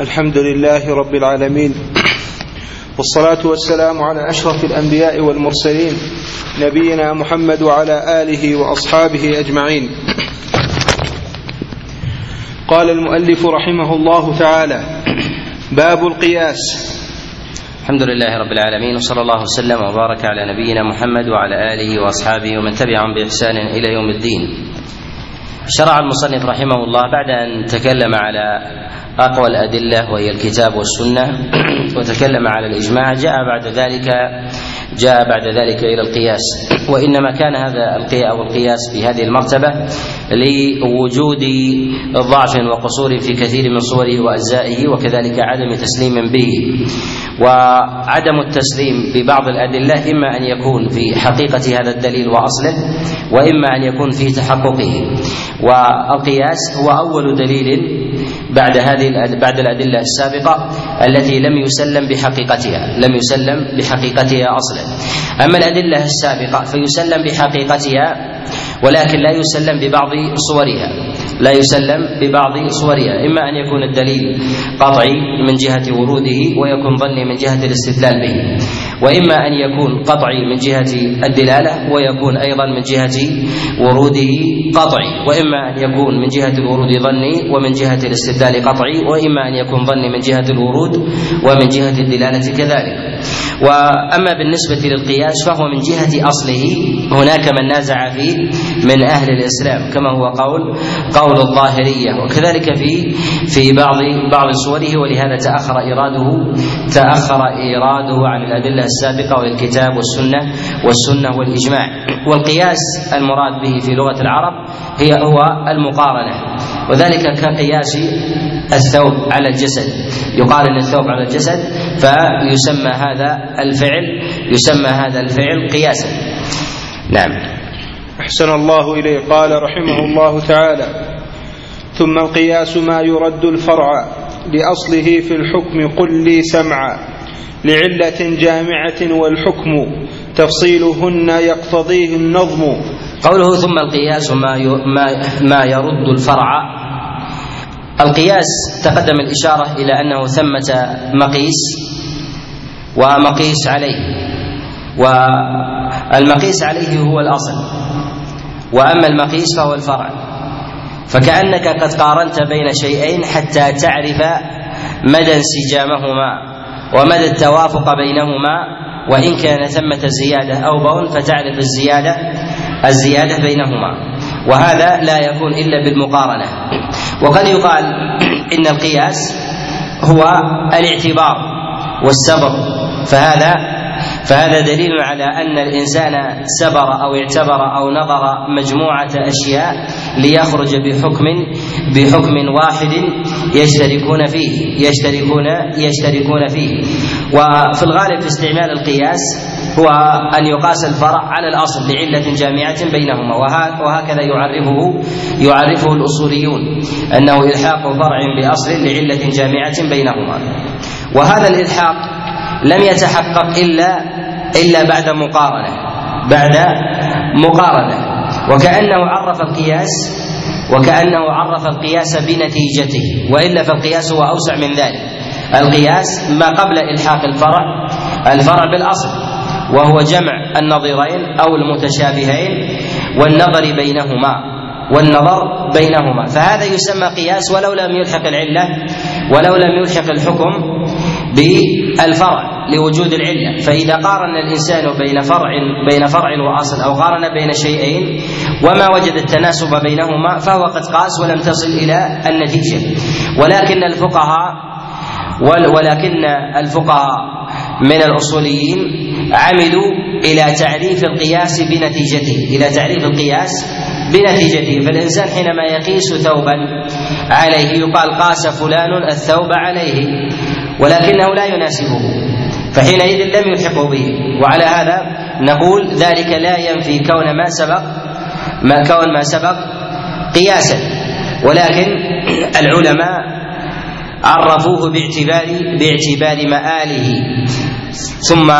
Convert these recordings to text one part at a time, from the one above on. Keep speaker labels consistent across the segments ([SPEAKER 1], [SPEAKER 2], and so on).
[SPEAKER 1] الحمد لله رب العالمين والصلاة والسلام على أشرف الأنبياء والمرسلين نبينا محمد وعلى آله وأصحابه أجمعين قال المؤلف رحمه الله تعالى باب القياس
[SPEAKER 2] الحمد لله رب العالمين وصلى الله وسلم وبارك على نبينا محمد وعلى آله وأصحابه ومن تبعهم بإحسان إلى يوم الدين. شرع المصنف رحمه الله بعد أن تكلم على أقوى الأدلة وهي الكتاب والسنة وتكلم على الإجماع جاء بعد ذلك جاء بعد ذلك إلى القياس. وإنما كان هذا أو القياس في هذه المرتبة لوجود ضعف وقصور في كثير من صوره وأجزائه وكذلك عدم تسليم به. وعدم التسليم ببعض الأدلة إما أن يكون في حقيقة هذا الدليل وأصله وإما أن يكون في تحققه. والقياس هو أول دليل بعد هذه بعد الأدلة السابقة التي لم يسلم بحقيقتها لم يسلم بحقيقتها أصلا. أما الأدلة السابقة فيسلم بحقيقتها ولكن لا يسلم ببعض صورها. لا يسلم ببعض صورها. إما أن يكون الدليل قطعي من جهة وروده ويكون ظني من جهة الاستدلال به. وإما أن يكون قطعي من جهة الدلالة ويكون أيضا من جهة وروده قطعي. وإما أن يكون من جهة الورود ظني ومن جهة الاستدلال قطعي. وإما أن يكون ظني من جهة الورود ومن جهة الدلالة كذلك. وأما بالنسبة للقياس فهو من جهة أصله. هناك من نازع فيه من أهل الإسلام كما هو قول قول الظاهرية. وكذلك في في بعض بعض صوره ولهذا تأخر ايراده تأخر ايراده عن الأدلة السابقة والكتاب والسنة والسنة والإجماع. والقياس المراد به في لغة العرب هي هو المقارنة. وذلك كقياس الثوب على الجسد. يقارن الثوب على الجسد فيسمى هذا الفعل يسمى هذا الفعل قياسا. نعم.
[SPEAKER 1] أحسن الله إليه. قال رحمه الله تعالى ثم القياس ما يرد الفرع لأصله في الحكم قل لي سمعا لعلة جامعة والحكم تفصيلهن يقتضيه النظم.
[SPEAKER 2] قوله ثم القياس ما ما يرد الفرع. القياس تقدم الإشارة إلى أنه ثمة مقيس ومقيس عليه والمقيس عليه هو الأصل. وأما المقيس فهو الفرع. فكأنك قد قارنت بين شيئين حتى تعرف مدى انسجامهما ومدى التوافق بينهما وإن كان ثمة زيادة أو بون فتعرف الزيادة الزيادة بينهما. وهذا لا يكون إلا بالمقارنة. وقد يقال إن القياس هو الاعتبار والسبر فهذا فهذا دليل على أن الإنسان سبر أو اعتبر أو نظر مجموعة أشياء ليخرج بحكم بحكم واحد يشتركون فيه يشتركون يشتركون فيه. وفي الغالب في استعمال القياس هو أن يقاس الفرع على الأصل لعلة جامعة بينهما. وهكذا يعرفه يعرفه الأصوليون أنه إلحاق فرع باصل لعلة جامعة بينهما. وهذا الإلحاق لم يتحقق إلا إلا بعد مقارنة بعد مقارنة. وكأنه عرف القياس وكأنه عرف القياس بنتيجته وإلا فالقياس هو أوسع من ذلك. القياس ما قبل إلحاق الفرع الفرع بالأصل وهو جمع النظيرين أو المتشابهين والنظر بينهما والنظر بينهما. فهذا يسمى قياس ولو لم يلحق العلة ولو لم يلحق الحكم بالفرع لوجود العله فإذا قارن الإنسان بين فرع بين فرع وأصل أو قارن بين شيئين وما وجد التناسب بينهما فهو قد قاس ولم تصل إلى النتيجة. ولكن الفقهاء ولكن الفقهاء من الأصوليين عمدوا إلى تعريف القياس بنتيجته إلى تعريف القياس بنتيجته. فالإنسان حينما يقيس ثوبا عليه يقال قاس فلان الثوب عليه. ولكنه لا يناسبه فحينئذ لم يلحقه به. وعلى هذا نقول ذلك لا ينفي كون ما سبق ما كون ما سبق قياسا. ولكن العلماء عرفوه باعتبار باعتبار مآله. ثم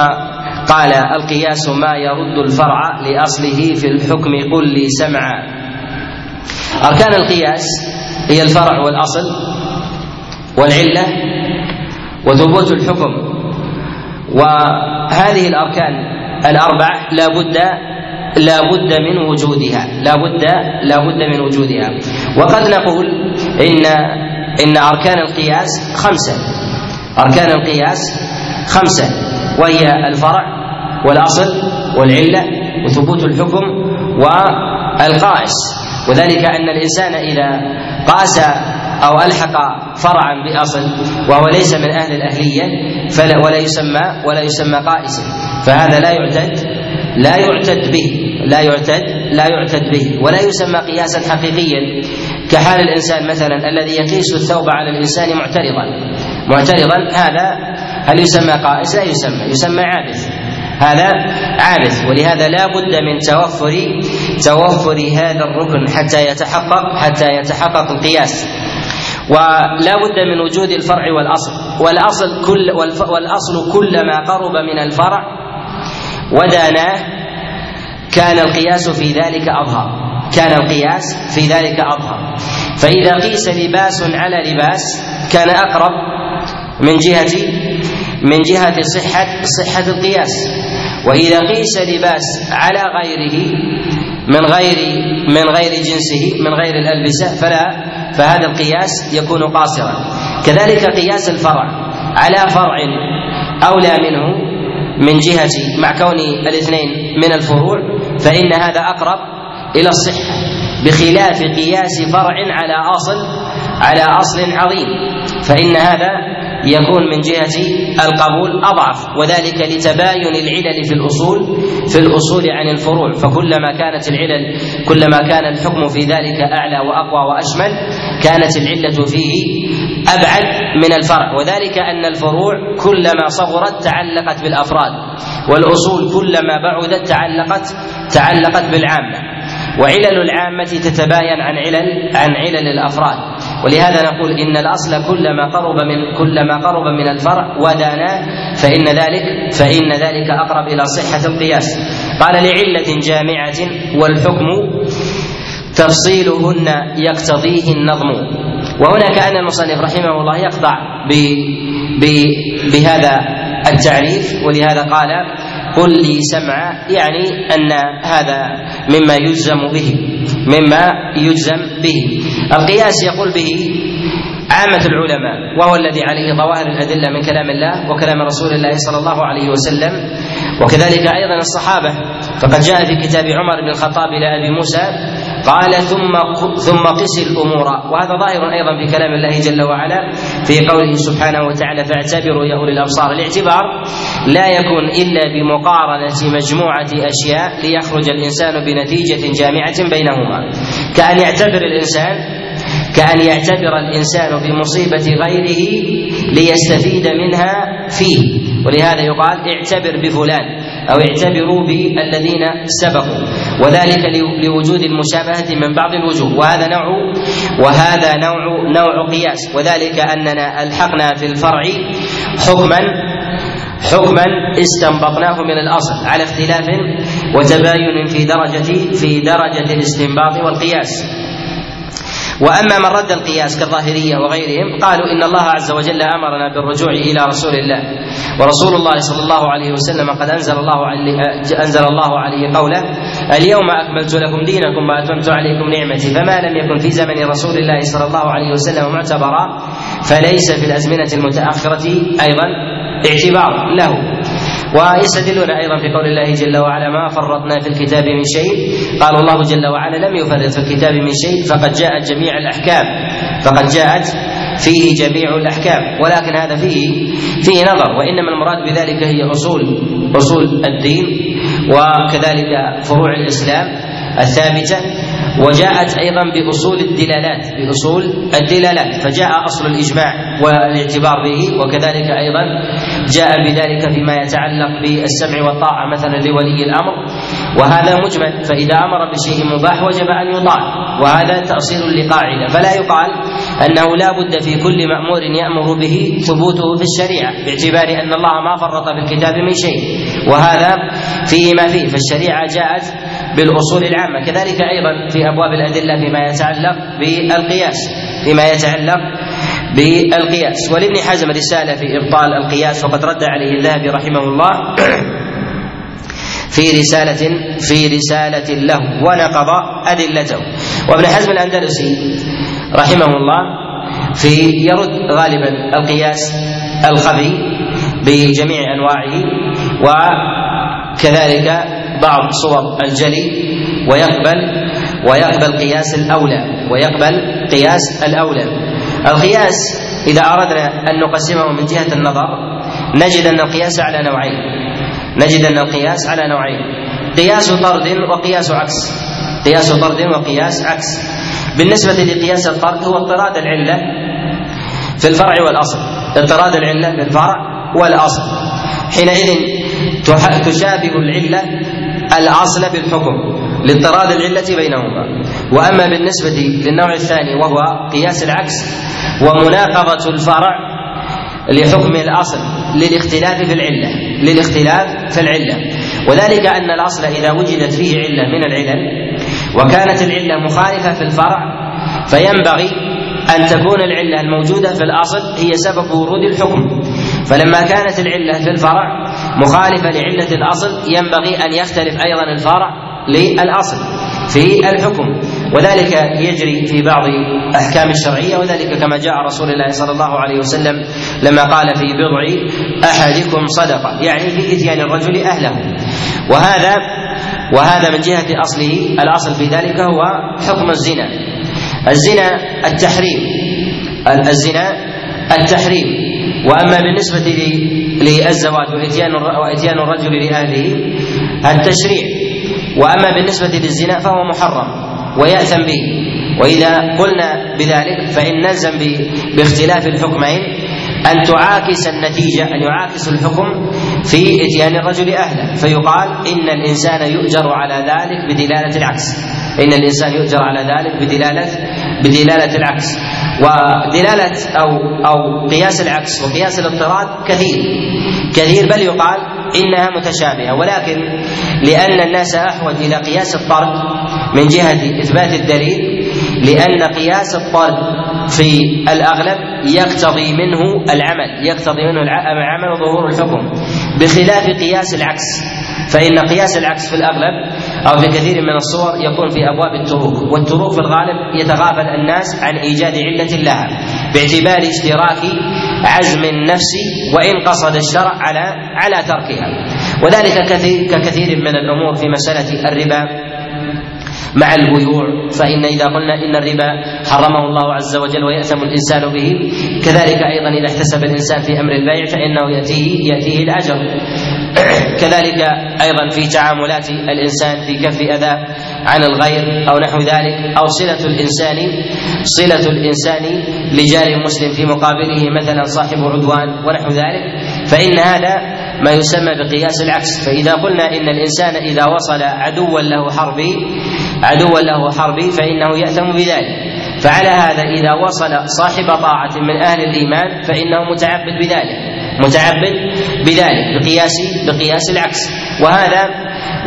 [SPEAKER 2] قال القياس ما يرد الفرع لأصله في الحكم قل لي سمعا. أركان القياس هي الفرع والأصل والعلة وثبوت الحكم. وهذه الأركان الأربع لا بد لا بد من وجودها لا بد لا بد من وجودها. وقد نقول إن إن أركان القياس خمسة. أركان القياس خمسة وهي الفرع والأصل والعلة وثبوت الحكم والقائس. وذلك أن الإنسان إذا قاس أو ألحق فرعا بأصل وهو ليس من أهل الأهلية فلا ولا يسمى ولا يسمى قائسا. فهذا لا يعتد لا يعتد به لا يعتد لا يعتد به ولا يسمى قياسا حقيقيا. كحال الإنسان مثلا الذي يقيس الثوب على الإنسان معترضا. معترضا هذا هل يسمى قائس؟ لا يسمى يسمى عابث هذا عابث ولهذا لا بد من توفر توفر هذا الركن حتى يتحقق حتى يتحقق القياس. ولا بد من وجود الفرع والأصل. والأصل كل والأصل كلما قرب من الفرع وداناه كان القياس في ذلك أظهر. كان القياس في ذلك أظهر. فإذا قيس لباس على لباس كان أقرب من جهة من جهة صحه صحة القياس. وإذا قيس لباس على غيره من غير من غير جنسه من غير الألبسة فلا فهذا القياس يكون قاصرا. كذلك قياس الفرع على فرع أولى منه من جهة مع كون الاثنين من الفروع فإن هذا أقرب إلى الصحة بخلاف قياس فرع على أصل على أصل عظيم. فإن هذا يكون من جهة القبول أضعف وذلك لتباين العلل في الأصول في الأصول عن الفروع. فكلما كانت العلل كلما كان الحكم في ذلك أعلى وأقوى وأشمل كانت العلة فيه أبعد من الفرع. وذلك أن الفروع كلما صغرت تعلقت بالأفراد والأصول كلما بعدت تعلقت تعلقت بالعامة. وعلل العامة تتباين عن علل عن علل الأفراد. ولهذا نقول إن الأصل كلما قرب من كلما قرب من الفرع وداناه فإن ذلك فإن ذلك أقرب إلى صحة القياس. قال لعلة جامعة والحكم تفصيلهن يقتضيه النظم. وهنا كأن المصنف رحمه الله يقطع بهذا التعريف ولهذا قال قل لي سمعا يعني أن هذا مما يجزم به. مما يجزم به. القياس يقول به عامة العلماء وهو الذي عليه ظواهر الأدلة من كلام الله وكلام رسول الله صلى الله عليه وسلم وكذلك أيضا الصحابة. فقد جاء في كتاب عمر بن الخطاب إلى أبي موسى قال ثم ثم قس الأمور. وهذا ظاهر أيضا في كلام الله جل وعلا في قوله سبحانه وتعالى فاعتبروا يا اولي الأبصار. الاعتبار لا يكون إلا بمقارنة مجموعة أشياء ليخرج الإنسان بنتيجة جامعة بينهما. كأن يعتبر الإنسان كأن يعتبر الإنسان بمصيبة غيره ليستفيد منها فيه. ولهذا يقال اعتبر بفلان أو اعتبروا بالذين سبقوا. وذلك لوجود المشابهة من بعض الوجوه. وهذا نوع وهذا نوع نوع قياس. وذلك أننا ألحقنا في الفرع حكما حكما استنبطناه من الأصل على اختلاف وتباين في درجة في درجة الاستنباط والقياس. وأما من رد القياس كالظاهريه وغيرهم قالوا إن الله عز وجل أمرنا بالرجوع إلى رسول الله. ورسول الله صلى الله عليه وسلم قد أنزل الله عليه أنزل الله عليه قوله اليوم أكملت لكم دينكم وأتممت عليكم نعمتي فما لم يكن في زمن رسول الله صلى الله عليه وسلم معتبرا فليس في الأزمنة المتأخرة أيضا اعتبار له. ويستدلون أيضا في قول الله جل وعلا ما فرطنا في الكتاب من شيء. قال الله جل وعلا لم يفرط في الكتاب من شيء فقد جاءت جميع الأحكام. فقد جاءت فيه جميع الأحكام. ولكن هذا فيه فيه نظر وإنما المراد بذلك هي أصول أصول الدين وكذلك فروع الإسلام الثابتة. وجاءت أيضا بأصول الدلالات بأصول الدلالات فجاء أصل الإجماع والاعتبار به وكذلك أيضا جاء بذلك فيما يتعلق بالسمع والطاعة مثلا لولي الأمر وهذا مجمل فإذا أمر بشيء مباح وجب أن يطاع وهذا تأصيل لقاعده فلا يقال أنه لا بد في كل مأمور يأمر به ثبوته في الشريعة باعتبار أن الله ما فرط في الكتاب من شيء وهذا فيه ما فيه. فالشريعة جاءت بالأصول العامة. كذلك أيضا في أبواب الأدلة فيما يتعلق بالقياس فيما يتعلق بالقياس. ولابن حزم رسالة في إبطال القياس وقد رد عليه الذهبي رحمه الله في رسالة في رسالة له ونقض أدلته. وابن حزم الأندلسي رحمه الله في يرد غالبا القياس الخفي بجميع أنواعه وكذلك بعض صور الجلي ويقبل ويقبل قياس الأولى ويقبل قياس الأولى. القياس إذا أردنا أن نقسمه من جهة النظر نجد أن القياس على نوعين. نجد أن القياس على نوعين. قياس طرد وقياس عكس. قياس طرد وقياس عكس. بالنسبة لقياس الطرد هو اضطراد العلة في الفرع والأصل. اضطراد العلة في الفرع والأصل. حينئذ تشابه العلة الأصل بالحكم لاضطراد العلة بينهما. وأما بالنسبة للنوع الثاني وهو قياس العكس ومناقضة الفرع لحكم الأصل للاختلاف في العلة للاختلاف في العلة. وذلك أن الأصل إذا وجدت فيه علة من العلل وكانت العلة مخالفة في الفرع فينبغي أن تكون العلة الموجودة في الأصل هي سبب ورود الحكم. فلما كانت العلة في الفرع مخالفة لعلة الأصل ينبغي أن يختلف أيضا الفرع للأصل في الحكم. وذلك يجري في بعض احكام الشرعية وذلك كما جاء رسول الله صلى الله عليه وسلم لما قال في بضع أحدكم صدقة يعني في إتيان الرجل أهله. وهذا وهذا من جهة أصله الأصل في ذلك هو حكم الزنا. الزنا التحريم الزنا التحريم. وأما بالنسبة للزواج وإتيان وإتيان الرجل لأهله التشريع. وأما بالنسبة للزنا فهو محرم ويأثم به. وإذا قلنا بذلك فإن نلزم باختلاف الحكمين أن تعاكس النتيجة أن يعاكس الحكم في إتيان الرجل أهله. فيقال إن الإنسان يؤجر على ذلك بدلالة العكس. إن الإنسان يؤجر على ذلك بدلالة بدلالة العكس. ودلالة أو أو قياس العكس وقياس الاضطراد كثير. كثير بل يقال إنها متشابهة. ولكن لأن الناس أحوج إلى قياس الطرد من جهة إثبات الدليل لأن قياس الطرد في الأغلب يقتضي منه العمل يقتضي منه العمل وظهور الحكم بخلاف قياس العكس. فإن قياس العكس في الأغلب أو في كثير من الصور يكون في أبواب التروك والتروك في الغالب يتغافل الناس عن إيجاد علة لها باعتبار اشتراك عزم النفس وإن قصد الشرع على على تركها. وذلك كثير ككثير من الأمور في مسألة الربا مع البيوع فإن إذا قلنا إن الربا حرمه الله عز وجل ويأثم الإنسان به كذلك أيضا إذا احتسب الإنسان في أمر البيع فإنه يأتيه يأتيه الأجر. كذلك أيضا في تعاملات الإنسان في كف أذى عن الغير أو نحو ذلك أو صلة الإنسان صلة الإنسان لجار مسلم في مقابله مثلا صاحب عدوان ونحو ذلك فإن هذا ما يسمى بقياس العكس. فإذا قلنا إن الإنسان إذا وصل عدوا له حربي عدوا له حربي فإنه يأثم بذلك. فعلى هذا إذا وصل صاحب طاعة من أهل الإيمان فإنه متعبد بذلك. متعبد بذلك بقياس بقياس العكس. وهذا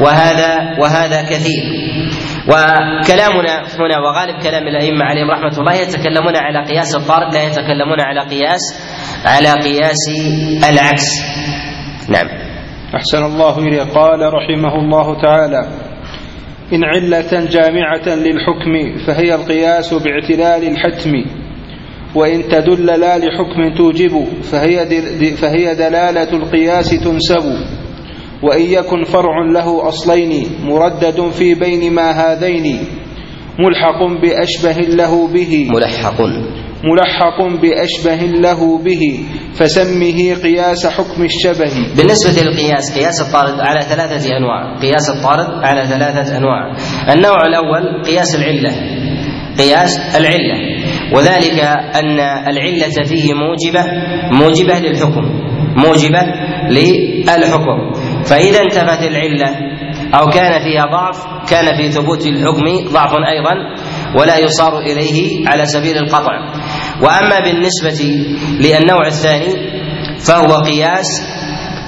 [SPEAKER 2] وهذا وهذا كثير. وكلامنا هنا وغالب كلام الأئمة عليهم رحمة الله يتكلمون على قياس الطارد لا يتكلمون على قياس على قياس العكس. نعم.
[SPEAKER 1] أحسن الله إليه. قال رحمه الله تعالى إن علة جامعة للحكم فهي القياس باعتلال الحتم. وإن تدل لا لحكم توجب فهي, فهي دلالة القياس تنسب. وإن يكن فرع له أصلين مردد في بين ما هذين ملحق بأشبه له به.
[SPEAKER 2] ملحق.
[SPEAKER 1] ملحق بأشبه له به فسمه قياس حكم الشبه.
[SPEAKER 2] بالنسبة للقياس قياس الطارد على ثلاثة أنواع. قياس الطارد على ثلاثة أنواع. النوع الأول قياس العلة. قياس العلة. وذلك أن العلة فيه موجبة موجبة للحكم موجبة للحكم. فإذا انتفت العلة أو كان فيها ضعف كان في ثبوت الحكم ضعف أيضا ولا يصار إليه على سبيل القطع. وأما بالنسبة للنوع الثاني فهو قياس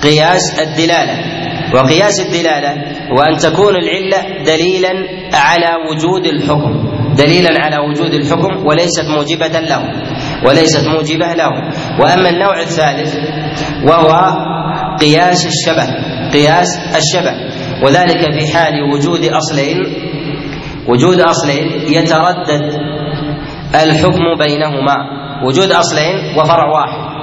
[SPEAKER 2] قياس الدلالة. وقياس الدلالة وأن تكون العلة دليلا على وجود الحكم. دليلا على وجود الحكم وليست موجبة له وليست موجبة له. وأما النوع الثالث وهو قياس الشبه قياس الشبه. وذلك في حال وجود أصلين وجود أصلين يتردد الحكم بينهما. وجود أصلين وفرع واحد.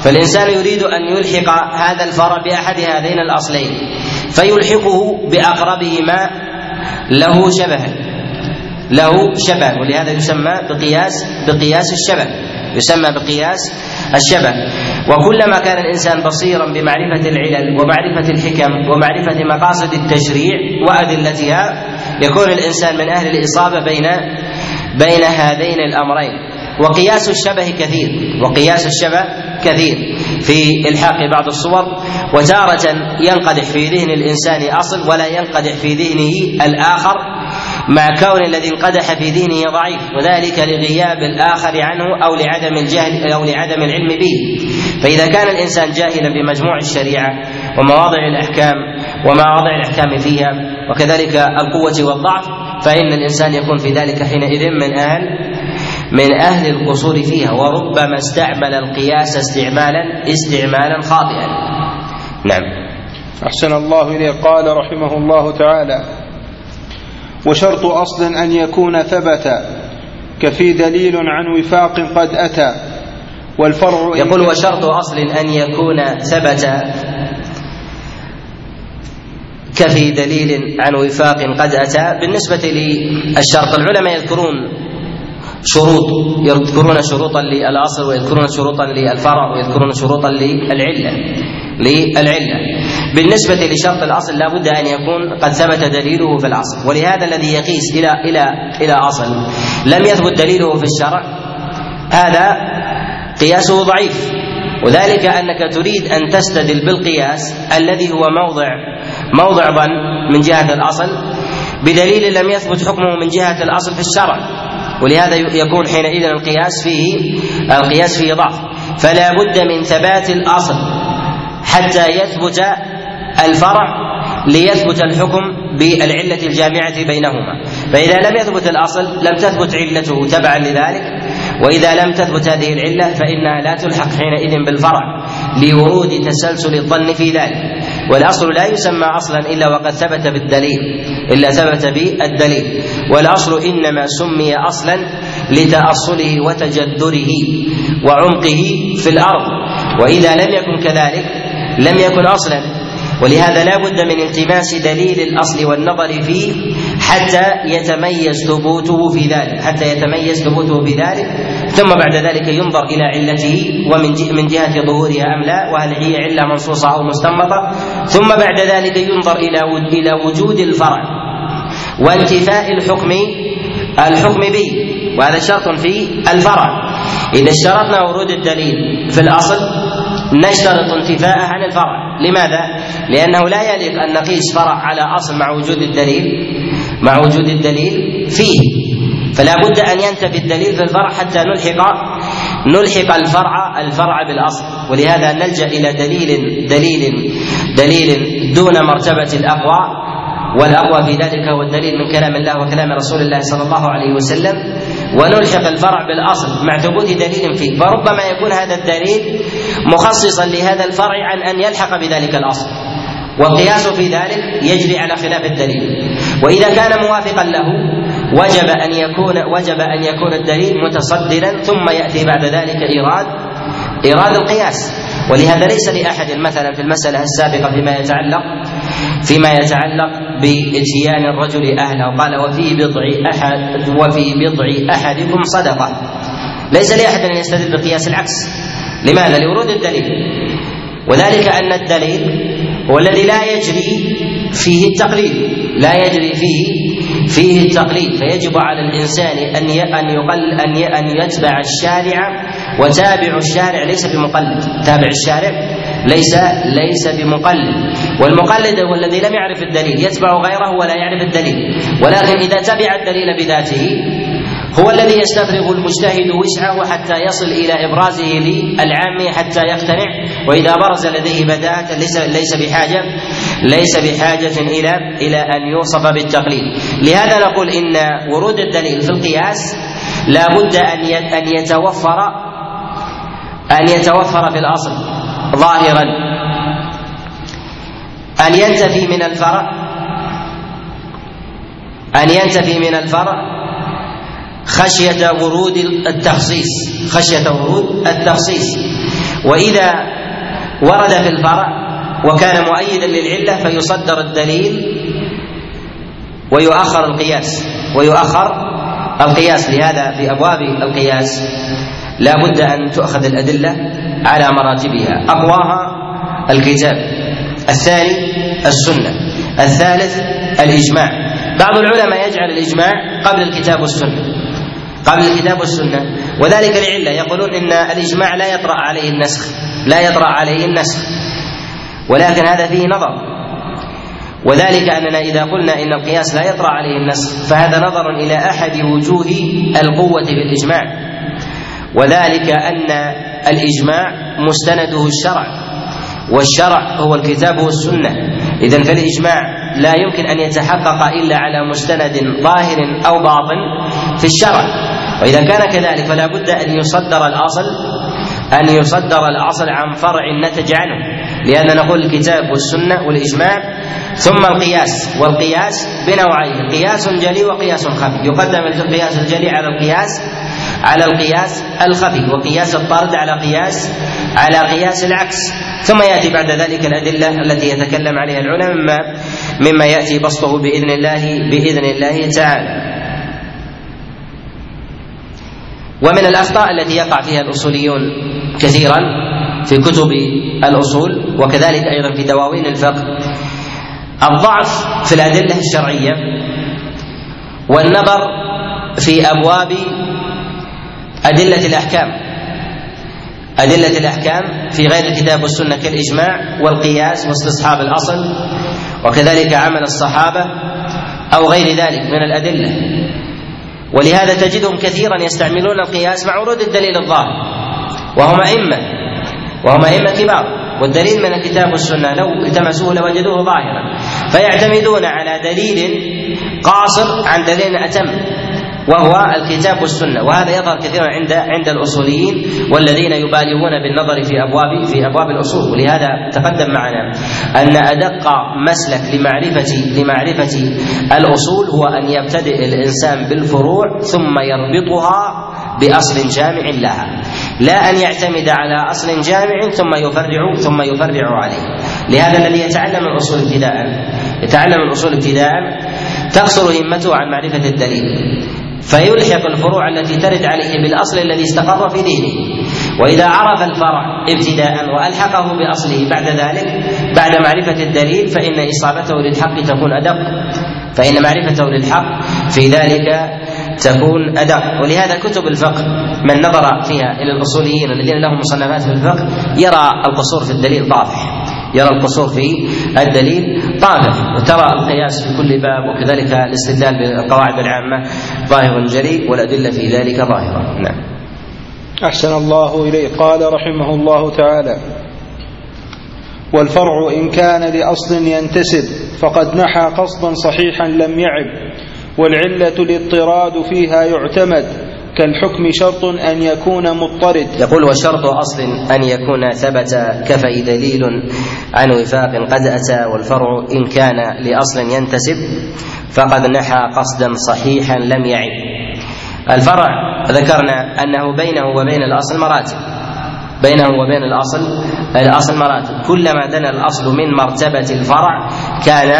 [SPEAKER 2] فالإنسان يريد أن يلحق هذا الفرع بأحد هذين الأصلين فيلحقه بأقربهما له شبها له شبه ولهذا يسمى بقياس بقياس الشبه يسمى بقياس الشبه. وكلما كان الإنسان بصيرا بمعرفة العلل ومعرفة الحكم ومعرفة مقاصد التشريع وأدلتها يكون الإنسان من أهل الإصابة بين بين هذين الأمرين. وقياس الشبه كثير وقياس الشبه كثير. في إلحاق بعض الصور وتارة ينقدح في ذهن الإنسان أصل ولا ينقدح في ذهنه الآخر. مع كون الذي انقدح في ذهنه ضعيف وذلك لغياب الآخر عنه أو لعدم الجهل أو لعدم العلم به. فإذا كان الإنسان جاهلا بمجموع الشريعة ومواضع الأحكام ومواضع الأحكام فيها وكذلك القوة والضعف فإن الإنسان يكون في ذلك حينئذ من أهل من أهل القصور فيها. وربما استعمل القياس استعمالا استعمالا خاطئا. نعم.
[SPEAKER 1] أحسن الله إليه. قال رحمه الله تعالى وشرط أصل أن يكون ثبت كفي دليل عن وفاق قد أتى. والفرع
[SPEAKER 2] يقول وشرط أصل أن يكون ثبت كفي دليل عن وفاق قد أتى. بالنسبة للشرط العلماء يذكرون شروط يذكرون شروطا للأصل ويذكرون شروطا للفرع ويذكرون شروطا للعلة للعلة. بالنسبة لشرط الأصل لا بد أن يكون قد ثبت دليله في الأصل ولهذا الذي يقيس إلى إلى إلى أصل. لم يثبت دليله في الشرع هذا قياسه ضعيف. وذلك أنك تريد أن تستدل بالقياس الذي هو موضع موضع ظن من جهة الأصل بدليل لم يثبت حكمه من جهة الأصل في الشرع. ولهذا يكون حينئذ القياس فيه القياس فيه ضعف. فلا بد من ثبات الأصل حتى يثبت الفرع ليثبت الحكم بالعلة الجامعة بينهما. فإذا لم يثبت الأصل لم تثبت علته تبعا لذلك. وإذا لم تثبت هذه العلة فإنها لا تلحق حينئذ بالفرع لورود تسلسل الظن في ذلك. والأصل لا يسمى أصلا إلا وقد ثبت بالدليل إلا ثبت بالدليل. والأصل إنما سمي أصلا لتأصله وتجذره وعمقه في الأرض. وإذا لم يكن كذلك لم يكن أصلا ولهذا لا بد من التماس دليل الأصل والنظر فيه حتى يتميز ثبوته في ذلك حتى يتميز ثبوته في ذلك. ثم بعد ذلك ينظر إلى علته ومن من جهة ظهورها أم لا وهل هي عله منصوصة أو مستنبطة. ثم بعد ذلك ينظر إلى إلى وجود الفرع وانتفاء الحكم الحكم به. وهذا شرط في الفرع. إذا اشترطنا ورود الدليل في الأصل نشترط انتفاءه عن الفرع. لماذا؟ لأنه لا يليق أن نقيس فرع على أصل مع وجود الدليل مع وجود الدليل فيه. فلا بد أن ينتفي الدليل في الفرع حتى نلحق نلحق الفرع الفرع بالأصل. ولهذا نلجأ إلى دليل دليل دليل دون مرتبة الأقوى. والأقوى في ذلك هو الدليل من كلام الله وكلام رسول الله صلى الله عليه وسلم. ونلحق الفرع بالأصل مع ثبوت دليل فيه. فربما يكون هذا الدليل مخصصا لهذا الفرع عن أن يلحق بذلك الأصل. والقياس في ذلك يجري على خلاف الدليل. وإذا كان موافقا له وجب أن يكون وجب أن يكون الدليل متصدرا ثم يأتي بعد ذلك ايراد إيراد القياس. ولهذا ليس لأحد مثلا في المسألة السابقة فيما يتعلق فيما يتعلق باتيان الرجل أهله. قال وفي بضع احد وفي بضع أحدكم صدقة. ليس لأحد أن يستدل بقياس العكس. لماذا؟ لورود الدليل. وذلك أن الدليل هو الذي لا يجري فيه التقليد. لا يجري فيه فيه التقليد. فيجب على الإنسان أن أن يقل أن أن يتبع الشارع وتابع الشارع ليس بمقلد. تابع الشارع ليس ليس بمقلد. والمقلد هو الذي لم يعرف الدليل يتبع غيره ولا يعرف الدليل. ولكن إذا تبع الدليل بذاته هو الذي يستفرغ المجتهد وسعه حتى يصل إلى إبرازه للعام حتى يقتنع. وإذا برز لديه بداءة ليس ليس بحاجه ليس بحاجة إلى إلى أن يوصف بالتقليد. لهذا نقول إن ورود الدليل في القياس لا بد أن أن يتوفر أن يتوفر في الأصل ظاهرا. أن ينتفي من الفرع. أن ينتفي من الفرع خشية ورود التخصيص. خشية ورود التخصيص. وإذا ورد في الفرع وكان مؤيدا للعلة فيصدر الدليل ويؤخر القياس. ويؤخر القياس لهذا في أبواب القياس. لا بد أن تؤخذ الأدلة على مراتبها. أقواها الكتاب الثاني السنة الثالث الإجماع. بعض العلماء يجعل الإجماع قبل الكتاب والسنة قبل الكتاب والسنة وذلك لعلة يقولون إن الإجماع لا يطرأ عليه النسخ لا يطرأ عليه النسخ. ولكن هذا فيه نظر. وذلك أننا إذا قلنا إن القياس لا يطرأ عليه النسخ فهذا نظر إلى أحد وجوه القوة في الإجماع. وذلك أن الإجماع مستنده الشرع والشرع هو الكتاب والسنة. إذا فالإجماع لا يمكن أن يتحقق إلا على مستند ظاهر أو باطن في الشرع. وإذا كان كذلك فلا بد أن يصدر الأصل أن يصدر الأصل عن فرع نتج عنه لأن نقول الكتاب والسنة والإجماع ثم القياس والقياس بنوعين قياس جلي وقياس خفي. يقدم القياس الجلي على القياس على القياس الخفي وقياس الطرد على قياس على قياس العكس ثم يأتي بعد ذلك الأدلة التي يتكلم عليها العلماء مما مما يأتي بسطه بإذن الله بإذن الله تعالى. ومن الأخطاء التي يقع فيها الأصوليون كثيرا في كتب الأصول وكذلك أيضا في دواوين الفقه الضعف في الأدلة الشرعية والنظر في أبواب أدلة الأحكام. أدلة الأحكام في غير الكتاب والسنة كالإجماع والقياس واستصحاب الأصل وكذلك عمل الصحابة أو غير ذلك من الأدلة. ولهذا تجدهم كثيرا يستعملون القياس مع ورود الدليل الظاهر. وهم أئمة وهم أئمة كبار والدليل من الكتاب والسنة لو التمسوه لوجدوه ظاهرا. فيعتمدون على دليل قاصر عن دليل أتم. وهو الكتاب والسنة. وهذا يظهر كثيرا عند عند الأصوليين والذين يبالغون بالنظر في أبواب في أبواب الأصول. ولهذا تقدم معنا أن أدق مسلك لمعرفة لمعرفة الأصول هو أن يبتدئ الإنسان بالفروع ثم يربطها بأصل جامع لها. لا أن يعتمد على أصل جامع ثم يفرع ثم يفرع عليه. لهذا الذي يتعلم الأصول ابتداء يتعلم الأصول ابتداء تقصر همته عن معرفة الدليل. فيلحق الفروع التي ترد عليه بالأصل الذي استقر في ذهنه وإذا عرف الفرع ابتداء وألحقه بأصله بعد ذلك بعد معرفة الدليل فإن إصابته للحق تكون أدق. فإن معرفته للحق في ذلك تكون أدق. ولهذا كتب الفقه من نظر فيها إلى الأصوليين الذين لهم مصنفات في الفقه يرى القصور في الدليل طافح يرى القصور في الدليل طافح وترى القياس في كل باب وكذلك الاستدلال بالقواعد العامة ظاهر جلي والأدلة في ذلك ظاهرة. نعم.
[SPEAKER 1] أحسن الله اليه قال رحمه الله تعالى والفرع إن كان لأصل ينتسب فقد نحى قصدا صحيحا لم يعب والعلة الاضطراد فيها يعتمد كالحكم شرط أن يكون مضطرد.
[SPEAKER 2] يقول وشرط أصل أن يكون ثبت كفي دليل عن وفاق قد أتى والفرع إن كان لأصل ينتسب فقد نحى قصدا صحيحا لم يعب الفرع ذكرنا أنه بينه وبين الأصل مراتب. بينه وبين الأصل الأصل مراتب. كلما دنا الأصل من مرتبة الفرع كان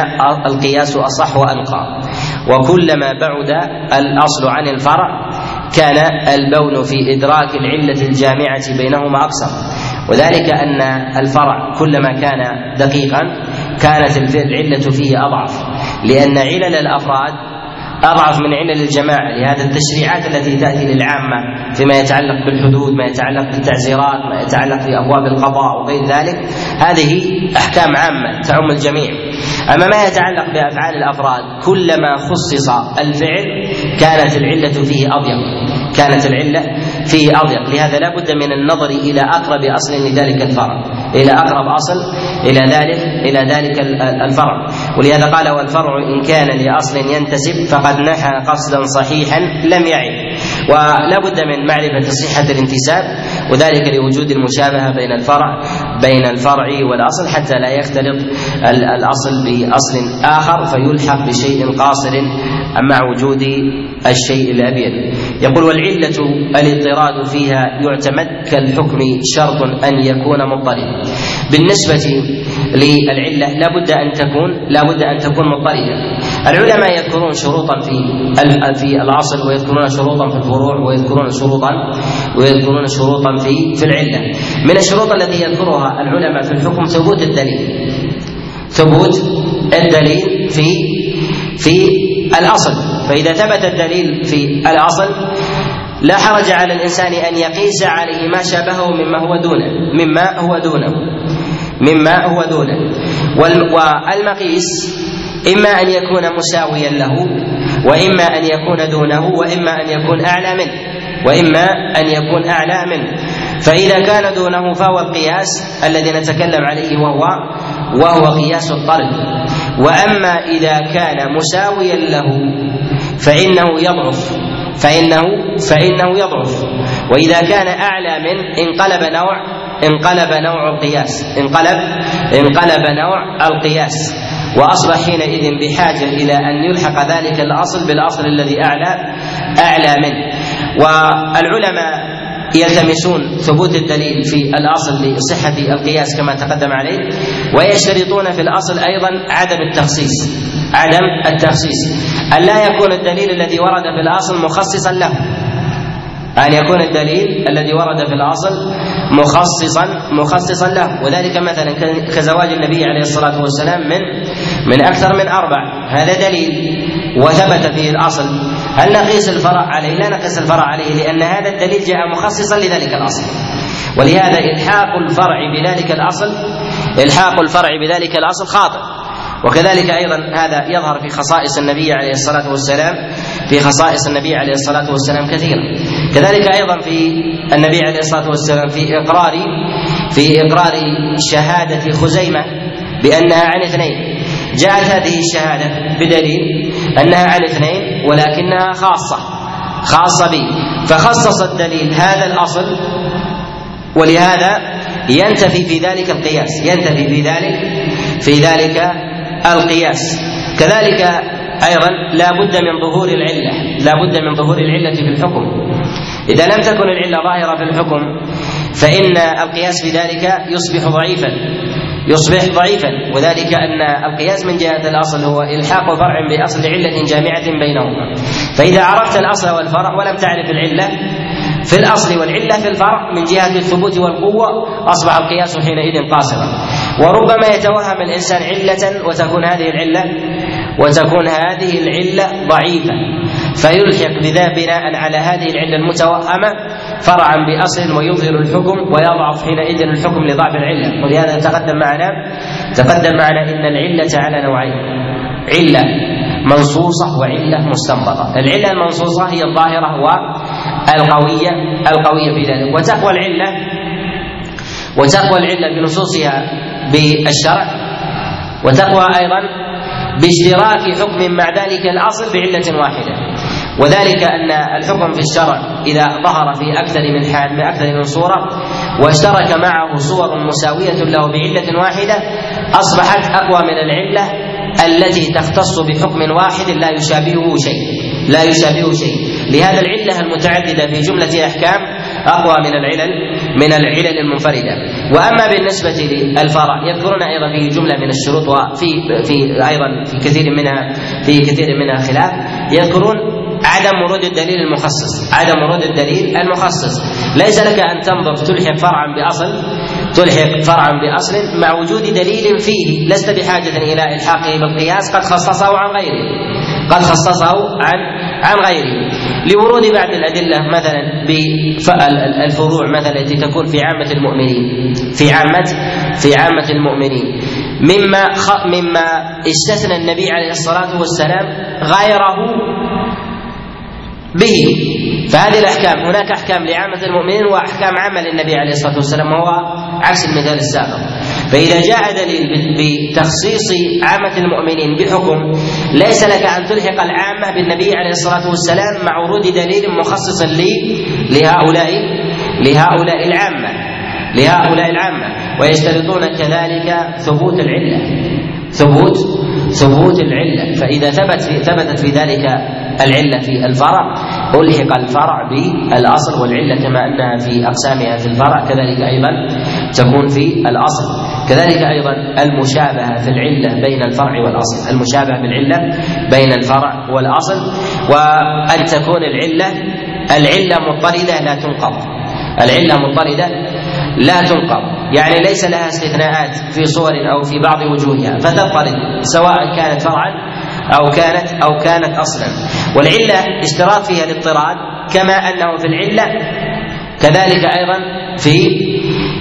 [SPEAKER 2] القياس أصح وأنقى. وكلما بعد الأصل عن الفرع كان البون في إدراك العلة الجامعة بينهما أقصر. وذلك أن الفرع كلما كان دقيقا كانت العلة فيه أضعف لأن علل الأفراد أضعف من علل الجماعة لهذا التشريعات التي تأتي للعامة فيما يتعلق بالحدود ما يتعلق بالتعزيرات ما يتعلق في ابواب القضاء وغير ذلك هذه أحكام عامة تعم الجميع. أما ما يتعلق بأفعال الأفراد كلما خصص الفعل كانت العلة فيه أضيق. كانت العلة فيه أضيق. لهذا لا بد من النظر إلى أقرب أصل لذلك الفرع. إلى أقرب أصل إلى ذلك إلى ذلك الفرع. ولهذا قال والفرع إن كان لأصل ينتسب فقد نحى قصدا صحيحا لم يعد. ولا بد من معرفة صحة الانتساب وذلك لوجود المشابهة بين الفرع بين الفرع والأصل حتى لا يختلط الأصل بأصل آخر فيلحق بشيء قاصر مع وجود الشيء الابين يقول والعلة الاضطراد فيها يعتمد كالحكم شرط أن يكون مضطردا بالنسبة للعلة لا بد أن تكون لا بد أن تكون مضطرده العلماء يذكرون شروطا في في الاصل ويذكرون شروطا في الفروع ويذكرون شروطا ويذكرون شروطا في في العلة. من الشروط التي يذكرها العلماء في الحكم ثبوت الدليل. ثبوت الدليل في في الأصل. فإذا ثبت الدليل في الأصل لا حرج على الإنسان أن يقيس عليه ما شابهه مما هو دونه مما هو دونه مما هو دونه. والمقيس إما أن يكون مساويا له وإما أن يكون دونه وإما أن يكون أعلى منه وإما أن يكون أعلى منه. فإذا كان دونه فهو القياس الذي نتكلم عليه وهو وهو قياس الطرد. وأما إذا كان مساويا له فإنه يضعف فإنه فإنه يضعف. وإذا كان أعلى منه انقلب نوع انقلب نوع القياس. انقلب انقلب نوع القياس. وأصبح حينئذ بحاجة إلى أن يلحق ذلك الأصل بالأصل الذي أعلى أعلى منه. والعلماء يلتمسون ثبوت الدليل في الأصل لصحة القياس كما تقدم عليه ويشترطون في الأصل أيضا عدم التخصيص عدم التخصيص. أن لا يكون الدليل الذي ورد في الأصل مخصصا له. أن يكون الدليل الذي ورد في الأصل مخصصا مخصصا له. وذلك مثلا كزواج النبي عليه الصلاة والسلام من من أكثر من أربع. هذا دليل. وثبت فيه الأصل. هل نقيس الفرع عليه؟ لا نقيس الفرع عليه لأن هذا الدليل جاء مخصصا لذلك الأصل. ولهذا إلحاق الفرع بذلك الأصل إلحاق الفرع بذلك الأصل خاطئ. وكذلك أيضا هذا يظهر في خصائص النبي عليه الصلاة والسلام في خصائص النبي عليه الصلاة والسلام كثيرا. كذلك أيضا في النبي عليه الصلاة والسلام في إقرار في إقرار شهادة خزيمة بأنها عن اثنين. جاءت هذه الشهادة بدليل أنها عن اثنين ولكنها خاصة خاصة به فخصص الدليل هذا الأصل ولهذا ينتفي في ذلك القياس ينتفي في ذلك في ذلك القياس. كذلك أيضا لا بد من ظهور العلة لا بد من ظهور العلة في الحكم. إذا لم تكن العلة ظاهرة في الحكم فإن القياس في ذلك يصبح ضعيفا يصبح ضعيفا. وذلك أن القياس من جهة الأصل هو إلحاق فرع بأصل علة جامعة بينهما. فإذا عرفت الأصل والفرع ولم تعرف العلة في الأصل والعلة في الفرع من جهة الثبوت والقوة أصبح القياس حينئذ قاصرا. وربما يتوهم الإنسان علة وتكون هذه العلة وتكون هذه العلة ضعيفة. فيلحق بذا بناء على هذه العلة المتوهمة فرعا بأصل ويظهر الحكم ويضعف حينئذ الحكم لضعف العلة. ولهذا تقدم معنا تقدم معنا إن العلة على نوعين. علة منصوصة وعلة مستنبطة. العلة المنصوصة هي الظاهرة والقوية القوية في ذلك. وتقوى العلة وتقوى العلة بنصوصها بالشرع. وتقوى أيضا باشتراك حكم مع ذلك الأصل بعلة واحدة وذلك أن الحكم في الشرع إذا ظهر في أكثر من حال باكثر من صورة واشترك معه صور مساوية له بعلة واحدة أصبحت أقوى من العلة التي تختص بحكم واحد لا يشابهه شيء لا يشابهه شيء. لهذا العلة المتعددة في جملة أحكام أقوى من العلل من العلل المنفردة. وأما بالنسبة للفرع يذكرون أيضا فيه جملة من الشروط وفي في أيضا في كثير منها في كثير منها خلاف. يذكرون عدم ورود الدليل المخصص عدم ورود الدليل المخصص. ليس لك أن تنظر تلحق فرعا بأصل تلحق فرعا بأصل مع وجود دليل فيه. لست بحاجة إلى إلحاقه بالقياس قد خصصه عن غيره قد خصصه عن عن غيره. لورود بعض الأدلة مثلا بالفروع مثلا التي تكون في عامة المؤمنين. في عامة في عامة المؤمنين. مما مما استثنى النبي عليه الصلاة والسلام غيره به. فهذه الأحكام هناك أحكام لعامة المؤمنين وأحكام عامة للنبي عليه الصلاة والسلام وهو عكس المثال السابق. فإذا جاء دليل بتخصيص عامة المؤمنين بحكم ليس لك أن تلحق العامة بالنبي عليه الصلاة والسلام مع ورود دليل مخصص لي لهؤلاء لهؤلاء العامة لهؤلاء العامة ويشترطون كذلك ثبوت العلة. ثبوت ثبوت العلة. فإذا ثبت في ثبتت في ذلك العلة في الفرع ألحق الفرع بالأصل والعلة كما أنها في أقسامها في الفرع كذلك أيضا تكون في الأصل. كذلك أيضا المشابهة في العلة بين الفرع والأصل. المشابهة بالعلة بين الفرع والأصل وأن تكون العلة العلة مضطردة لا تنقض. العلة مضطردة لا تنقض. يعني ليس لها استثناءات في صور أو في بعض وجوهها فتضطرد سواء كانت فرعا أو كانت أو كانت أصلا. والعلة اشتراط فيها الاضطراد كما أنه في العلة كذلك أيضا في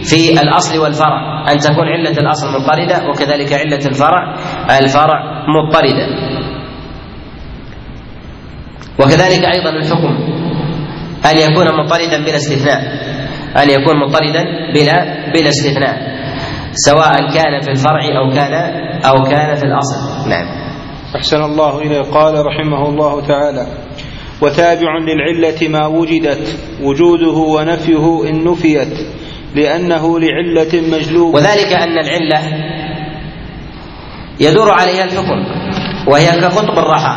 [SPEAKER 2] في الأصل والفرع. أن تكون علة الأصل مضطرده وكذلك علة الفرع الفرع مضطردة. وكذلك أيضا الحكم أن يكون مضطردا بلا استثناء. أن يكون مضطردا بلا بلا استثناء سواء كان في الفرع أو كان أو كان في الأصل. نعم.
[SPEAKER 1] أحسن الله إليه. قال رحمه الله تعالى وتابع للعلة ما وجدت وجوده ونفيه إن نفيت لأنه لعلة مجلوب.
[SPEAKER 2] وذلك أن العلة يدور عليها الحكم وهي كقطب الرحى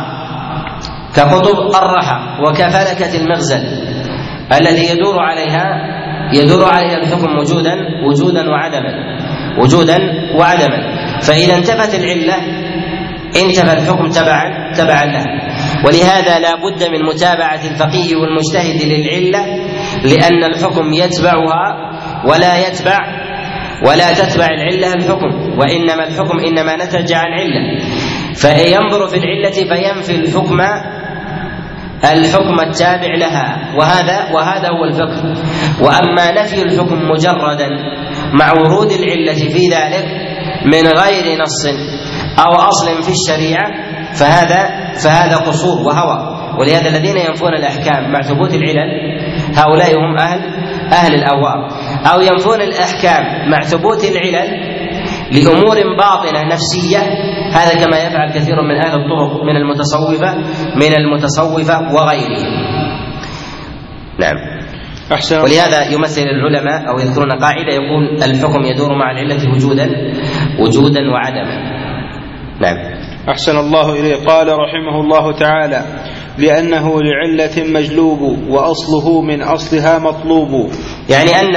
[SPEAKER 2] كقطب الرحى وكفلكة المغزل الذي يدور عليها يدور عليها الحكم وجودا وجودا وعدما. وجودا وعدما. فإذا انتفت العلة انتفى الحكم تبعا تبعا له ولهذا لا بد من متابعة الفقيه والمجتهد للعلة لأن الحكم يتبعها ولا يتبع ولا تتبع العلة الحكم. وإنما الحكم إنما نتج عن علة. فينظر في العلة فينفي الحكم الحكم التابع لها وهذا وهذا هو الفقه. وأما نفي الحكم مجردا مع ورود العلة في ذلك من غير نص أو أصل في الشريعة فهذا فهذا قصور وهوى. ولهذا الذين ينفون الأحكام مع ثبوت العلل هؤلاء هم أهل أهل الاهواء أو ينفون الأحكام مع ثبوت العلل لأمور باطنة نفسية. هذا كما يفعل كثير من أهل الطرق من المتصوفة من المتصوفة وغيرهم نعم.
[SPEAKER 1] أحسن.
[SPEAKER 2] ولهذا يمثل العلماء أو يذكرون قاعدة يقول الحكم يدور مع العلة وجودا وجودا وعدما. نعم.
[SPEAKER 1] أحسن الله إليه. قال رحمه الله تعالى لأنه لعلة مجلوب وأصله من أصلها مطلوب.
[SPEAKER 2] يعني أن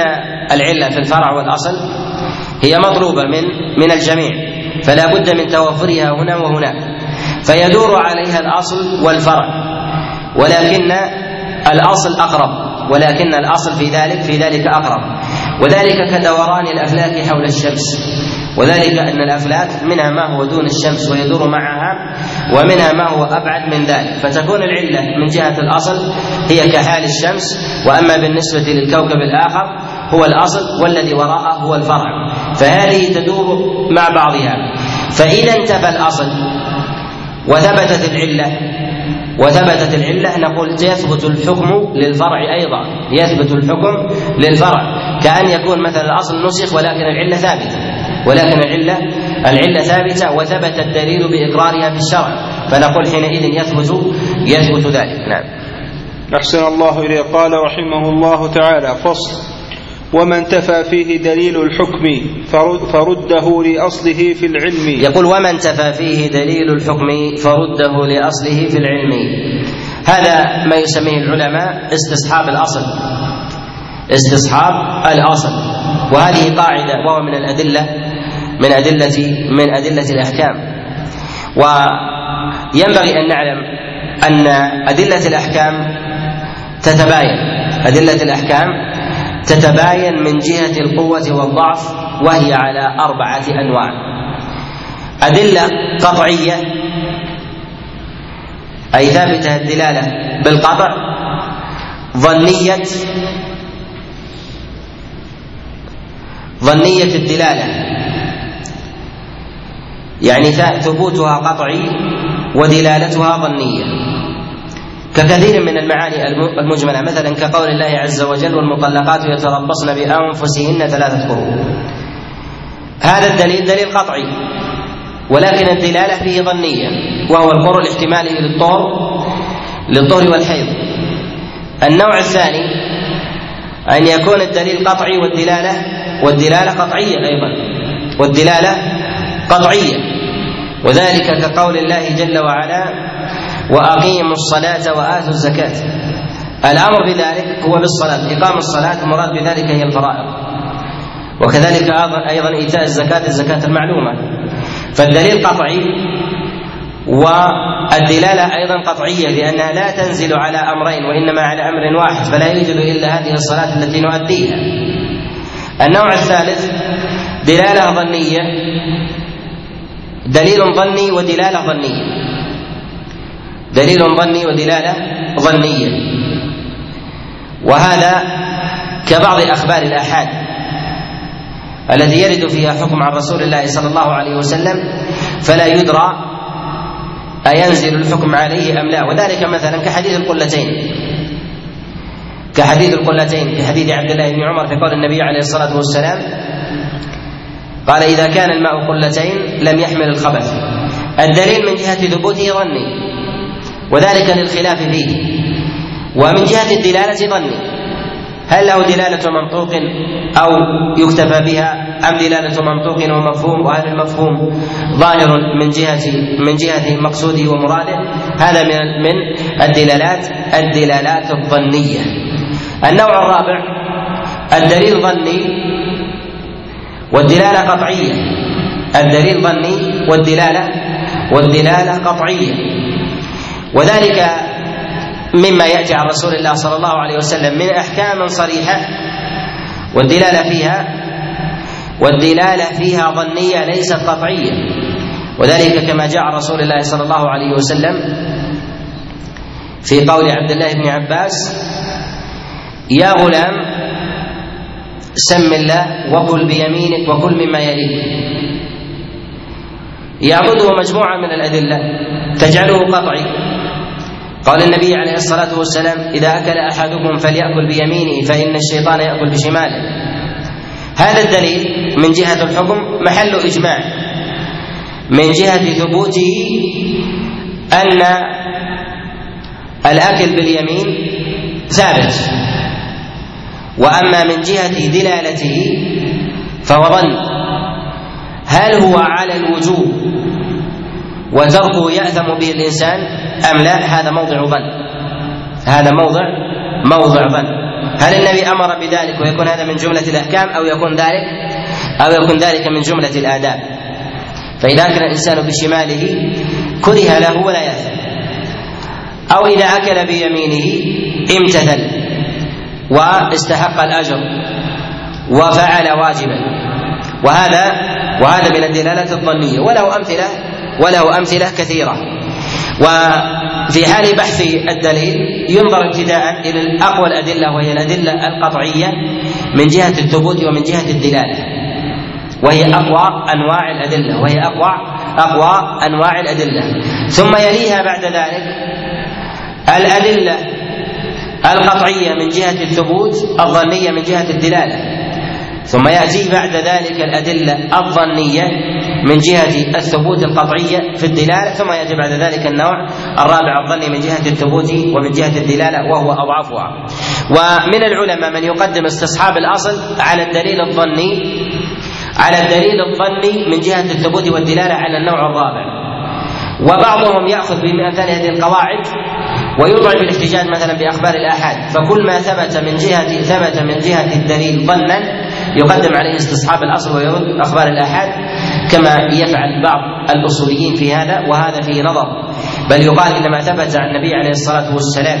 [SPEAKER 2] العلة في الفرع والأصل هي مطلوبة من من الجميع فلا بد من توفرها هنا وهناك فيدور عليها الأصل والفرع ولكن الأصل أقرب ولكن الأصل في ذلك في ذلك أقرب وذلك كدوران الأفلاك حول الشمس. وذلك أن الأفلاك منها ما هو دون الشمس ويدور معها ومنها ما هو أبعد من ذلك. فتكون العلة من جهة الأصل هي كحال الشمس وأما بالنسبة للكوكب الآخر هو الأصل والذي وراءه هو الفرع. فهذه تدور مع بعضها. فإذا انتفى الأصل وثبتت العلة وثبتت العلة نقول يثبت الحكم للفرع أيضا. يثبت الحكم للفرع. كأن يكون مثلا الأصل نسخ ولكن العلة ثابتة. ولكن العلة العلة ثابتة وثبت الدليل بإقرارها في الشرع. فنقول حينئذ يثبت يثبت ذلك. نعم.
[SPEAKER 1] أحسن الله إليه. قال رحمه الله تعالى فصل. وما انتفى فيه دليل الحكم فرد فرده لأصله في العلم.
[SPEAKER 2] يقول وما انتفى فيه دليل الحكم فرده لأصله في العلم. هذا ما يسميه العلماء استصحاب الأصل. استصحاب الأصل. وهذه قاعدة وهو من الأدلة من أدلة من أدلة الأحكام. وينبغي أن نعلم أن أدلة الأحكام تتباين. أدلة الأحكام تتباين من جهة القوة والضعف وهي على أربعة أنواع. أدلة قطعية أي ثابتة الدلالة بالقطع. ظنية ظنية الدلالة. يعني ثبوتها قطعي ودلالتها ظنية. ككثير من المعاني المجملة مثلا كقول الله عز وجل والمطلقات يتربصن بأنفسهن ثلاثة قروء هذا الدليل دليل قطعي ولكن الدلالة فيه ظنية وهو القرء الاحتمالي للطهر للطهر والحيض. النوع الثاني أن يكون الدليل قطعي والدلالة والدلالة قطعية أيضا والدلالة قطعية. وذلك كقول الله جل وعلا وأقيموا الصلاة وآتوا الزكاة. الأمر بذلك هو بالصلاة إقام الصلاة المراد بذلك هي الفرائض. وكذلك أيضا إيتاء الزكاة الزكاة المعلومة. فالدليل قطعي والدلالة أيضا قطعية لأنها لا تنزل على أمرين وإنما على أمر واحد فلا يوجد إلا هذه الصلاة التي نؤديها. النوع الثالث دلالة ظنية. دليل ظني ودلالة ظنية. دليل ظني ودلالة ظنية. وهذا كبعض أخبار الآحاد التي يرد فيها حكم عن رسول الله صلى الله عليه وسلم فلا يدرى أينزل الحكم عليه أم لا. وذلك مثلا كحديث القلتين. كحديث القلتين في حديث عبد الله بن عمر في قول النبي عليه الصلاة والسلام قال إذا كان الماء قلتين لم يحمل الخبث. الدليل من جهة ثبوته ظني. وذلك للخلاف فيه. ومن جهة الدلالة ظني. هل له دلالة منطوق أو يكتفى بها؟ أم دلالة منطوق ومفهوم؟ وهل المفهوم ظاهر من جهة من جهة مقصوده ومراده؟ هذا من من الدلالات الدلالات الظنية. النوع الرابع. الدليل ظني والدلالة قطعية. الدليل ظني والدلالة والدلالة قطعية. وذلك مما يأتي عن رسول الله صلى الله عليه وسلم من أحكام صريحة. والدلالة فيها والدلالة فيها ظنية ليست قطعية. وذلك كما جاء رسول الله صلى الله عليه وسلم في قول عبد الله بن عباس يا غلام سم الله وكل بيمينك وكل مما يليك. يعبده مجموعة من الأدلة تجعله قطعي. قال النبي عليه الصلاة والسلام إذا أكل أحدكم فليأكل بيمينه فإن الشيطان يأكل بشماله. هذا الدليل من جهة الحكم محل إجماع. من جهة ثبوته أن الأكل باليمين ثابت. وأما من جهة دلالته فهو ظن. هل هو على الوجوب وتركه يأثم به الإنسان أم لا؟ هذا موضع ظن. هذا موضع موضع ظن. هل النبي أمر بذلك ويكون هذا من جملة الأحكام أو يكون ذلك؟ أو يكون ذلك من جملة الآداب. فإذا أكل الإنسان بشماله كره له ولا يأثم. أو إذا أكل بيمينه امتثل. واستحق الأجر وفعل واجبا. وهذا وهذا من الدلالات الظنية. وله أمثلة وله أمثلة كثيرة. وفي حال بحث الدليل ينظر ابتداء إلى أقوى الأدلة وهي الأدلة القطعية من جهة الثبوت ومن جهة الدلالة. وهي أقوى أنواع الأدلة. وهي أقوى أقوى أنواع الأدلة. ثم يليها بعد ذلك الأدلة القطعية من جهة الثبوت الظنية من جهة الدلالة. ثم يأتي بعد ذلك الأدلة الظنية من جهة الثبوت القطعية في الدلالة ثم يأتي بعد ذلك النوع الرابع الظني من جهة الثبوت ومن جهة الدلالة وهو أضعفها. ومن العلماء من يقدم استصحاب الأصل على الدليل الظني على الدليل الظني من جهة الثبوت والدلالة على النوع الرابع. وبعضهم يأخذ بأمثال هذه القواعد ويضعف الاحتجاج مثلا بأخبار الآحاد فكل ما ثبت من جهه ثبت من جهة الدليل ظنا يقدم عليه استصحاب الأصل ويرد أخبار الآحاد كما يفعل بعض الأصوليين في هذا وهذا فيه نظر. بل يقال ان ما ثبت عن النبي عليه الصلاة والسلام.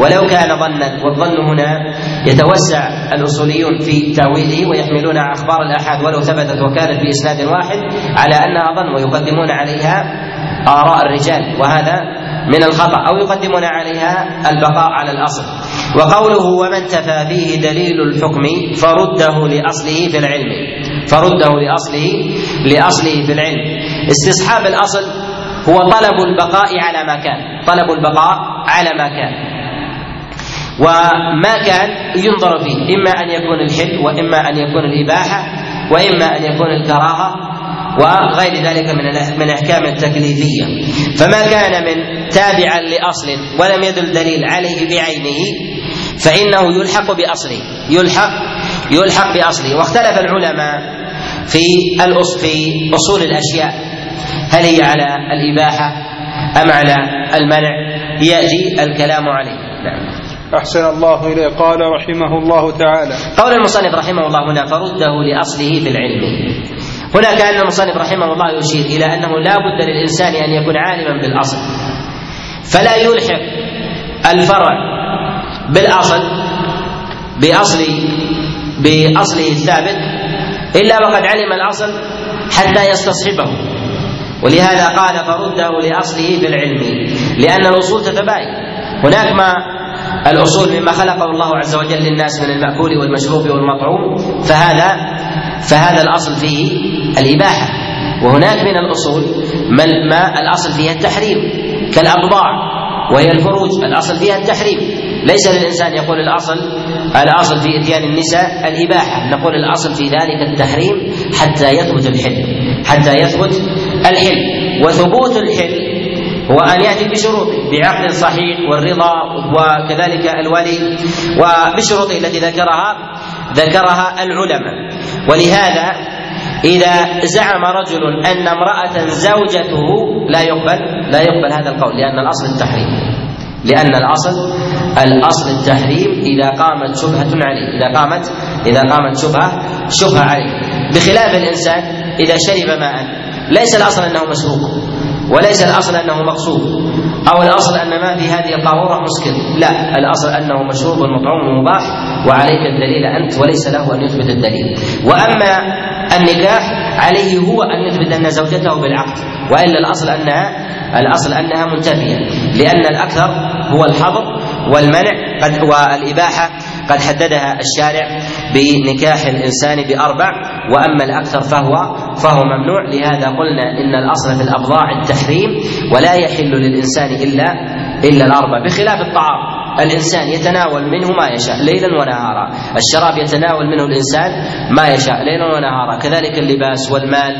[SPEAKER 2] ولو كان ظنا والظن هنا يتوسع الأصوليون في تاويله ويحملون أخبار الآحاد ولو ثبتت وكانت بإسناد واحد على أنها ظن ويقدمون عليها آراء الرجال. وهذا من الخطأ أو يقدمون عليها البقاء على الأصل. وقوله ومن تفى فيه دليل الحكم فرده لأصله في العلم. فرده لأصله لأصله في العلم. استصحاب الأصل هو طلب البقاء على ما كان. طلب البقاء على ما كان. وما كان ينظر فيه إما أن يكون الحل وإما أن يكون الإباحة وإما أن يكون الكراهة. وغير ذلك من من الاحكام التكليفية. فما كان من تابعا لأصل ولم يدل دليل عليه بعينه فإنه يلحق باصله يلحق يلحق باصله واختلف العلماء في في أصول الأشياء. هل هي على الإباحة أم على المنع؟ يأتي الكلام عليه. نعم.
[SPEAKER 1] أحسن الله إليه. قال رحمه الله تعالى
[SPEAKER 2] قول المصنف رحمه الله هنا فرده لأصله في العلم. هنا كأن المصنف رحمه الله يشير إلى أنه لا بد للإنسان أن يكون عالما بالأصل. فلا يلحق الفرع بالأصل بأصل بأصله الثابت إلا وقد علم الأصل حتى يستصحبه. ولهذا قال فرده لأصله في العلم لأن الأصول تتباين. هناك ما الأصول مما خلقه الله عز وجل للناس من المأكول والمشروب والمطعوم فهذا فهذا الأصل فيه الإباحة. وهناك من الأصول ما الأصل فيها التحريم كالأبضاع وهي الفروج. الأصل فيها التحريم. ليس للإنسان يقول الأصل الأصل في إتيان النساء الإباحة. نقول الأصل في ذلك التحريم حتى يثبت الحل حتى يثبت الحل وثبوت الحل هو أن يأتي بشروطه بعقد صحيح والرضا وكذلك الولي. وبشروطه التي ذكرها ذكرها العلماء. ولهذا إذا زعم رجل أن امرأة زوجته لا يقبل لا يقبل هذا القول لأن الأصل التحريم. لأن الأصل الأصل التحريم إذا قامت شبهة عليه إذا قامت إذا قامت شبهة شبهة عليه. بخلاف الإنسان إذا شرب ماء ليس الأصل أنه مشروب وليس الأصل أنه مقصود. أو الأصل أن ما في هذه القاروره مسكر لا الأصل أنه مشروب مطعوم مباح وعليك الدليل أنت وليس له أن يثبت الدليل. وأما النكاح عليه هو أن يثبت أن زوجته بالعقد. وإلا الأصل أنها الأصل أنها منتفيه لأن الأكثر هو الحظر والمنع قد والإباحة قد حددها الشارع بنكاح الإنسان بأربع وأما الأكثر فهو فهو ممنوع. لهذا قلنا إن الأصل في الأبضاع التحريم ولا يحل للإنسان إلا إلا الأربع بخلاف الطعام. الإنسان يتناول منه ما يشاء ليلا ونهارا. الشراب يتناول منه الإنسان ما يشاء ليلا ونهارا. كذلك اللباس والمال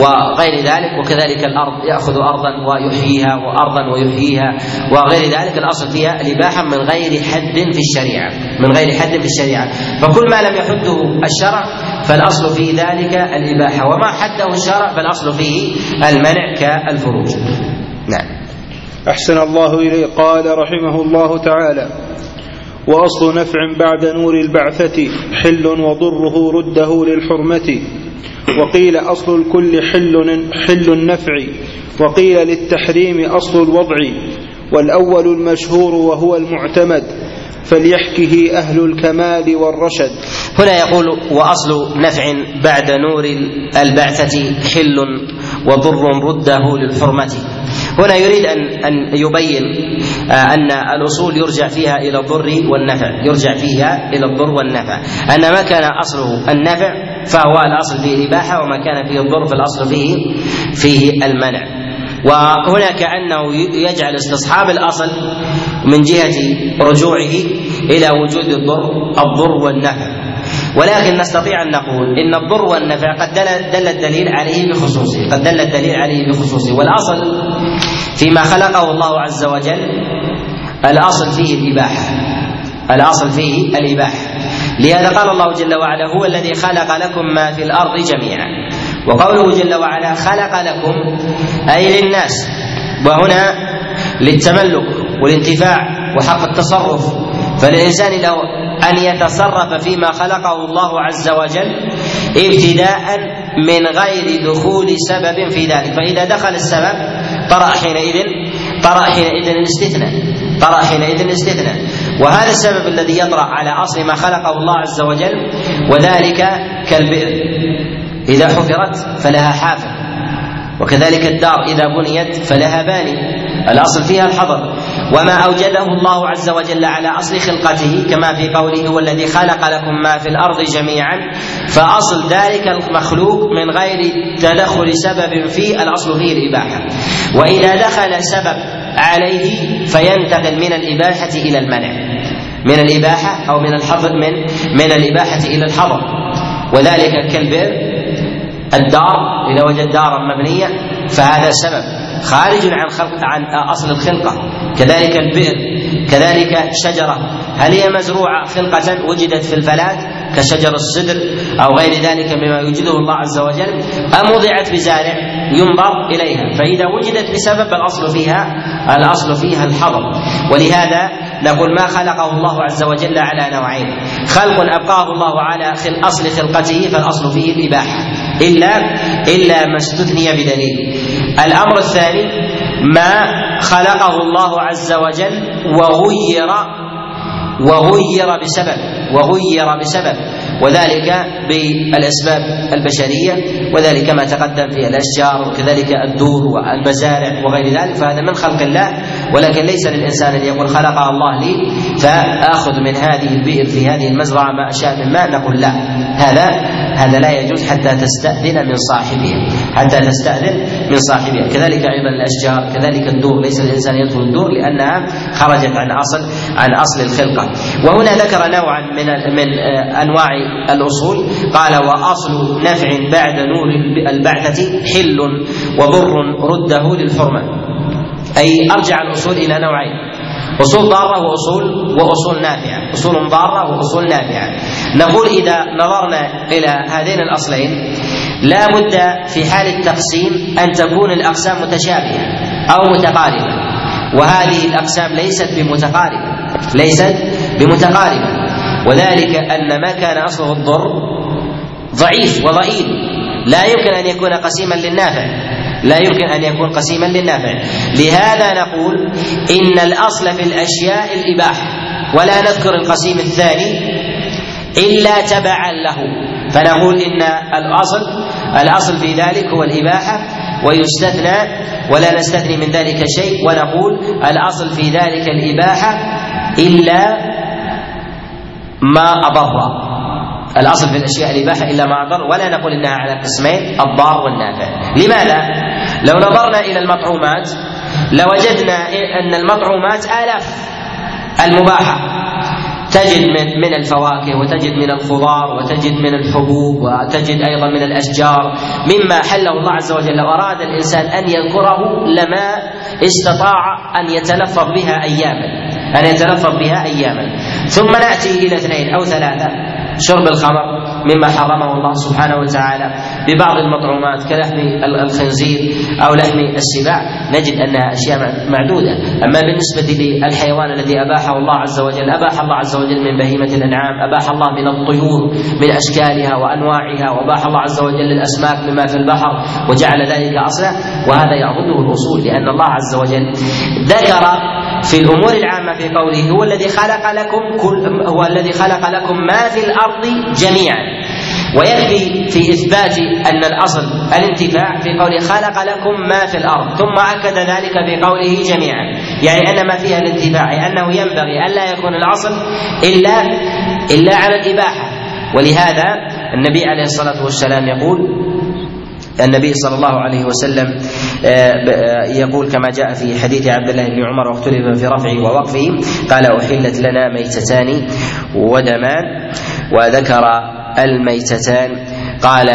[SPEAKER 2] وغير ذلك وكذلك الأرض يأخذ ارضا ويحييها وارضا ويحييها وغير ذلك. الأصل فيها الاباحه من غير حد في الشريعة من غير حد في الشريعة. فكل ما لم يحده الشرع فالأصل في ذلك الإباحة وما حده الشرع فالأصل فيه المنع كالفروج.
[SPEAKER 1] أحسن الله إليه. قال رحمه الله تعالى وأصل نفع بعد نور البعثة حل وضره رده للحرمة. وقيل أصل الكل حل, حل النفع. وقيل للتحريم أصل الوضع. والأول المشهور وهو المعتمد فليحكه أهل الكمال والرشد.
[SPEAKER 2] هنا يقول وأصل نفع بعد نور البعثة حل وضر رده للحرمة. هنا يريد ان أن يبين آه، أن الأصول يرجع فيها إلى الضر والنفع. يرجع فيها إلى الضر والنفع. أن ما كان أصله النفع فهو الأصل فيه الإباحة وما كان فيه الضر فالأصل فيه فيه المنع. وهنا كانه يجعل استصحاب الأصل من جهة رجوعه إلى وجود الضر الضر والنفع. ولكن نستطيع أن نقول إن الضر والنفع قد دل, دل الدليل عليه بخصوصه قد دل الدليل عليه بخصوصه. والأصل فيما خلقه الله عز وجل الأصل فيه الإباحة. الأصل فيه الإباحة. لهذا قال الله جل وعلا هو الذي خلق لكم ما في الأرض جميعا. وقوله جل وعلا خلق لكم أي للناس. وهنا للتملك والانتفاع وحق التصرف فللانسان لو أن يتصرف فيما خلقه الله عز وجل ابتداء من غير دخول سبب في ذلك. فإذا دخل السبب طرأ حينئذ طرأ حينئذ الاستثناء طرأ حينئذ الاستثناء. وهذا السبب الذي يطرأ على أصل ما خلقه الله عز وجل وذلك كالبئر. إذا حفرت فلها حافر وكذلك الدار. إذا بنيت فلها باني. الأصل فيها الحظر وما أوجده الله عز وجل على أصل خلقته كما في قوله هو الذي خلق لكم ما في الأرض جميعا فأصل ذلك المخلوق من غير تدخل سبب فيه الأصل فيه الإباحة وإذا دخل سبب عليه فينتقل من الإباحة إلى المنع من الإباحة أو من الحظر من من الإباحة إلى الحظر. وذلك كالبئر الدار إذا وجد دارا مبنية فهذا سبب. خارج عن خلق عن أصل الخلقة. كذلك البئر كذلك شجرة. هل هي مزروعة خلقة؟ وجدت في الفلات كشجر الصدر أو غير ذلك مما يوجده الله عز وجل أم وضعت بزارع ينظر إليها؟ فإذا وجدت بسبب الأصل فيها الأصل فيها الحظر. ولهذا نقول ما خلقه الله عز وجل على نوعين. خلق أبقاه الله على أصل خلقته فالأصل فيه الإباحة. إلا إلا ما استثني بدليل. الأمر الثاني ما خلقه الله عز وجل وغير وغير بسبب وغير بسبب. وذلك بالأسباب البشرية وذلك ما تقدم في الأشجار وكذلك الدور والمزارع وغير ذلك فهذا من خلق الله ولكن ليس للإنسان أن يقول خلقها الله لي فآخذ من هذه البئر في هذه المزرعة ما أشاء من ماء نقول لا هذا هذا لا يجوز حتى تستأذن من صاحبها حتى تستأذن من صاحبها كذلك أيضا الأشجار كذلك الدور ليس الإنسان يدخل الدور لأنها خرجت عن أصل عن أصل الخلقة. وهنا ذكر نوعا من من أنواع الأصول. قال وأصل نفع بعد نور البعثة حل وضر رده للحرمة. أي أرجع الأصول إلى نوعين أصول ضارة وأصول وأصول نافعة. أصول ضارة وأصول نافعة. نقول إذا نظرنا إلى هذين الأصلين لا بد في حال التقسيم أن تكون الأقسام متشابهة أو متقاربة. وهذه الأقسام ليست بمتقاربة ليست بمتقاربة. وذلك أن ما كان أصله الضر ضعيف وضئيل. لا يمكن أن يكون قسيما للنافع. لا يمكن أن يكون قسيما للنافع. لهذا نقول إن الأصل في الأشياء الاباحه ولا نذكر القسيم الثاني إلا تبعا له. فنقول إن الأصل الأصل في ذلك هو الإباحة ويستثنى ولا نستثني من ذلك شيء ونقول الأصل في ذلك الإباحة إلا ما أضر. الأصل في الأشياء الاباحه إلا ما أضر ولا نقول إنها على قسمين الضار والنافع. لماذا؟ لو نظرنا إلى المطعومات لوجدنا إن المطعومات آلاف المباحة. تجد من من الفواكه وتجد من الخضار وتجد من الحبوب وتجد أيضا من الأشجار. مما حله الله عز وجل لو أراد الإنسان أن يذكره لما استطاع أن يتلفظ بها اياما. أن يتلفظ بها أياما. ثم نأتي إلى اثنين أو ثلاثة. شرب الخمر مما حرمه الله سبحانه وتعالى ببعض المطعومات كلحم الخنزير أو لحم السباع. نجد انها أشياء معدودة. أما بالنسبة للحيوان الذي أباحه الله عز وجل أباح الله عز وجل من بهيمة الأنعام أباح الله من الطيور من أشكالها وأنواعها وأباح الله عز وجل الأسماك مما في البحر وجعل ذلك أصلا. وهذا يعبده الاصول لأن الله عز وجل ذكر في الأمور العامة في قوله هو الذي خلق لكم كل هو الذي خلق لكم ما في الأرض جميعا. ويكفي في إثبات أن الأصل الانتفاع في قوله خلق لكم ما في الأرض ثم أكد ذلك بقوله جميعا. يعني أن ما فيها الانتفاع أنه ينبغي الا يكون الأصل إلا إلا على الإباحة. ولهذا النبي عليه الصلاة والسلام يقول النبي صلى الله عليه وسلم آه، آه، يقول كما جاء في حديث عبد الله بن عمر واختلف في رفعه ووقفه قال أحلت لنا ميتتان ودمان وذكر الميتتان قال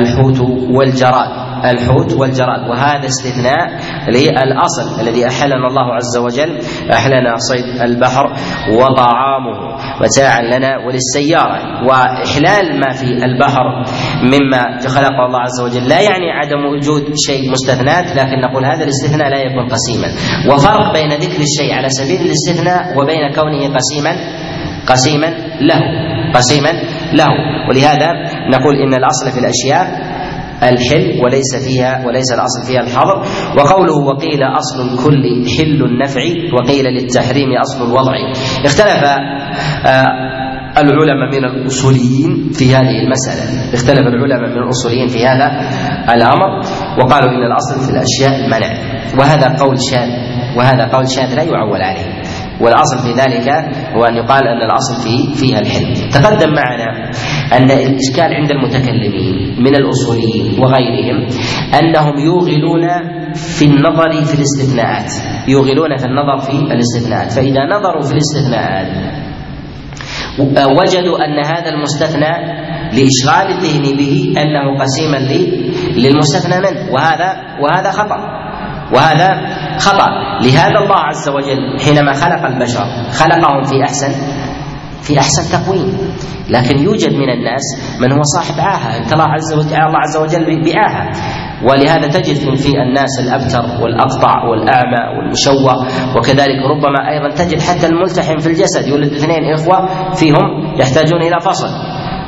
[SPEAKER 2] الحوت والجراد. الحوت والجراد. وهذا استثناء للأصل الذي أحلنا الله عز وجل أحلنا صيد البحر وطعامه متاعا لنا وللسيارة. وإحلال ما في البحر مما خلقه الله عز وجل. لا يعني عدم وجود شيء مستثنات لكن نقول هذا الاستثناء لا يكون قسيما. وفرق بين ذكر الشيء على سبيل الاستثناء وبين كونه قسيما قسيما له قسيما له. ولهذا نقول إن الأصل في الأشياء الحل وليس فيها وليس الأصل فيها الحظر وقوله وقيل أصل الكل حل النفع وقيل للتحريم أصل الوضع. اختلف آه، العلماء من الأصوليين في هذه المسألة. اختلف العلماء من الأصوليين في هذا الأمر وقالوا إن الأصل في الأشياء المنع. وهذا قول شاذ وهذا قول شاذ لا يعول عليه. والأصل في ذلك هو أن يقال أن الأصل في فيها الحل تقدم معنا أن الإشكال عند المتكلمين من الأصوليين وغيرهم أنهم يوغلون في النظر في الاستثناءات. يوغلون في النظر في الاستثناءات. فإذا نظروا في الاستثناءات وجدوا أن هذا المستثنى لإشغال الذهن به أنه قسيما للمستثنى منه. وهذا وهذا خطأ. وهذا خطأ. لهذا الله عز وجل حينما خلق البشر خلقهم في أحسن في أحسن تقويم. لكن يوجد من الناس من هو صاحب عاهة ابتلى عز وجل الله عز وجل بعاهة. ولهذا تجد في الناس الأبتر والاقطع والأعمى والمشوه. وكذلك ربما أيضا تجد حتى الملتحم في الجسد يولد اثنين إخوة فيهم يحتاجون إلى فصل.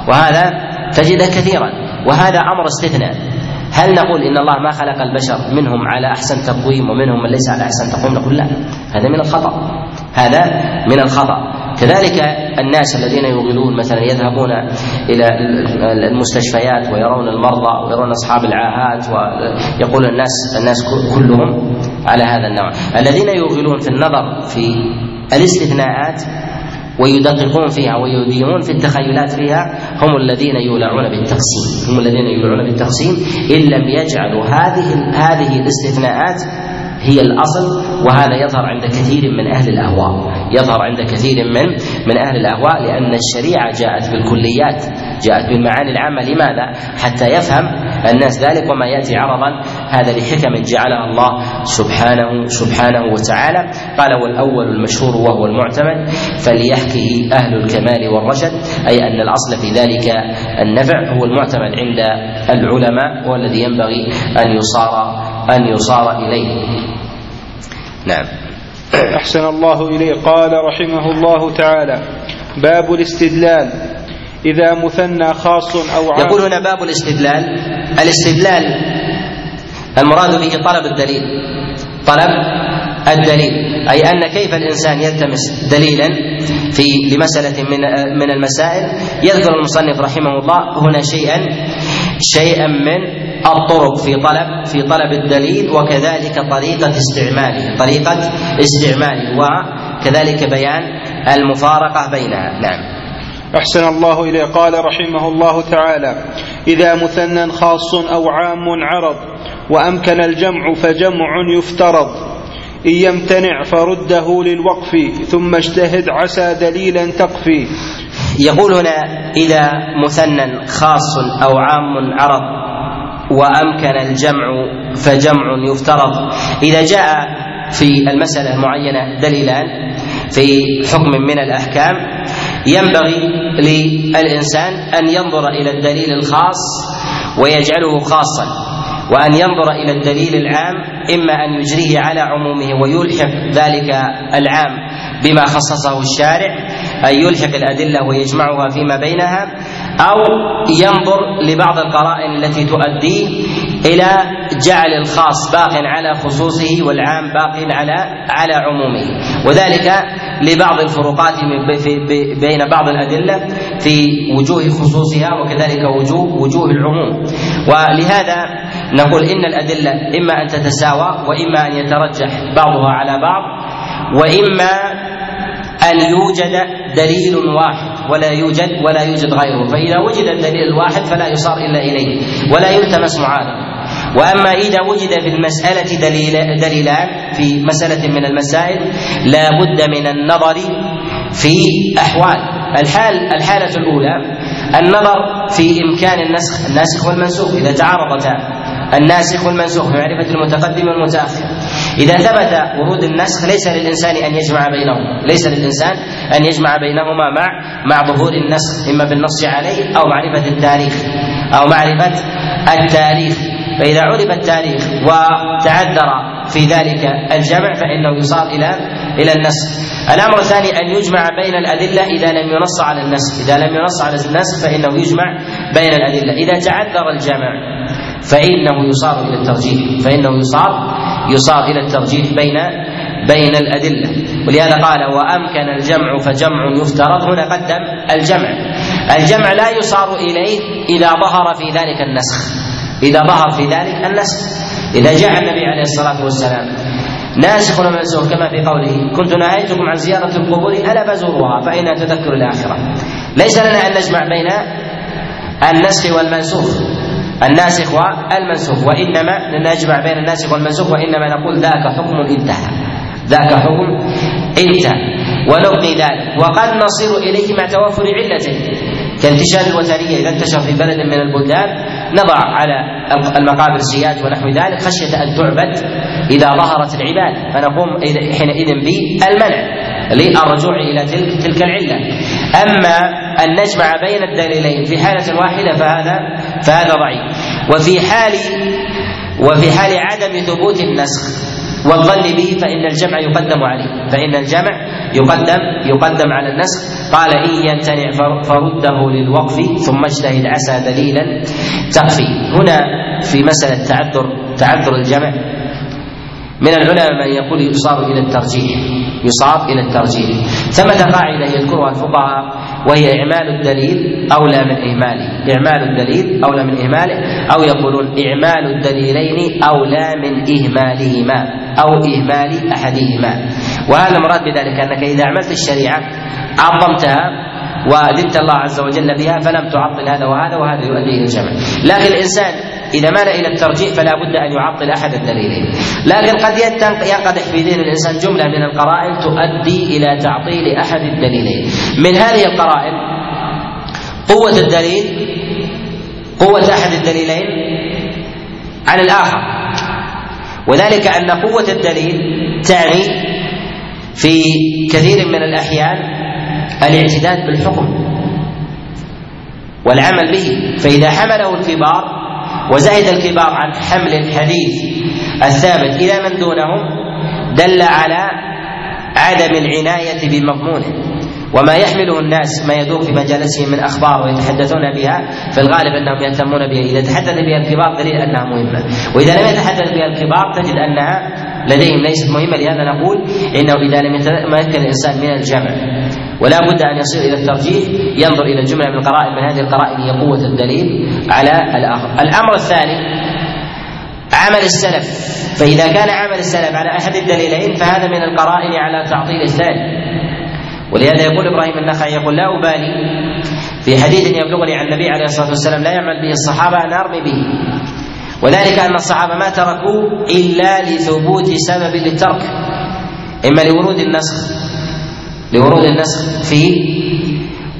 [SPEAKER 2] وهذا تجده كثيرا. وهذا أمر استثناء. هل نقول إن الله ما خلق البشر منهم على أحسن تقويم ومنهم من ليس على أحسن تقويم؟ نقول لا هذا من الخطأ هذا من الخطأ. كذلك الناس الذين يوغلون مثلا يذهبون إلى المستشفيات ويرون المرضى ويرون أصحاب العاهات ويقول الناس الناس كلهم على هذا النوع. الذين يوغلون في النظر في الاستثناءات ويدققون فيها ويدينون في التخيلات فيها هم الذين يولعون بالتقسيم هم الذين يولعون بالتقسيم إن لم يجعلوا هذه هذه الاستثناءات هي الأصل وهذا يظهر عند كثير من أهل الأهواء. يظهر عند كثير من من أهل الأهواء لأن الشريعة جاءت بالكليات جاءت بالمعاني العامة. لماذا؟ حتى يفهم الناس ذلك وما يأتي عرضا. هذا لحكم جعلها الله سبحانه سبحانه وتعالى. قال والأول المشهور وهو المعتمد فليحكه أهل الكمال والرشد. أي أن الأصل في ذلك النفع هو المعتمد عند العلماء والذي ينبغي أن يصار أن يصار إليه. نعم.
[SPEAKER 1] أحسن الله إليه. قال رحمه الله تعالى باب الاستدلال. إذا مثنى خاص أو
[SPEAKER 2] عام. يقول هنا باب الاستدلال. الاستدلال المراد به طلب الدليل. طلب الدليل. أي أن كيف الإنسان يلتمس دليلا في لمساله من من المسائل. يذكر المصنف رحمه الله هنا شيئا شيئا من الطرق في طلب في طلب الدليل وكذلك طريقة استعماله طريقة استعماله وكذلك بيان المفارقة بينها. نعم.
[SPEAKER 1] أحسن الله إليه. قال رحمه الله تعالى إذا مثنى خاص أو عام عرض وأمكن الجمع فجمع يفترض. إن يمتنع فرده للوقف ثم اجتهد عسى دليلا تقفي.
[SPEAKER 2] يقول هنا إذا مثنى خاص أو عام عرض وأمكن الجمع فجمع يفترض. إذا جاء في المسألة المعينة دليلان في حكم من الأحكام ينبغي للإنسان أن ينظر إلى الدليل الخاص ويجعله خاصا وأن ينظر إلى الدليل العام إما أن يجريه على عمومه ويلحق ذلك العام بما خصصه الشارع أن يلحق الأدلة ويجمعها فيما بينها أو ينظر لبعض القرائن التي تؤديه إلى جعل الخاص باق على خصوصه والعام باق على على عمومه. وذلك لبعض الفروقات بين بعض الأدلة في وجوه خصوصها وكذلك وجوه وجوه العموم. ولهذا نقول إن الأدلة إما أن تتساوى وإما أن يترجح بعضها على بعض وإما أن يوجد دليل واحد. ولا يوجد ولا يوجد غيره. فإذا وجد الدليل الواحد فلا يصار إلا إليه ولا يلتمس معارض وأما إذا وجد في المسألة دليل دليلان في مسألة من المسائل لا بد من النظر في أحوال. الحال الحالة الأولى النظر في إمكان النسخ الناسخ والمنسوخ. إذا تعارضتا الناسخ والمنسوخ بمعرفه المتقدم والمتأخر. إذا ثبت ورود النسخ ليس للإنسان أن يجمع بينهما ليس للإنسان أن يجمع بينهما مع مع ظهور النسخ إما بالنص عليه أو معرفة التاريخ أو معرفة التاريخ. فإذا عرف التاريخ وتعذر في ذلك الجمع فإنه يصار إلى إلى النسخ. الأمر الثاني أن يجمع بين الأدلة إذا لم ينص على النسخ، إذا لم ينص على النسخ فإنه يجمع بين الأدلة، إذا تعذر الجمع فإنه يصار إلى الترجيح، فإنه يصار يصار إلى الترجيح بين بين الأدلة. ولهذا قال وأمكن الجمع فجمع يفترض هنا قدم الجمع. الجمع لا يصار إليه إذا ظهر في ذلك النسخ. إذا ظهر في ذلك النسخ. إذا جاء النبي عليه الصلاة والسلام. ناسخ ومنسوخ كما في قوله كنت نهيتكم عن زيارة القبور ألا فزوروها فإنها تذكر الآخرة. ليس لنا أن نجمع بين النسخ والمنسوخ. الناسخ والمنسوخ وإنما نجمع بين الناسخ والمنسوخ وإنما نقول ذاك حكم انتهى. ذاك حكم انتهى. ونبني ذلك. وقد نصير إليه مع توافر علته كانتشار الوثنية. إذا انتشر في بلد من البلدان نضع على المقابر سياج ونحو ذلك خشية أن تعبد إذا ظهرت العبادة فنقوم حينئذ بالمنع للرجوع إلى تلك تلك العلة. أما أن نجمع بين الدليلين في حالة واحدة فهذا فهذا ضعيف. وفي حال وفي حال عدم ثبوت النسخ والظن به فإن الجمع يقدم عليه. فإن الجمع يقدم يقدم على النسخ. قال إن يمتنع فرده للوقف ثم اجتهد عسى دليلا تقفي هنا في مسألة تعذر تعذر الجمع. من العلماء من يقول يصار إلى الترجيح. يصار إلى الترجيح. ثمة قاعدة يذكرها الفقهاء وهي إعمال الدليل أولى من اهماله إعمال الدليل أولى من إهماله أو يقولون إعمال الدليلين أولى من إهمالهما أو إهمال أحدهما. وهذا المراد بذلك أنك إذا عملت الشريعة عظمتها وذبت الله عز وجل بها فلم تعطل هذا وهذا وهذا يؤدي إلى الجمع. لكن الإنسان إذا مال إلى الترجيح فلا بد أن يعطل أحد الدليلين. لكن قد ينقدح في ذهن الإنسان جملة من القرائن تؤدي إلى تعطيل أحد الدليلين. من هذه القرائن قوة الدليل قوة أحد الدليلين عن الآخر. وذلك أن قوة الدليل تعني في كثير من الأحيان الاعتداد بالحكم والعمل به. فإذا حمله الكبار وزهد الكبار عن حمل الحديث الثابت. إلى من دونهم؟ دل على عدم العناية بمضمونه. وما يحمله الناس ما يدور في مجالسهم من أخبار ويتحدثون بها في الغالب أنهم يهتمون بها، إذا تحدث بها الكبار دليل أنها مهمة، وإذا لم يتحدث بها الكبار تجد أنها لديهم ليست مهمة لهذا نقول إنه إذا لم يتمكن الإنسان من الجمع ولا بد أن يصير إلى الترجيح ينظر إلى الجملة من القرائن من هذه القرائن هي قوة الدليل على الآخر. الأمر الثاني عمل السلف فإذا كان عمل السلف على أحد الدليلين فهذا من القرائن على تعطيل الثاني. ولهذا يقول إبراهيم النخعي يقول لا أبالي في حديث يبلغني عن النبي عليه الصلاة والسلام لا يعمل به الصحابة ان ارمي به وذلك أن الصحابة ما تركوه إلا لثبوت سبب للترك إما لورود النسخ لورود النسخ فيه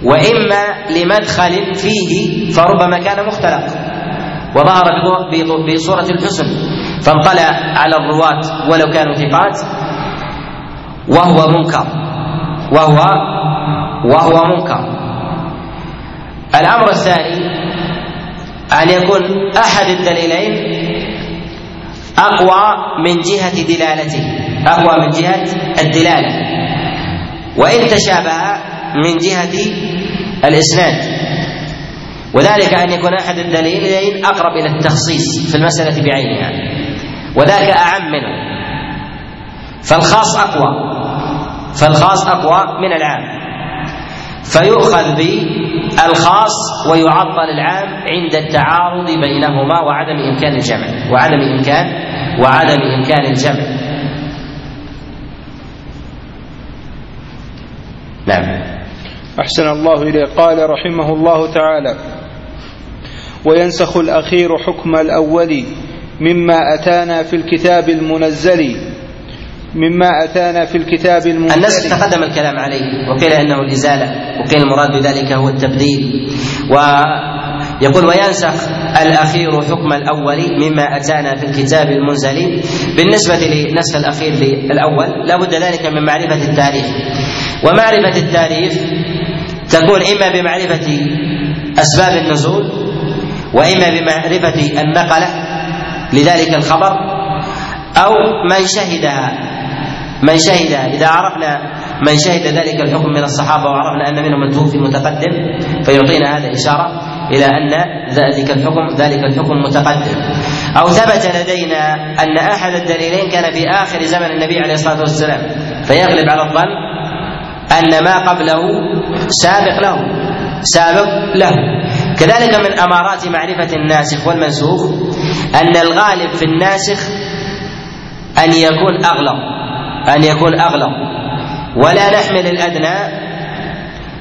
[SPEAKER 2] وإما لمدخل فيه فربما كان مختلق وظهر بصوره الحسن فانطلع على الرواة ولو كانوا ثقات وهو منكر وهو وهو منكر. الأمر الثاني أن يكون أحد الدليلين أقوى من جهة دلالته؟ أقوى من جهة الدلالة وإن تشابه من جهة الإسناد. وذلك أن يكون أحد الدليلين أقرب إلى التخصيص في المسألة بعينها. وذاك أعم منه. فالخاص أقوى. فالخاص أقوى من العام. فيؤخذ بالخاص ويعطل العام عند التعارض بينهما وعدم إمكان الجمع وعدم امكان وعدم إمكان الجمع. نعم.
[SPEAKER 1] أحسن الله إليه. قال رحمه الله تعالى وينسخ الأخير حكم الأول مما أتانا في الكتاب المنزل مما أتانا في الكتاب المنزل.
[SPEAKER 2] النسخ تقدم الكلام عليه وقيل أنه الإزالة وقيل المراد بذلك هو التبديل. ويقول وينسخ الأخير حكم الأول مما أتانا في الكتاب المنزل. بالنسبة لنسخ الأخير للأول لا بد ذلك من معرفة التاريخ. ومعرفة التاريخ تكون إما بمعرفة أسباب النزول وإما بمعرفة النقلة لذلك الخبر أو من شهدها. من شهد إذا عرفنا من شهد ذلك الحكم من الصحابة وعرفنا أن منهم من توفي متقدم فيعطينا هذا إشارة إلى أن ذلك الحكم ذلك الحكم متقدم. أو ثبت لدينا أن أحد الدليلين كان في آخر زمن النبي عليه الصلاة والسلام فيغلب على الظن أن ما قبله سابق له سابق له. كذلك من أمارات معرفة الناسخ والمنسوخ أن الغالب في الناسخ أن يكون أغلظ أن يكون أغلظ ولا نحمل الأدنى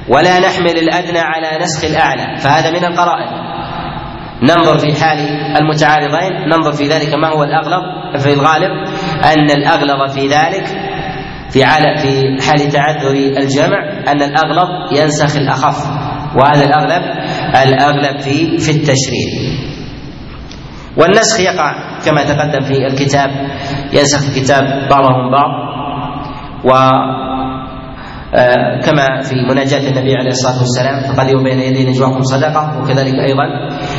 [SPEAKER 2] ولا نحمل الأدنى على نسخ الأعلى. فهذا من القرائن. ننظر في حال المتعارضين ننظر في ذلك ما هو الأغلظ في الغالب أن الأغلظ في ذلك في في حال تعذر الجمع أن الأغلظ ينسخ الأخف. وهذا الأغلب الأغلب في في التشريع. والنسخ يقع كما تقدم في الكتاب. ينسخ الكتاب بعضهم بعض. و آه، كما في مناجاة النبي عليه الصلاة والسلام فقدموا بين يدي نجواكم صدقة وكذلك أيضا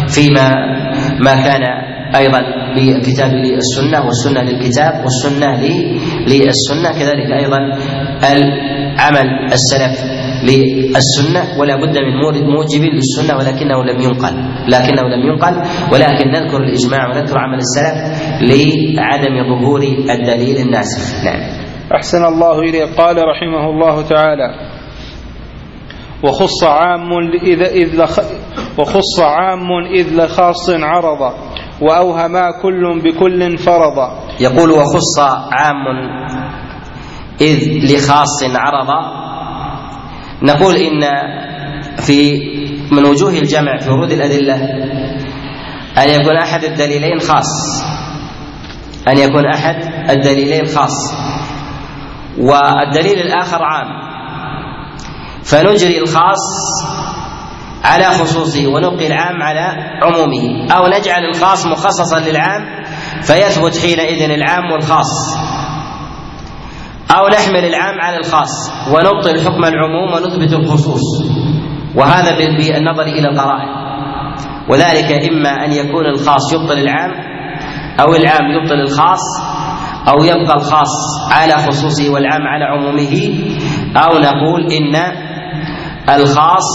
[SPEAKER 2] فيما ما كان أيضا بالكتاب للسنة والسنة للكتاب والسنة للسنة كذلك أيضا العمل السلف للسنة ولا بد من موجب للسنة ولكنه لم ينقل لكنه لم ينقل ولكن نذكر الإجماع ونذكر عمل السلف لعدم ظهور الدليل الناسخ. نعم.
[SPEAKER 1] أحسن الله إليه. قال رحمه الله تعالى وخص عام إذ إذ وخص عام إذ لخاص عرض وأوهما كل بكل فرض
[SPEAKER 2] يقول وخص عام إذ لخاص عرض نقول إن في من وجوه الجمع في ورود الأدلة أن يكون أحد الدليلين خاص. أن يكون أحد الدليلين خاص. والدليل الآخر عام. فنجري الخاص على خصوصه ونبقي العام على عمومه أو نجعل الخاص مخصصا للعام فيثبت حينئذ العام والخاص. أو نحمل العام على الخاص ونبطل حكم العموم ونثبت الخصوص. وهذا بالنظر إلى القرائن. وذلك إما أن يكون الخاص يبطل العام أو العام يبطل الخاص أو يبقى الخاص على خصوصه والعام على عمومه أو نقول إن الخاص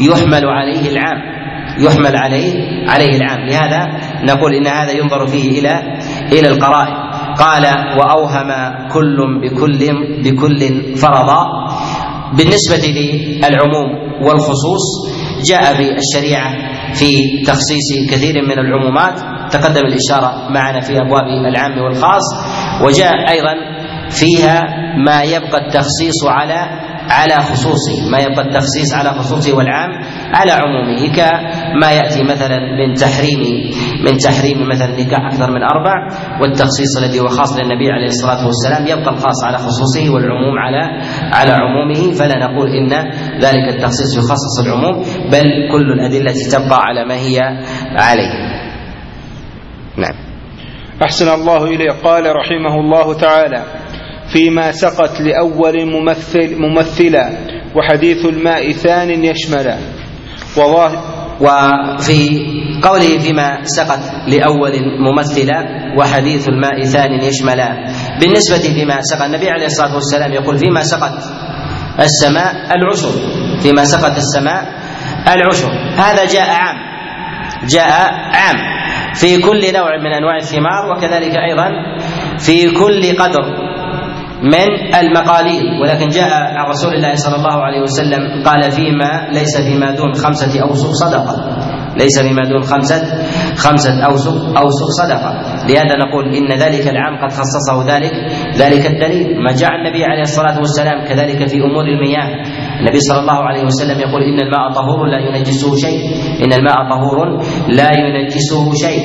[SPEAKER 2] يحمل عليه العام يحمل عليه عليه العام. لهذا نقول إن هذا ينظر فيه إلى إلى القرائن. قال وأوهم كل بكل بكل فرضا بالنسبة للعموم والخصوص جاء بالشريعة في تخصيص كثير من العمومات تقدم الإشارة معنا في أبواب العام والخاص وجاء أيضا فيها ما يبقى التخصيص على على خصوصه ما يبقى التخصيص على خصوصه والعام على عمومه كما يأتي مثلا من تحريم من تحريم مثلا نكاح أكثر من أربع والتخصيص الذي هو خاص للنبي عليه الصلاة والسلام يبقى الخاص على خصوصه والعموم على على عمومه فلا نقول إن ذلك التخصيص يخصص العموم بل كل الأدلة تبقى على ما هي عليه. نعم.
[SPEAKER 1] أحسن الله إليه قال رحمه الله تعالى فيما سقت لأول ممثل ممثلا وحديث الماء ثان يشملا
[SPEAKER 2] وظاهر وفي قوله فيما سقت لأول ممثلا وحديث الماء ثان يشملا بالنسبة فيما سقى النبي عليه الصلاة والسلام يقول فيما سقت السماء العشر. فيما سقت السماء العشر. هذا جاء عام. جاء عام. في كل نوع من أنواع الثمار وكذلك أيضا في كل قدر. من المقاليد. ولكن جاء عن رسول الله صلى الله عليه وسلم قال فيما ليس فيما دون خمسة أوسق صدقة. ليس فيما دون خمسة خمسة أوسق أوسق صدقة. لهذا نقول إن ذلك العام قد خصصه ذلك ذلك الدليل. ما جاء النبي عليه الصلاة والسلام كذلك في أمور المياه. النبي صلى الله عليه وسلم يقول إن الماء طهور لا ينجسه شيء. إن الماء طهور لا ينجسه شيء.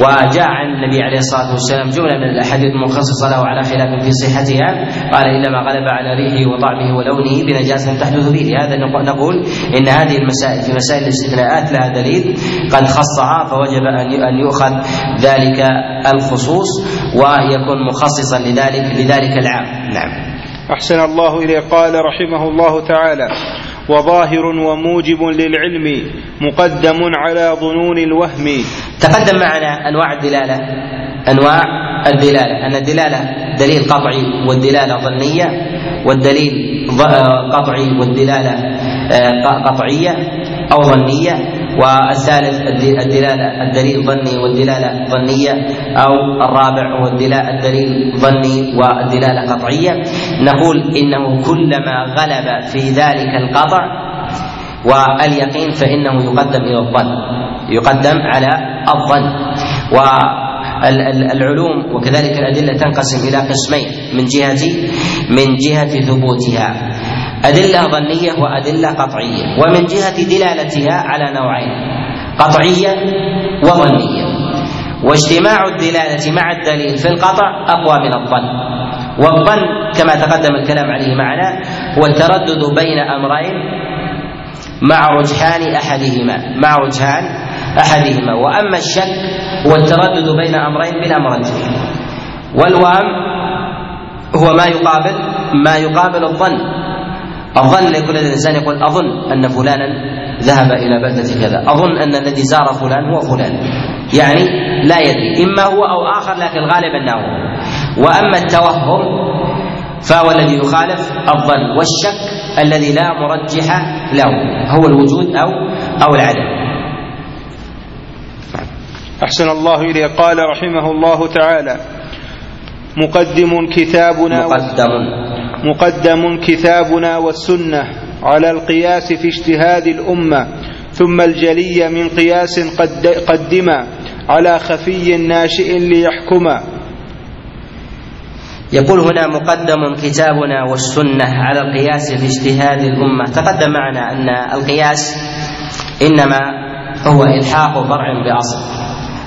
[SPEAKER 2] وجاء عن النبي عليه الصلاة والسلام جملة من الأحاديث المخصصة له على خلاف في صحتها. قال إنما غلب على ريحه وطعمه ولونه بنجاسة تحدث به. لهذا نقول إن هذه المسائل في مسائل الاستثناءات لها دليل. قد خصها فوجب أن يؤخذ ذلك الخصوص ويكون مخصصا لذلك لذلك العام. نعم.
[SPEAKER 1] أحسن الله إليه. قال رحمه الله تعالى وظاهر وموجب للعلم مقدم على ظنون الوهم.
[SPEAKER 2] تقدم معنا أنواع الدلالة أنواع الدلالة أن الدلالة دليل قطعي والدلالة ظنية والدليل قطعي والدلالة آه، قطعية أو ظنية. والثالث الدلالة الدليل ظني والدلالة ظنية أو الرابع هو الدليل ظني والدلالة قطعية نقول إنه كلما غلب في ذلك القطع واليقين فإنه يقدم إلى الظن يقدم على الظن. والعلوم وكذلك الأدلة تنقسم إلى قسمين من جهة من جهة ثبوتها. أدلة ظنية وأدلة قطعية. ومن جهة دلالتها على نوعين قطعية وظنية. واجتماع الدلالة مع الدليل في القطع أقوى من الظن. والظن كما تقدم الكلام عليه معنا هو التردد بين أمرين مع رجحان أحدهما مع رجحان أحدهما. وأما الشك هو التردد بين أمرين بلا مرجح والوهم هو ما يقابل ما يقابل الظن. الظن لكل الإنسان يقول أظن أن فلانا ذهب إلى بلدة كذا. أظن أن الذي زار فلان هو فلان. يعني لا يدري. إما هو أو آخر لكن الغالب أنه هو. وأما التوهم فهو الذي يخالف الظن والشك الذي لا مرجح له. هو الوجود أو أو العدم.
[SPEAKER 1] أحسن الله إليه قال رحمه الله تعالى مقدم كتابنا
[SPEAKER 2] مقدم.
[SPEAKER 1] مقدم كتابنا والسنة على القياس في اجتهاد الأمة ثم الجلي من قياس قد قدما على خفي ناشئ ليحكما
[SPEAKER 2] يقول هنا مقدم كتابنا والسنة على القياس في اجتهاد الأمة. تقدم معنا أن القياس إنما هو إلحاق فرع بأصل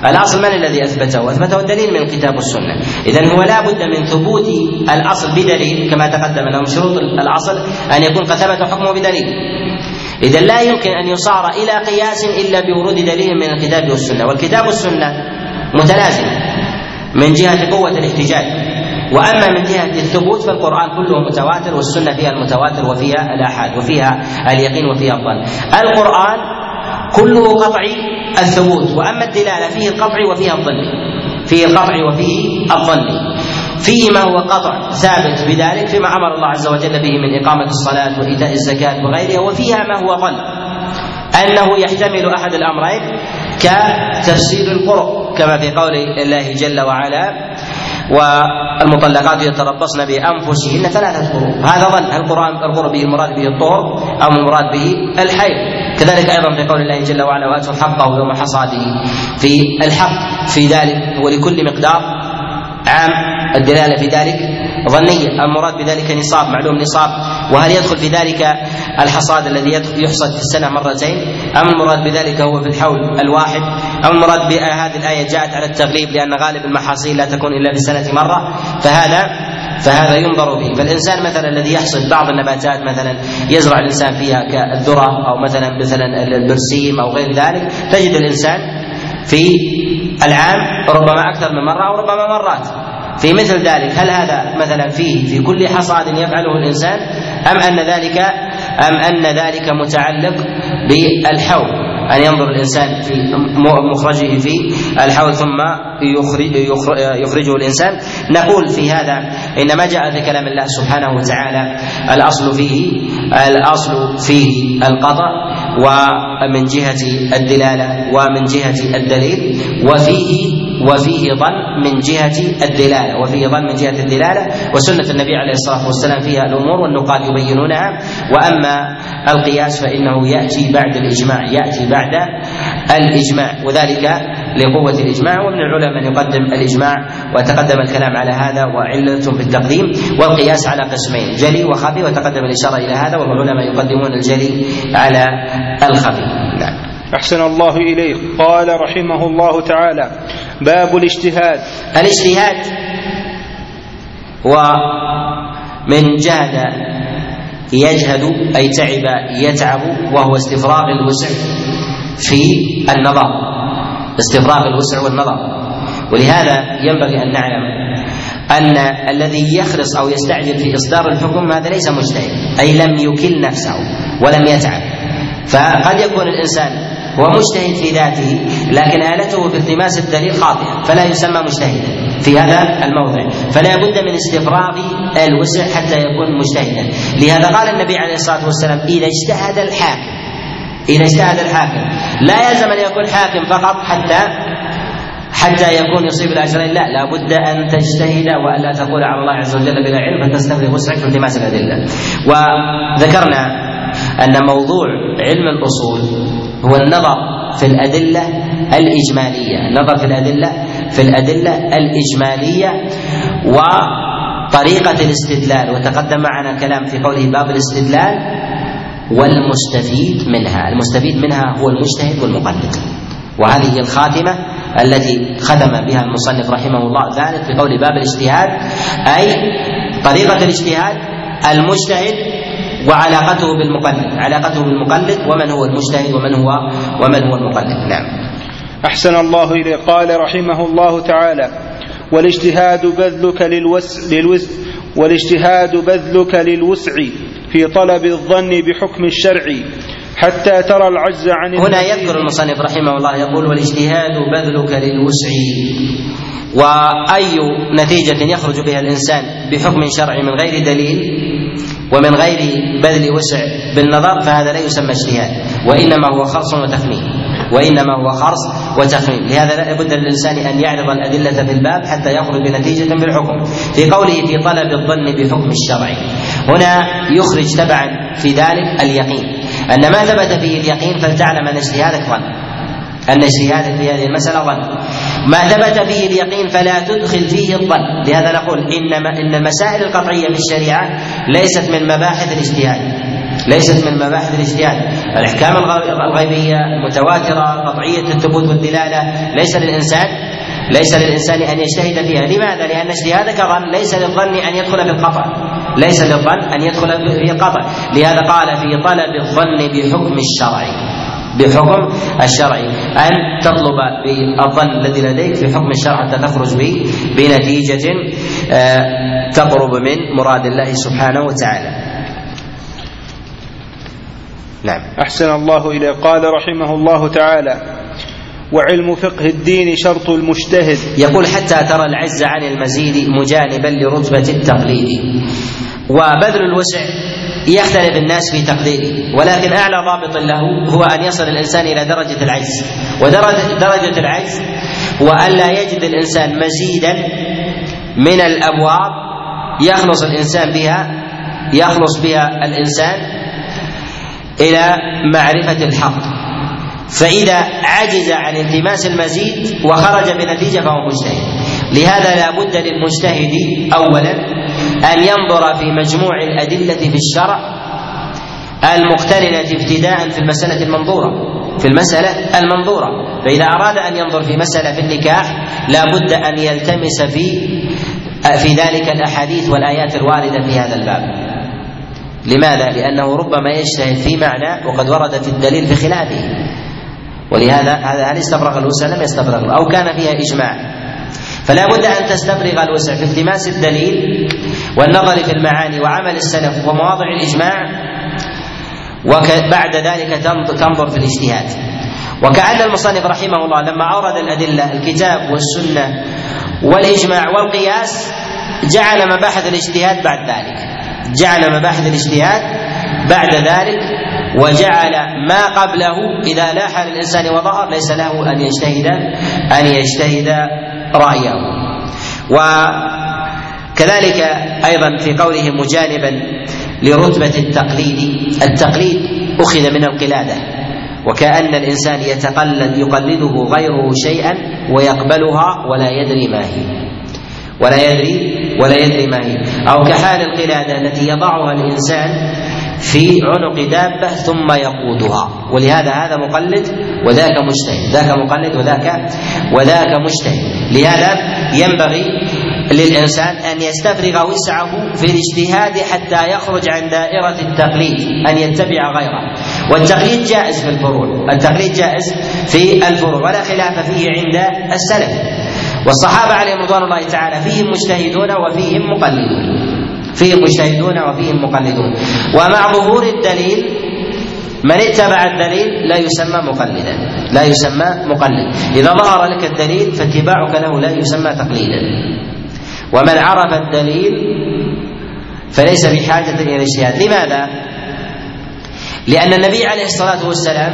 [SPEAKER 2] الأصل من الذي أثبته؟ أثبته الدليل من الكتاب والسنة إذا هو لا بد من ثبوت الأصل بدليل كما تقدم أنه شروط الأصل أن يكون قد ثبت حكمه بدليل إذا لا يمكن أن يصار إلى قياس إلا بورود دليل من الكتاب والسنة والكتاب والسنة متلازم من جهة قوة الاحتجاج وأما من جهة الثبوت فالقرآن كله متواتر والسنة فيها المتواتر وفيها الآحاد وفيها اليقين وفيها الظن. القرآن كله قطعي الثبوت وأما الدلاله فيه القطع وفيها الظن. فيه القطع وفيه الظن. فيه ما هو قطع ثابت بذلك فيما أمر الله عز وجل به من إقامة الصلاة وإيتاء الزكاة وغيرها وفيها ما هو ظن أنه يحتمل أحد الأمرين كتفسير القرء كما في قول الله جل وعلا والمطلقات يتربصن بأنفسهن. ثلاثة قروء هذا ظن. هل القران القرء به المراد به الطهر أو المراد به الحيض؟ كذلك أيضا في قول الله جل وعلا وأتوا حقه يوم حصاده. في الحق. في ذلك ولكل مقدار عام. الدلالة في ذلك ظنيه المراد بذلك نصاب معلوم نصاب. وهل يدخل في ذلك الحصاد الذي يحصد في السنة مرتين؟ أم المراد بذلك هو في الحول الواحد؟ أم المراد بهذه الآية جاءت على التغليب لأن غالب المحاصيل لا تكون إلا في السنة مرة. فهذا فهذا ينظر به. فالإنسان مثلا الذي يحصد بعض النباتات مثلا يزرع الإنسان فيها كالذرة أو مثلا مثلا البرسيم أو غير ذلك تجد الإنسان في العام ربما أكثر من مرة أو ربما مرات. في مثل ذلك هل هذا مثلا فيه في كل حصاد يفعله الإنسان أم أن ذلك أم أن ذلك متعلق بالحول أن ينظر الإنسان في مخرجه في الحول ثم يخرج يخرجه الإنسان. نقول في هذا إن ما جاء في كلام الله سبحانه وتعالى الأصل فيه الأصل فيه القطع ومن جهة الدلالة ومن جهة الدليل وفيه وفيه ظن من جهة الدلالة وفيه ظن من جهة الدلالة وسنة النبي عليه الصلاة والسلام فيها الأمور والنقاد يبينونها. وأما القياس فإنه يأتي بعد الإجماع يأتي بعد الإجماع وذلك لقوة الإجماع. ومن العلماء من يقدم الإجماع وتقدم الكلام على هذا وعلة في التقديم والقياس على قسمين جلي وخفي وتقدم الإشارة إلى هذا والعلماء يقدمون الجلي على الخفي. نعم.
[SPEAKER 1] أحسن الله إليه قال رحمه الله تعالى باب الاجتهاد.
[SPEAKER 2] الاجتهاد هو من جهد يجهد أي تعب يتعب وهو استفراغ الوسع في النظر. استفراغ الوسع والنظر. ولهذا ينبغي أن نعلم أن الذي يخرص أو يستعجل في إصدار الحكم هذا ليس مجتهد أي لم يكل نفسه ولم يتعب. فقد يكون الإنسان هو مجتهد في ذاته لكن آلته في التماس الدليل خاطئة فلا يسمى مجتهدا في هذا الموضع. فلا بد من استفراغ الوسع حتى يكون مجتهدا. لهذا قال النبي عليه الصلاة والسلام إذا اجتهد الحاكم إذا اجتهد الحاكم لا يلزم أن يكون حاكم فقط حتى حتى يكون يصيب الاجرين لا لابد أن تجتهد وألا تقول على الله عز وجل بلا علم فتستفرغ وسعك في التماس الأدلة. وذكرنا أن موضوع علم الأصول هو النظر في الأدلة الإجمالية النظر في الأدلة في الأدلة الإجمالية وطريقة الاستدلال وتقدم معنا كلام في قوله باب الاستدلال والمستفيد منها المستفيد منها هو المجتهد والمقلد. وهذه الخاتمة التي ختم بها المصنف رحمه الله ذلك في قول باب الاجتهاد أي طريقة الاجتهاد المجتهد وعلاقته بالمقلد علاقته بالمقلد ومن هو المجتهد ومن هو ومن هو المقلد. نعم.
[SPEAKER 1] أحسن الله إليه قال رحمه الله تعالى والإجتهاد بذلك للوسع, للوسع والإجتهاد بذلك للوسع في طلب الظن بحكم الشرع حتى ترى العجز عن
[SPEAKER 2] هنا يذكر المصنف رحمه الله يقول والإجتهاد بذلك للوسع وأي نتيجة يخرج بها الإنسان بحكم شرعي من غير دليل ومن غير بذل وسع بالنظر فهذا لا يسمى اجتهاد. وإنما هو خرص وتخمين. وإنما هو خرص وتخمين. لهذا لا بد للإنسان أن يعرض الأدلة في الباب حتى يخرج بنتيجة بالحكم في قوله في طلب الظن بحكم الشرع. هنا يخرج تبعا في ذلك اليقين. أن ما ثبت فيه اليقين فلتعلم أن اجتهادك ظن. أن اجتهادك في هذه المسألة ظن. ما ثبت فيه اليقين فلا تدخل فيه الظن. لهذا نقول إنما إن المسائل القطعية في الشريعة ليست من مباحث الاجتهاد. ليست من مباحث الاجتهاد. الأحكام الغيبية المتواتره قطعية الثبوت والدلالة. ليس للإنسان ليس للإنسان أن يجتهد فيها، لماذا؟ لأن اجتهادك ظن ليس للظن أن يدخل في القطع، ليس للظن أن يدخل في القطع، لهذا قال في طلب الظن بحكم الشرع. بحكم الشرعي أن تطلب بالظن الذي لديك في حكم الشرع حتى تخرج به بنتيجة آه، تقرب من مراد الله سبحانه وتعالى.
[SPEAKER 1] نعم. أحسن الله إليه. قال رحمه الله تعالى وعلم فقه الدين شرط المجتهد.
[SPEAKER 2] يقول حتى ترى العز عن المزيد مجانبا لرتبة التقليد. وبذل الوسع يختلف الناس في تقديره ولكن أعلى ضابط له هو أن يصل الإنسان إلى درجة العجز. ودرجة درجة العجز هو ألا يجد الإنسان مزيدا من الأبواب يخلص الإنسان بها يخلص بها الإنسان إلى معرفة الحق. فإذا عجز عن التماس المزيد وخرج بنتيجه فهو مجتهد. لهذا لا بد للمجتهد اولا أن ينظر في مجموع الأدلة في الشرع المقترنة ابتداء في المسألة المنظورة في المسألة المنظورة. فإذا أراد أن ينظر في مسألة في النكاح لا بد أن يلتمس في في ذلك الأحاديث والآيات الواردة في هذا الباب. لماذا؟ لأنه ربما يجتهد في معنى وقد وردت الدليل في خلافه. ولهذا هذا هل استفرغ الوسع لم يستفرغ أو كان فيها إجماع. فلا بد أن تستفرغ الوسع في التماس الدليل والنظر في المعاني وعمل السلف ومواضع الإجماع وبعد ذلك تنظر في الاجتهاد. وكأن المصنف رحمه الله لما أورد الأدلة الكتاب والسنة والإجماع والقياس جعل مباحث الاجتهاد بعد ذلك. جعل مباحث الاجتهاد بعد ذلك وجعل ما قبله إذا لاح للإنسان وظهر ليس له أن يجتهد أن يجتهد رأيه. وكذلك أيضا في قوله مجانبا لرتبة التقليد التقليد أخذ من القلادة. وكأن الإنسان يتقلد يقلده غيره شيئا ويقبلها ولا يدري ما هي. ولا يدري ولا يدري ما هي. أو كحال القلادة التي يضعها الإنسان في عنق دابة ثم يقودها. ولهذا هذا مقلد وذاك مجتهد. ذاك مقلد وذاك وذاك مجتهد. لهذا ينبغي للإنسان أن يستفرغ وسعه في الاجتهاد حتى يخرج عن دائرة التقليد أن يتبع غيره. والتقليد جائز في الفروع. التقليد جائز في الفروع. ولا خلاف فيه عند السلف. والصحابة عليهم رضوان الله تعالى فيهم مجتهدون وفيهم مقلدون. فيهم مجتهدون وفيهم مقلدون. ومع ظهور الدليل من اتبع الدليل لا يسمى مقلدا. لا يسمى مقلد. إذا ظهر لك الدليل فاتباعك له لا يسمى تقليدا. ومن عرف الدليل فليس بحاجة إلى الاجتهاد لماذا؟ لأن النبي عليه الصلاة والسلام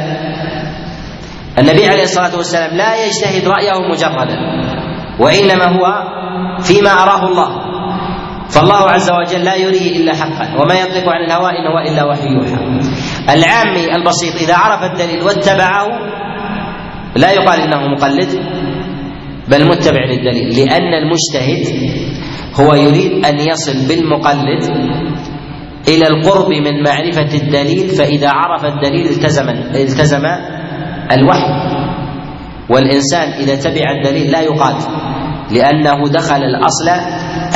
[SPEAKER 2] النبي عليه الصلاة والسلام لا يجتهد رأيه مجردا وإنما هو فيما أراه الله. فالله عز وجل لا يريه إلا حقا وما ينطق عن الهوى ان هو إلا وحي يوحى. العامي البسيط إذا عرف الدليل واتبعه لا يقال إنه مقلد بل متبع للدليل لأن المجتهد هو يريد أن يصل بالمقلد إلى القرب من معرفة الدليل فإذا عرف الدليل التزم التزم الوحي. والإنسان إذا تبع الدليل لا يقال لأنه دخل الأصل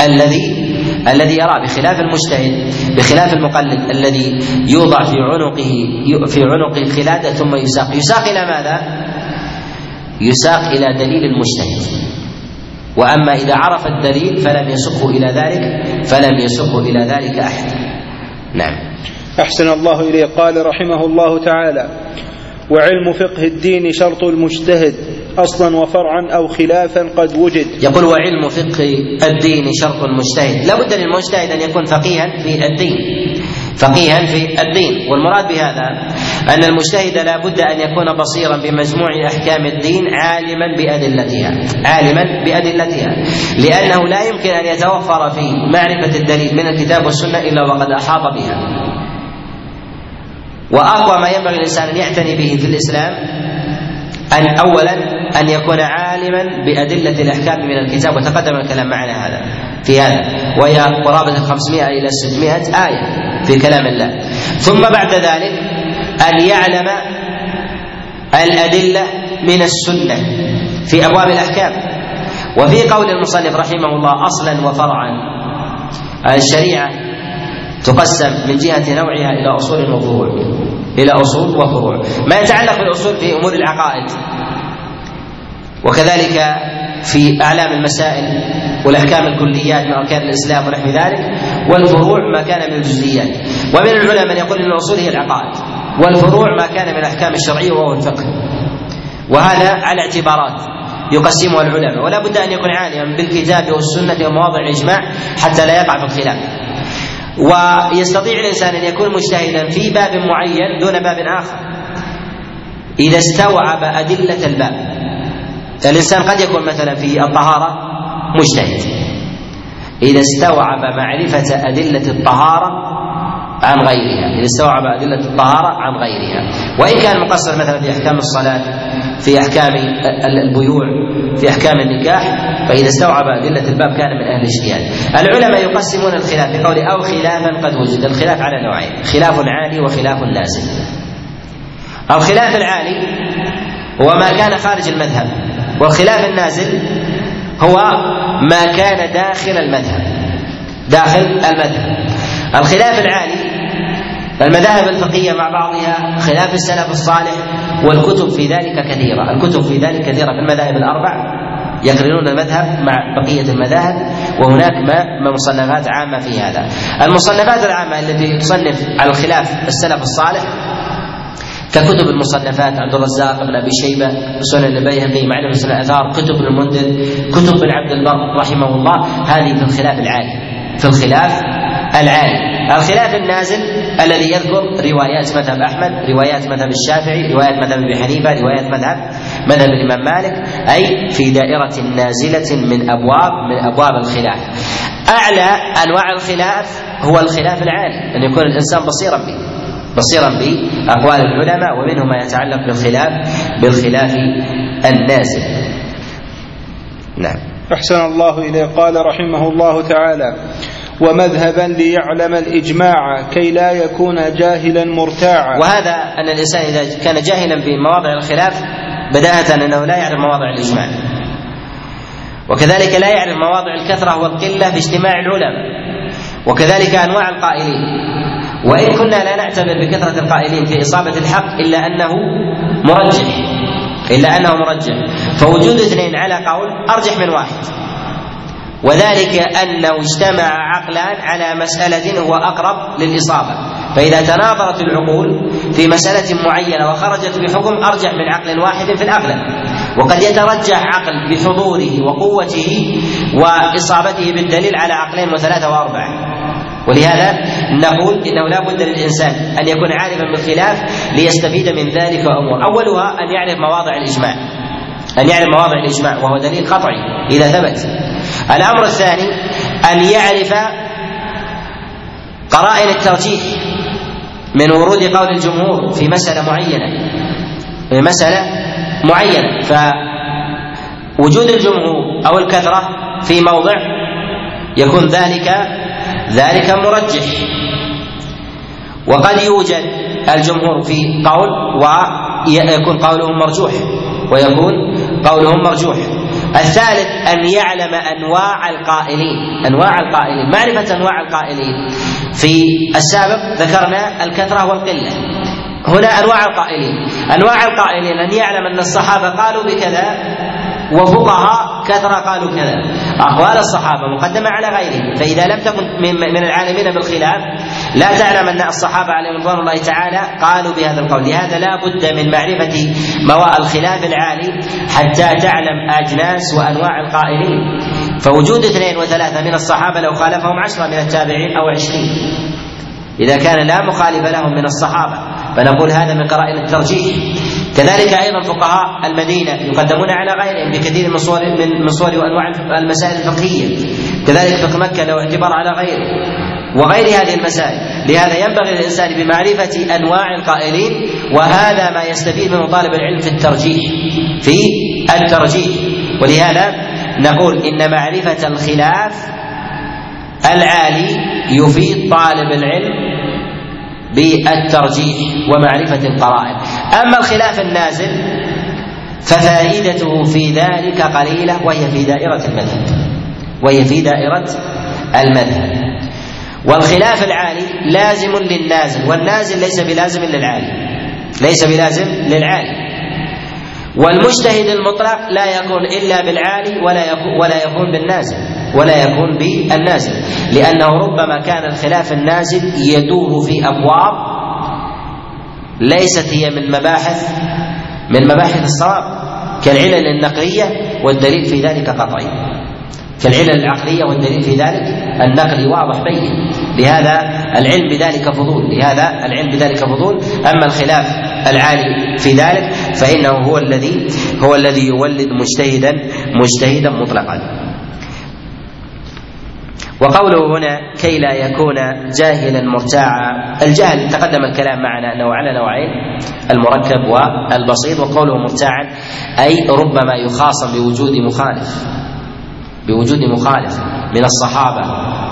[SPEAKER 2] الذي الذي يراه بخلاف المجتهد بخلاف المقلد الذي يوضع في عنقه في عنقه الخلاده ثم يساق. يساق إلى ماذا؟ يساق إلى دليل المجتهد. وأما إذا عرف الدليل فلم يسقه إلى ذلك فلم يسقه إلى ذلك أحد. نعم.
[SPEAKER 1] أحسن الله إليه. قال رحمه الله تعالى وعلم فقه الدين شرط المجتهد. أصلا وفرعا أو خلافا قد وجد.
[SPEAKER 2] يقول وعلم فقه الدين شرط المجتهد لا بد للمجتهد أن يكون فقيها في الدين. فقيها في الدين. والمراد بهذا أن المجتهد لا بد أن يكون بصيرا بمجموع أحكام الدين عالما بأدلتها. عالما بأدلتها. لأنه لا يمكن أن يتوفر في معرفة الدليل من الكتاب والسنة إلا وقد أحاط بها. وأقوى ما ينبغي الانسان أن يعتني به في الإسلام أن اولا أن يكون عالما بأدلة الأحكام من الكتاب وتقدم الكلام معنا هذا في هذا. وهي قرابة 500 إلى 600 آية في كلام الله. ثم بعد ذلك أن يعلم الأدلة من السنة في أبواب الأحكام. وفي قول المصنف رحمه الله أصلا وفرعا الشريعة تقسم من جهة نوعها إلى أصول وفروع. إلى أصول وفروع. ما يتعلق بالأصول في أمور العقائد. وكذلك في أعلام المسائل والأحكام الكليات من أركان الإسلام ونحو ذلك والفروع ما كان من الجزئيات. ومن العلماء من يقول أن الأصول هي العقائد والفروع ما كان من الأحكام الشرعية وهو الفقه. وهذا على اعتبارات يقسمها العلماء. ولا بد أن يكون عالما بالكتاب والسنة ومواضع الإجماع حتى لا يقع في الخلاف. ويستطيع الإنسان أن يكون مجتهدا في باب معين دون باب آخر. إذا استوعب أدلة الباب الانسان قد يكون مثلا في الطهارة مجتهد. إذا استوعب معرفة أدلة الطهارة عن غيرها. إذا استوعب أدلة الطهارة عن غيرها. وإن كان مقصر مثلا في أحكام الصلاة في أحكام البيوع في أحكام النكاح فإذا استوعب أدلة الباب كان من أهل الاجتهاد العلماء يقسمون الخلاف بقول أو خلافا قد وجد. الخلاف على نوعين. خلاف عالي وخلاف نازل الخلاف العالي هو ما كان خارج المذهب والخلاف النازل هو ما كان داخل المذهب. داخل المذهب. الخلاف العالي المذاهب الفقهية مع بعضها خلاف السلف الصالح والكتب في ذلك كثيرة. الكتب في ذلك كثيرة في المذاهب الأربع. يقرنون المذهب مع بقية المذاهب وهناك ما مصنفات عامة في هذا. المصنفات العامة التي تصنف على الخلاف السلف الصالح ككتب المصنفات عبد الرزاق بن أبي شيبة سنن البيهقي معرفه سنن الاثار كتب المنذر كتب بن عبد البر رحمه الله هذه في الخلاف العالي. في الخلاف العالي الخلاف النازل الذي يذكر روايات مذهب أحمد روايات مذهب الشافعي روايات مذهب أبي حنيفة روايات مذهب مذهب الإمام مالك أي في دائرة نازلة من ابواب من أبواب الخلاف. أعلى أنواع الخلاف هو الخلاف العالي أن يكون الإنسان بصيرا به بصيرا بأقوال العلماء ومنه ما يتعلق بالخلاف بالخلاف النازل. نعم.
[SPEAKER 1] أحسن الله إليه. قال رحمه الله تعالى ومذهبا ليعلم الإجماع كي لا يكون جاهلا مرتاعا.
[SPEAKER 2] وهذا أن الإنسان إذا كان جاهلا بمواضع الخلاف بداهة أنه لا يعرف مواضع الإجماع. وكذلك لا يعرف مواضع الكثرة والقلة باجتماع العلماء. وكذلك أنواع القائلين. وإن كنا لا نعتبر بكثرة القائلين في إصابة الحق إلا أنه مرجح. إلا أنه مرجح. فوجود اثنين على قول أرجح من واحد. وذلك أنه اجتمع عقلان على مسألة هو أقرب للإصابة. فإذا تناظرت العقول في مسألة معينة وخرجت بحكم أرجح من عقل واحد في الأغلب. وقد يترجح عقل بحضوره وقوته وإصابته بالدليل على عقلين وثلاثة وأربعة. ولهذا نقول إنه لا بد للإنسان أن يكون عارفا بالخلاف ليستفيد من ذلك امور أولها أن يعرف مواضع الإجماع. أن يعرف مواضع الإجماع وهو دليل قطعي إذا ثبت. الأمر الثاني أن يعرف قرائن الترجيح من ورود قول الجمهور في مسألة معينة في مسألة معينة. فوجود الجمهور أو الكثرة في موضع يكون ذلك ذلك مرجح. وقد يوجد الجمهور في قول ويكون قولهم مرجوح ويكون قولهم مرجوح. الثالث أن يعلم أنواع القائلين. أنواع القائلين. معرفة أنواع القائلين. في السابق ذكرنا الكثرة والقلة. هنا أنواع القائلين. أنواع القائلين أن يعلم أن الصحابة قالوا بكذا وفقهاء كثرة قالوا كذا. أقوال الصحابة مقدمة على غيرهم. فإذا لم تكن من العالمين بالخلاف لا تعلم أن الصحابة عليهم رضوان الله تعالى قالوا بهذا القول. لهذا لا بد من معرفة مواء الخلاف العالي حتى تعلم أجناس وأنواع القائلين. فوجود اثنين وثلاثة من الصحابة لو خالفهم عشرة من التابعين أو عشرين. إذا كان لا مخالف لهم من الصحابة فنقول هذا من قرائن الترجيح. كذلك أيضا فقهاء المدينة يقدمون على غيرهم بكثير من صور من صور وأنواع المسائل الفقهية. كذلك فقه مكة له اعتبار على غيره. وغير هذه المسائل. لهذا ينبغي للإنسان بمعرفة أنواع القائلين وهذا ما يستفيد منه طالب العلم في الترجيح في الترجيح. ولهذا نقول إن معرفة الخلاف العالي يفيد طالب العلم بالترجيح ومعرفة القرائن. أما الخلاف النازل ففائدته في ذلك قليلة وهي في دائرة المذهب. وهي في دائرة المذهب. والخلاف العالي لازم للنازل والنازل ليس بلازم للعالي. ليس بلازم للعالي. والمجتهد المطلق لا يكون إلا بالعالي ولا يكون ولا يكون بالنازل ولا يكون بالنازل. لأنه ربما كان الخلاف النازل يدور في أبواب ليست هي من مباحث من مباحث الصواب كالعلل النقليه والدليل في ذلك قطعي. كالعلل العقلية والدليل في ذلك النقلي واضح بين. لهذا العلم بذلك فضول. لهذا العلم بذلك فضول. أما الخلاف العالي في ذلك فإنه هو الذي هو الذي يولد مجتهدا مجتهدا مطلقا. وقوله هنا كي لا يكون جاهلا مرتاعا. الجهل تقدم الكلام معنا انه على نوعين المركب والبسيط وقوله مرتاعا أي ربما يخاصم بوجود مخالف. بوجود مخالف من الصحابة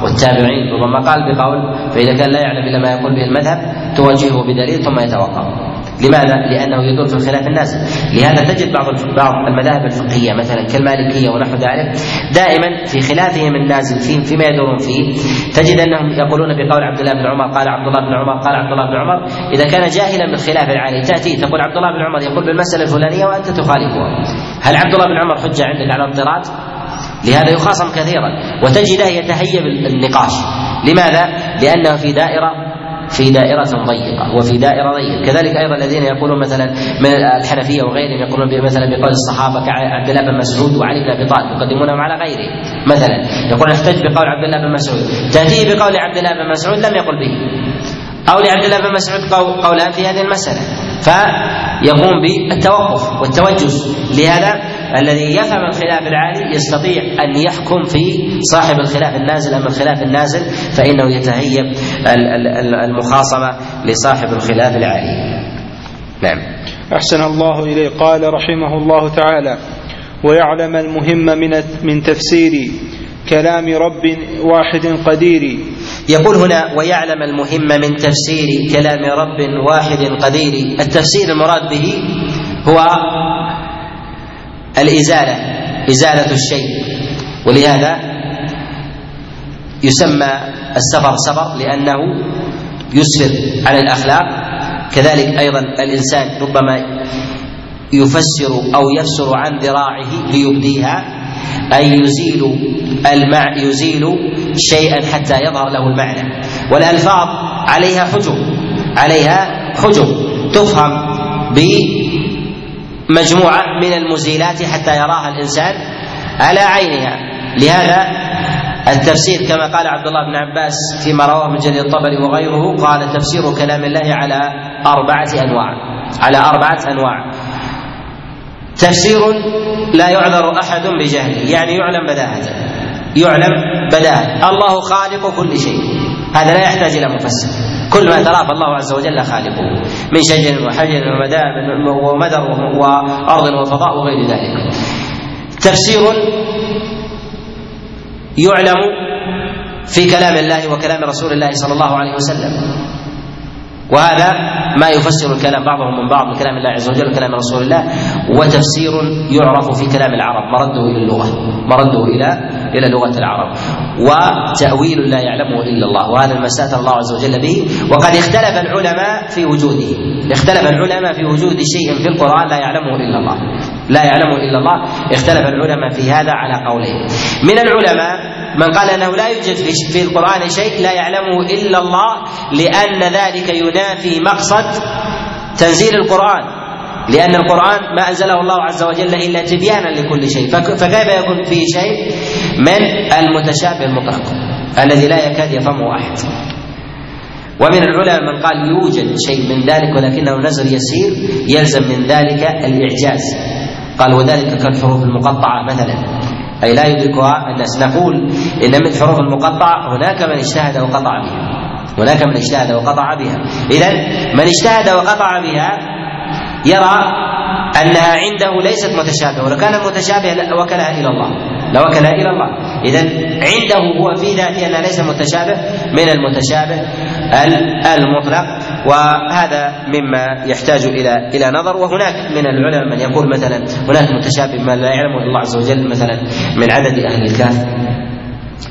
[SPEAKER 2] والتابعين ربما قال بقول فإذا كان لا يعلم إلا ما يقول به المذهب تواجهه بدليل ثم يتوقف لماذا؟ لأنه يدور في الخلاف النازل، لهذا تجد بعض بعض المذاهب الفقهية مثلا كالمالكية ونحو ذلك دائما في خلافهم النازل فيه فيما يدورون فيه تجد أنهم يقولون بقول عبد الله بن عمر قال عبد الله بن عمر قال عبد الله بن عمر إذا كان جاهلا بالخلاف العالي تأتي تقول عبد الله بن عمر يقول بالمسألة الفلانية وأنت تخالفها. هل عبد الله بن عمر حجة عندك على اضطراد؟ لهذا يخاصم كثيرا. وتجده يتهيب النقاش لماذا؟ لأنه في دائرة في دائرة ضيقة وفي دائرة ضيقة. كذلك أيضا الذين يقولون مثلا من الحنفية وغيرهم يقولون مثلا بقول الصحابة كعبد الله بن مسعود وعلي بن أبي طالب يقدمونهم على غيره. مثلا يقول نحتج بقول عبد الله بن مسعود. تأتيه بقول عبد الله بن مسعود لم يقل به. أو لعبد الله بن مسعود قولان في هذه المسألة. فيقوم بالتوقف والتوجس. لهذا الذي يفهم الخلاف العالي يستطيع أن يحكم في صاحب الخلاف النازل أما الخلاف النازل فإنه يتهيب المخاصمة لصاحب الخلاف العالي. نعم.
[SPEAKER 1] أحسن الله إليه قال رحمه الله تعالى: ويعلم المهم من من تفسير كلام رب واحد قدير
[SPEAKER 2] يقول هنا ويعلم المهم من تفسير كلام رب واحد قدير التفسير المراد به هو الإزالة إزالة الشيء. ولهذا يسمى السفر سفر لأنه يسفر عن الأخلاق. كذلك أيضا الإنسان ربما يفسر أو يفسر عن ذراعه ليبديها أي يزيل المع يزيل شيئا حتى يظهر له المعنى. والألفاظ عليها حجب عليها حجب تفهم مجموعة من المزيلات حتى يراها الإنسان على عينها. لهذا التفسير كما قال عبد الله بن عباس فيما رواه من جرير الطبري وغيره قال تفسير كلام الله على أربعة أنواع على أربعة أنواع. تفسير لا يعذر أحد بجهله يعني يعلم بداهة يعلم بداهة الله خالق كل شيء. هذا لا يحتاج إلى مفسر. كل ما تراه فالله عز وجل خالقه. من شجر وحجر ومدر وأرض وفضاء وغير ذلك. تفسير يعلم في كلام الله وكلام رسول الله صلى الله عليه وسلم. وهذا ما يفسر الكلام بعضهم من بعض من كلام الله عز وجل وكلام رسول الله وتفسير يعرف في كلام العرب مرده إلى اللغة مرده إلى إلى لغة العرب. وتأويل لا يعلمه إلا الله وهذا ما ساتر الله عز وجل به. وقد اختلف العلماء في وجوده اختلف العلماء في وجود شيء في القرآن لا يعلمه إلا الله لا يعلمه إلا الله. اختلف العلماء في هذا على قولين. من العلماء من قال أنه لا يوجد في القرآن شيء لا يعلمه إلا الله لأن ذلك ينافي مقصد تنزيل القرآن. لأن القرآن ما أنزله الله عز وجل إلا تبيانا لكل شيء. فكيف يكون فيه شيء؟ من المتشابه المطلق الذي لا يكاد يفهمه أحد. ومن العلماء من قال يوجد شيء من ذلك ولكنه نزل يسير يلزم من ذلك الإعجاز. قال وذلك كالحروف المقطعة مثلا. أي لا يدركها الناس نقول إن من الحروف المقطعة هناك من اجتهد وقطع بها. هناك من اجتهد وقطع بها. إذا من اجتهد وقطع بها يرى أنها عنده ليست متشابهة ولو كانت متشابهة وكلها إلى الله. لوكلها إلى الله. إذا عنده هو في ذاته أنها ليس متشابه من المتشابه المطلق وهذا مما يحتاج إلى إلى نظر. وهناك من العلماء من يقول مثلا هناك متشابه ما لا يعلمه الله عز وجل مثلا من عدد أهل الكهف.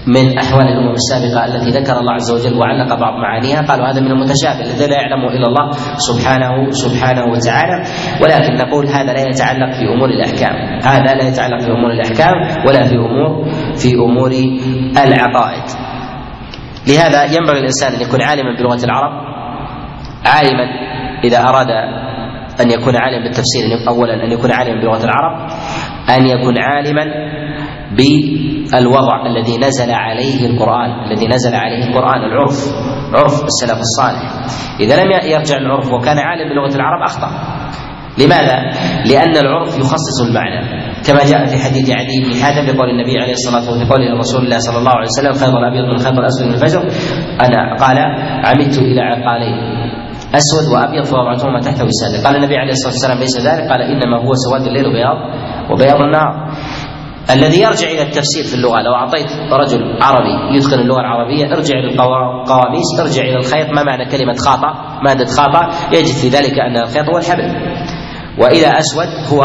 [SPEAKER 2] من أحوال الأمم السابقة التي ذكر الله عز وجل وعلق بعض معانيها. قالوا هذا من المتشابه الذي لا يعلمه إلا الله سبحانه سبحانه وتعالى. ولكن نقول هذا لا يتعلق في أمور الأحكام. هذا لا يتعلق في أمور الأحكام ولا في أمور في أمور العقائد. لهذا ينبغي الإنسان أن يكون عالما بلغة العرب عالما إذا أراد أن يكون عالما بالتفسير اولا أن يكون عالما بلغة العرب أن يكون عالما بالوضع الذي نزل عليه القرآن الذي نزل عليه القرآن العرف عرف السلف الصالح. إذا لم يرجع العرف وكان عالم بلغة العرب أخطأ. لماذا؟ لأن العرف يخصص المعنى. كما جاء في حديث عدي بن حاتم بقول النبي عليه الصلاة والسلام قول رسول الله صلى الله عليه وسلم خيط الأبيض من خيط الأسود من الفجر. أنا قال عمدت إلى عقالين أسود وأبيض فوضعتهما تحت وسادة. قال النبي عليه الصلاة والسلام ليس ذلك قال إنما هو سواد الليل وبياض وبياض النهار الذي يرجع إلى التفسير في اللغة. لو أعطيت رجل عربي يتقن اللغة العربية ارجع للقواميس ارجع إلى الخيط. ما معنى كلمة خاطا مادة خاطا يجد في ذلك أن الخيط هو الحبل. واذا أسود هو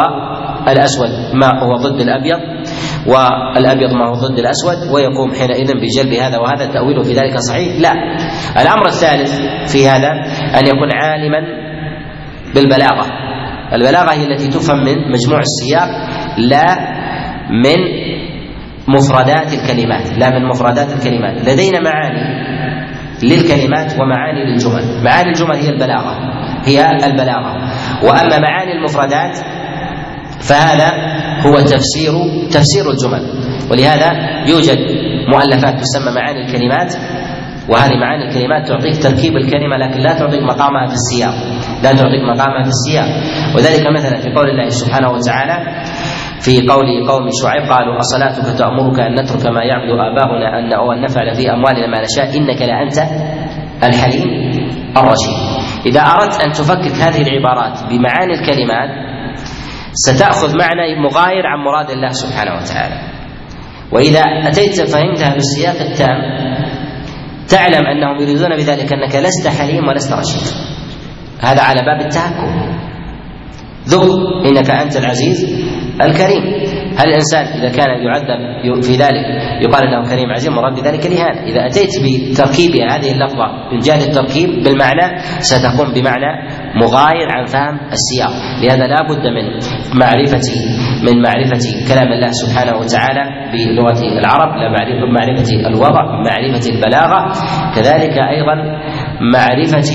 [SPEAKER 2] الأسود ما هو ضد الأبيض والأبيض ما هو ضد الأسود ويقوم حينئذ بجلب هذا وهذا. التاويل في ذلك صحيح؟ لا. الأمر الثالث في هذا أن يكون عالما بالبلاغة. البلاغة هي التي تفهم من مجموع السياق لا من مفردات الكلمات لا من مفردات الكلمات. لدينا معاني للكلمات ومعاني للجمل. معاني الجمل هي البلاغة هي البلاغة. وأما معاني المفردات فهذا هو تفسير تفسير الجمل. ولهذا يوجد مؤلفات تسمى معاني الكلمات وهذه معاني الكلمات تعطيك تركيب الكلمة لكن لا تعطيك مقامها في السياق. لا تعطيك مقامها في السياق. وذلك مثلا في قول الله سبحانه وتعالى في قول قوم شعيب قالوا أصلاتك تأمرك أن نترك ما يعبد آباؤنا أن أو أن نفعل في أموالنا ما نشاء إنك لأنت الحليم الرشيد. إذا أردت أن تفكك هذه العبارات بمعاني الكلمات ستأخذ معنى مغاير عن مراد الله سبحانه وتعالى. وإذا أتيت فهمتها بالسياق التام تعلم أنهم يريدون بذلك أنك لست حليم ولست رشيد. هذا على باب التهكم. ذق إنك أنت العزيز الكريم. هل الإنسان إذا كان يعذب في ذلك يقال إنه كريم عزيز مراد بذلك الاهانه، إذا أتيت بتركيب هذه اللفظة من جهة التركيب بالمعنى ستقوم بمعنى مغاير عن فهم السياق، لهذا لا بد من معرفة من معرفة كلام الله سبحانه وتعالى بلغة العرب، لا معرفة الوضع، معرفة البلاغة، كذلك أيضا معرفة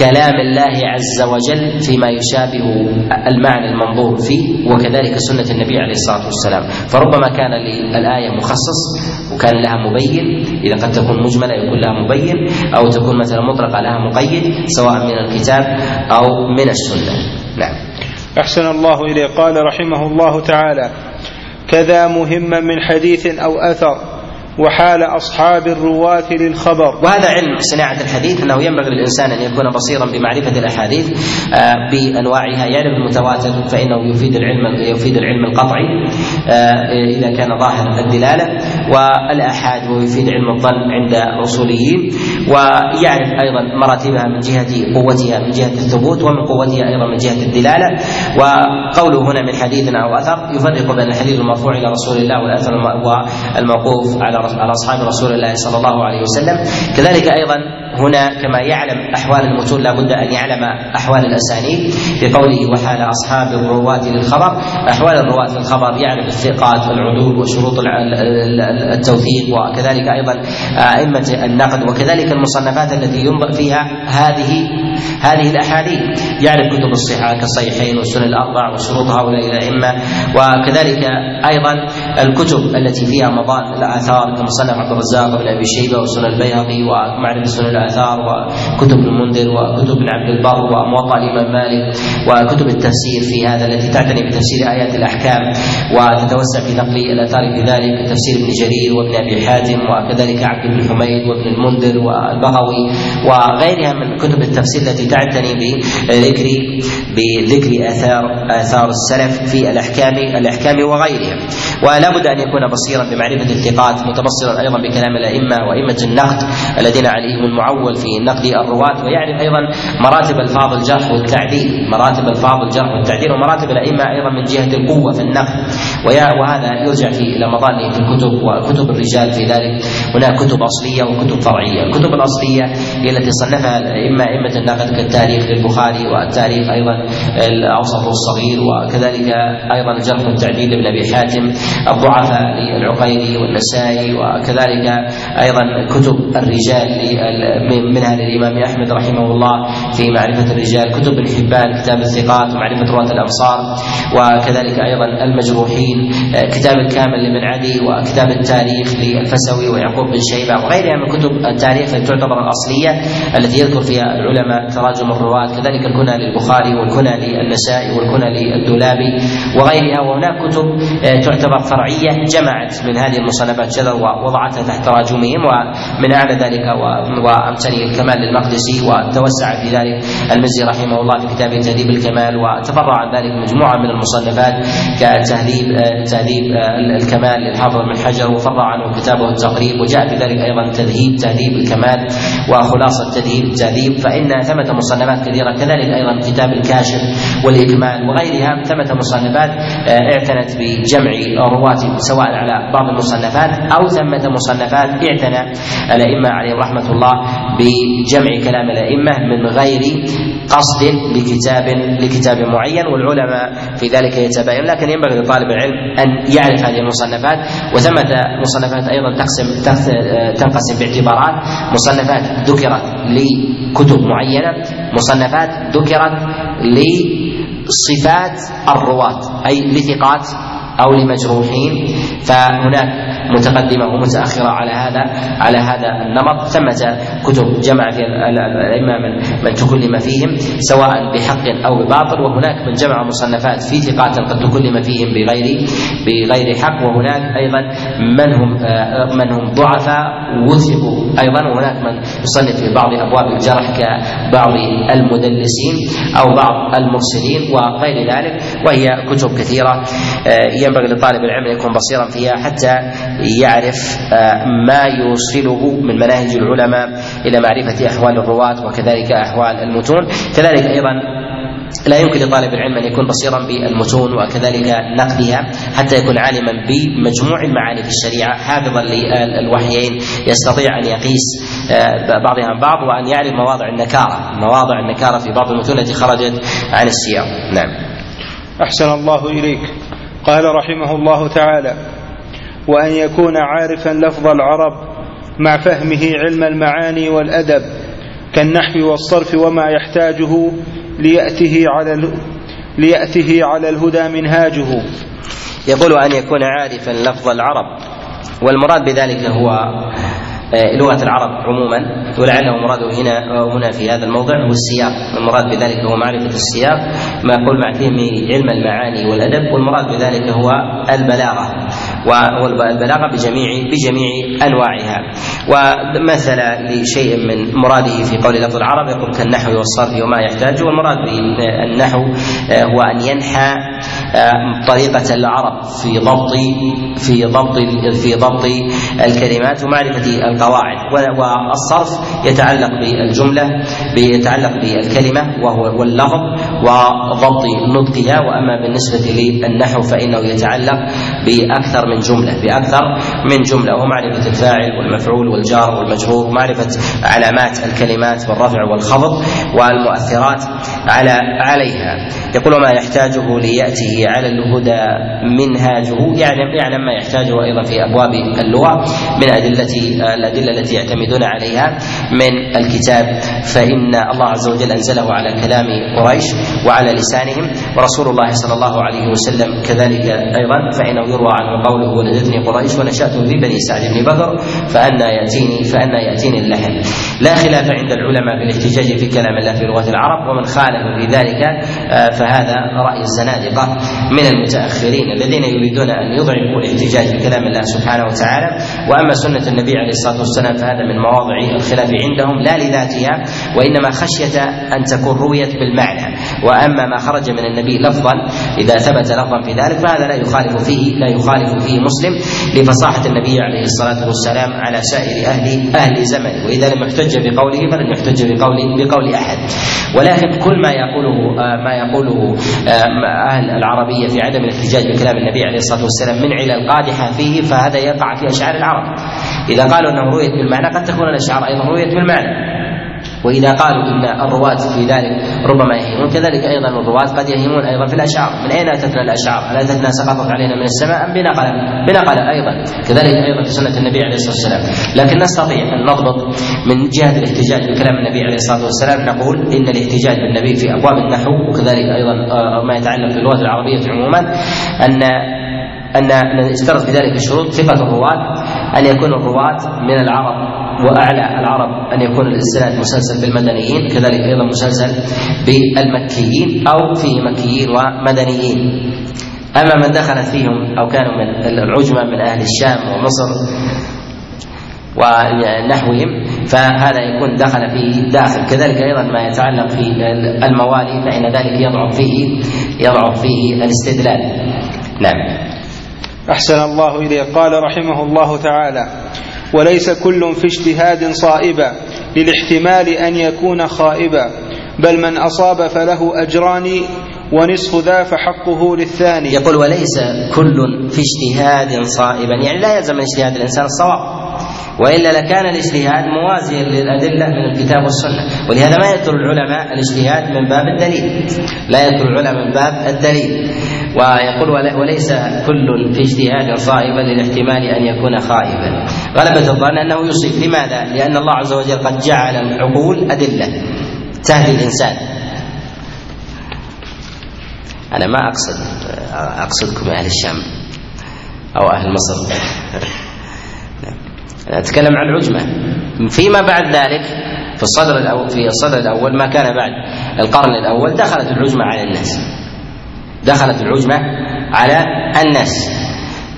[SPEAKER 2] كلام الله عز وجل فيما يشابه المعنى المنظور فيه وكذلك سنة النبي عليه الصلاة والسلام. فربما كان للآية مخصص وكان لها مبين. إذا قد تكون مجملة يكون لها مبين أو تكون مثلا مطلقة لها مقيد سواء من الكتاب أو من السنة. نعم.
[SPEAKER 1] أحسن الله إليه. قال رحمه الله تعالى كذا مهما من حديث أو أثر وحال أصحاب الرواة للخبر.
[SPEAKER 2] وهذا علم صناعة الحديث أنه ينبغي للإنسان أن يكون بصيرا بمعرفة الأحاديث آه، بأنواعها يعرف المتواتر فإنه يفيد العلم يفيد العلم القطعي آه، إذا كان ظاهر الدلالة والآحاد ويفيد علم الظن عند الأصوليين ويعرف أيضا مراتبها من جهة قوتها من جهة الثبوت ومن قوتها أيضا من جهة الدلالة. وقوله هنا من حديث أو أثر يفرق بين الحديث المرفوع إلى رسول الله والأثر والموقوف على على اصحاب رسول الله صلى الله عليه وسلم. كذلك أيضا هنا كما يعلم أحوال المتون لابد أن يعلم أحوال الأسانيد في قوله وحال أصحاب الرواة للخبر. أحوال الرواة للخبر يعرف الثقات والعدول وشروط التوثيق وكذلك أيضا أئمة النقد وكذلك المصنفات التي ينظر فيها هذه هذه الأحاديث. يعرف كتب الصحاح كالصحيحين والسنن الأربع وشروط هؤلاء الأئمة وكذلك أيضا الكتب التي فيها مضان الآثار كمصنف عبد الرزاق بن أبي شيبة وسنن البيهقي ومعرفة سنن الآثار وكتب المنذر وكتب عبد البر وموطا الإمام مالك وكتب التفسير في هذا التي تعتني بتفسير آيات الأحكام وتتوسع في نقل الآثار في ذلك تفسير ابن جرير وابن أبي حاتم وكذلك عبد بن حميد وابن المنذر والبغوي وغيرها من كتب التفسير التي تعتني بذكر بذكر آثار آثار السلف في الأحكام الأحكام وغيرها. ولا بد أن يكون بصيرا بمعرفة الثقات متبصرا أيضا بكلام الأئمة وأئمة النقد الذين عليهم المعول في نقد الرواة ويعرف أيضا مراتب الفاظ الجرح والتعديل مراتب الفاظ الجرح والتعديل ومراتب الأئمة أيضا من جهة القوة في النقد. وهذا يرجع في إلى مظانه في الكتب وكتب الرجال في ذلك. هناك كتب أصلية وكتب فرعية. الكتب الأصلية هي التي صنفها الائمه أئمة النقد كالتاريخ للبخاري والتاريخ أيضا الأوسط والصغير وكذلك أيضا الجرح والتعديل لابن أبي حاتم الضعفاء للعقيلي والنسائي وكذلك أيضا كتب الرجال منها للامام أحمد رحمه الله في معرفة الرجال كتب ابن حبان كتاب الثقات ومعرفه رواة الامصار وكذلك أيضا المجروحين كتاب الكامل لابن عدي وكتاب التاريخ للفسوي ويعقوب بن شيبة وغيرها من كتب التاريخ التي تعتبر الأصلية التي يذكر فيها العلماء تراجم الرواة. كذلك الكنى للبخاري والكنى للنسائي والكنى للدولابي وغيرها. وهناك كتب تعتبر فرعية جمعت من هذه المصنفات شذر ووضعتها تحت تراجمهم ومن أعلى ذلك وأمثله الكمال للمقدسي وتوسع في ذلك المزي رحمه الله في كتاب تهذيب الكمال وتفرع عن ذلك مجموعة من المصنفات كتهذيب تهذيب الكمال للحافظ بن حجر وفرع عنه كتابه التقريب وجاء في ذلك أيضا تذهيب تهذيب الكمال وخلاصة تذهيب التهذيب فإن ثمة مصنفات كثيرة كذلك أيضا كتاب الكاشف والإكمال وغيرها ثمة مصنفات اعتنت بجمع رواة سواء على بعض المصنفات أو ثمة مصنفات اعتنى الأئمة عليهم رحمة الله بجمع كلام الأئمة من غير قصد لكتاب لكتاب معين والعلماء في ذلك يتباين لكن ينبغي لطالب العلم أن يعرف هذه المصنفات. وثمة مصنفات أيضا تقسم تنقسم باعتبارات. مصنفات ذكرت لكتب معينة مصنفات ذكرت لصفات الرواة أي لثقات أو لمجروحين فهناك متقدمة ومتأخرة على هذا على هذا النمط. ثمة كتب جمع في الأئمة من تكلم فيهم سواء بحق أو بباطل. وهناك من جمع مصنفات في ثقات قد تكلم فيهم بغير بغير حق. وهناك أيضا من هم من هم ضعفاء وثقوا أيضا. وهناك من يصنف في بعض أبواب الجرح كبعض المدلسين أو بعض المرسلين وغير ذلك. وهي كتب كثيرة ينبغي لطالب العلم أن يكون بصيرا فيها حتى يعرف ما يوصله من مناهج العلماء إلى معرفة أحوال الرواة وكذلك أحوال المتون. كذلك أيضا لا يمكن لطالب العلم أن يكون بصيرا بالمتون وكذلك نقدها حتى يكون عالما بمجموع المعاني في الشريعة حافظا للوحيين يستطيع أن يقيس بعضها عن بعض وأن يعرف مواضع النكارة مواضع النكارة في بعض المتون التي خرجت عن السياق. نعم.
[SPEAKER 1] أحسن الله إليك. قال رحمه الله تعالى وأن يكون عارفا لفظ العرب مع فهمه علم المعاني والأدب كالنحو والصرف وما يحتاجه ليأته على ليأته على الهدى منهاجه.
[SPEAKER 2] يقول أن يكون عارفا لفظ العرب والمراد بذلك هو لغة العرب عموما ولعله مراده هنا هنا في هذا الموضع هو السياق. المراد بذلك هو معرفة السياق ما يقول مع فهم علم المعاني والأدب والمراد بذلك هو البلاغة. والبلاغة بجميع بجميع أنواعها. ومثل لشيء من مراده في قول لفظ العرب يقول كالنحو والصرف وما يحتاج. والمراد بالنحو هو أن ينحى طريقة العرب في ضبط في ضبط في ضبط الكلمات ومعرفة القواعد. والصرف يتعلق بالجملة يتعلق بالكلمة وهو واللفظ وضبط نطقها. وأما بالنسبة للنحو فإنه يتعلق بأكثر من جملة بأكثر من جملة ومعرفة الفاعل والمفعول والجار والمجرور ومعرفة علامات الكلمات والرفع والخفض والمؤثرات على عليها. يقول ما يحتاجه ليأتي على الهدى منهاجه يعلم يعلم ما يحتاجه أيضا في أبواب اللغة من أدلة الأدلة التي يعتمدون عليها من الكتاب. فإن الله عز وجل أنزله على كلام قريش وعلى لسانهم ورسول الله صلى الله عليه وسلم كذلك أيضا فإنه يروى عنه قوله ولدتني قريش ونشأت في بني سعد بن بكر فأنا يأتيني فأنا يأتيني اللحم. لا خلاف عند العلماء في الاحتجاج في كلام الله في لغة العرب ومن خالف في ذلك فهذا رأي الزنادقة من المتأخرين الذين يريدون أن يضعفوا الاحتجاج بكلام الله سبحانه وتعالى. وأما سنة النبي عليه الصلاة والسلام فهذا من مواضع الخلاف عندهم لا لذاتها وإنما خشية أن تكون رويت بالمعنى. وأما ما خرج من النبي لفظا إذا ثبت لفظا في ذلك فهذا لا يخالف فيه لا يخالف فيه مسلم لفصاحة النبي عليه الصلاة والسلام على سائر أهل أهل زمنه وإذا لم يحتج بقوله فلن يحتج بقول بقول أحد ولكن كل ما يقوله ما يقوله أهل العربية في عدم الاحتجاج بكلام النبي عليه الصلاة والسلام من علل قادحه فيه فهذا يقع في أشعار العرب. إذا قالوا أنه رويت بالمعنى قد تكون الأشعار أيضا رويت بالمعنى. وإذا قالوا إن الرواة في ذلك ربما يهيمون كذلك أيضا الرواة قد يهيمون أيضا في الأشعار، من أين اتتنا الأشعار؟ هل اتتنا سقطت علينا من السماء أم بنقله؟ بنقله أيضا، كذلك أيضا في سنة النبي عليه الصلاة والسلام، لكن نستطيع أن نضبط من جهة الاحتجاج بكلام النبي عليه الصلاة والسلام نقول إن الاحتجاج بالنبي في ابواب النحو وكذلك أيضا ما يتعلق باللغة العربية عموما ان أن نشترط في ذلك الشروط ثقة الرواة أن يكون الرواة من العرب وأعلى العرب أن يكون الإسناد مسلسل بالمدنيين كذلك أيضا مسلسل بالمكيين أو فيه مكيين ومدنيين. أما من دخلت فيهم أو كانوا من العجمة من أهل الشام ومصر ونحوهم فهذا يكون دخل فيه داخل. كذلك أيضا ما يتعلق في الموالي فإن ذلك يضعف فيه يضعف فيه الاستدلال. نعم.
[SPEAKER 1] أحسن الله إليه. قال رحمه الله تعالى وليس كل في اجتهاد صائبا للاحتمال أن يكون خائبا بل من أصاب فله أجران ونصف ذا فحقه للثاني.
[SPEAKER 2] يقول وليس كل في اجتهاد صائبا. يعني لا يلزم من اجتهاد الإنسان الصواب. وإلا لكان الاجتهاد موازيا للأدلة من الكتاب والسنة. ولهذا ما يذكر العلماء الاجتهاد من باب الدليل. لا يذكر العلماء من باب الدليل. ويقول وليس كل في اجتهاد صائبا للاحتمال أن يكون خائبا. غلبة الظن أنه يصيب. لماذا؟ لأن الله عز وجل قد جعل العقول أدلة. تهدي الإنسان. أنا ما أقصد أقصدكم أهل الشام أو أهل مصر. أتكلم عن العجمة. فيما بعد ذلك في الصدر الأول في الصدر الأول ما كان بعد القرن الأول دخلت العجمة على الناس. دخلت العجمة على الناس.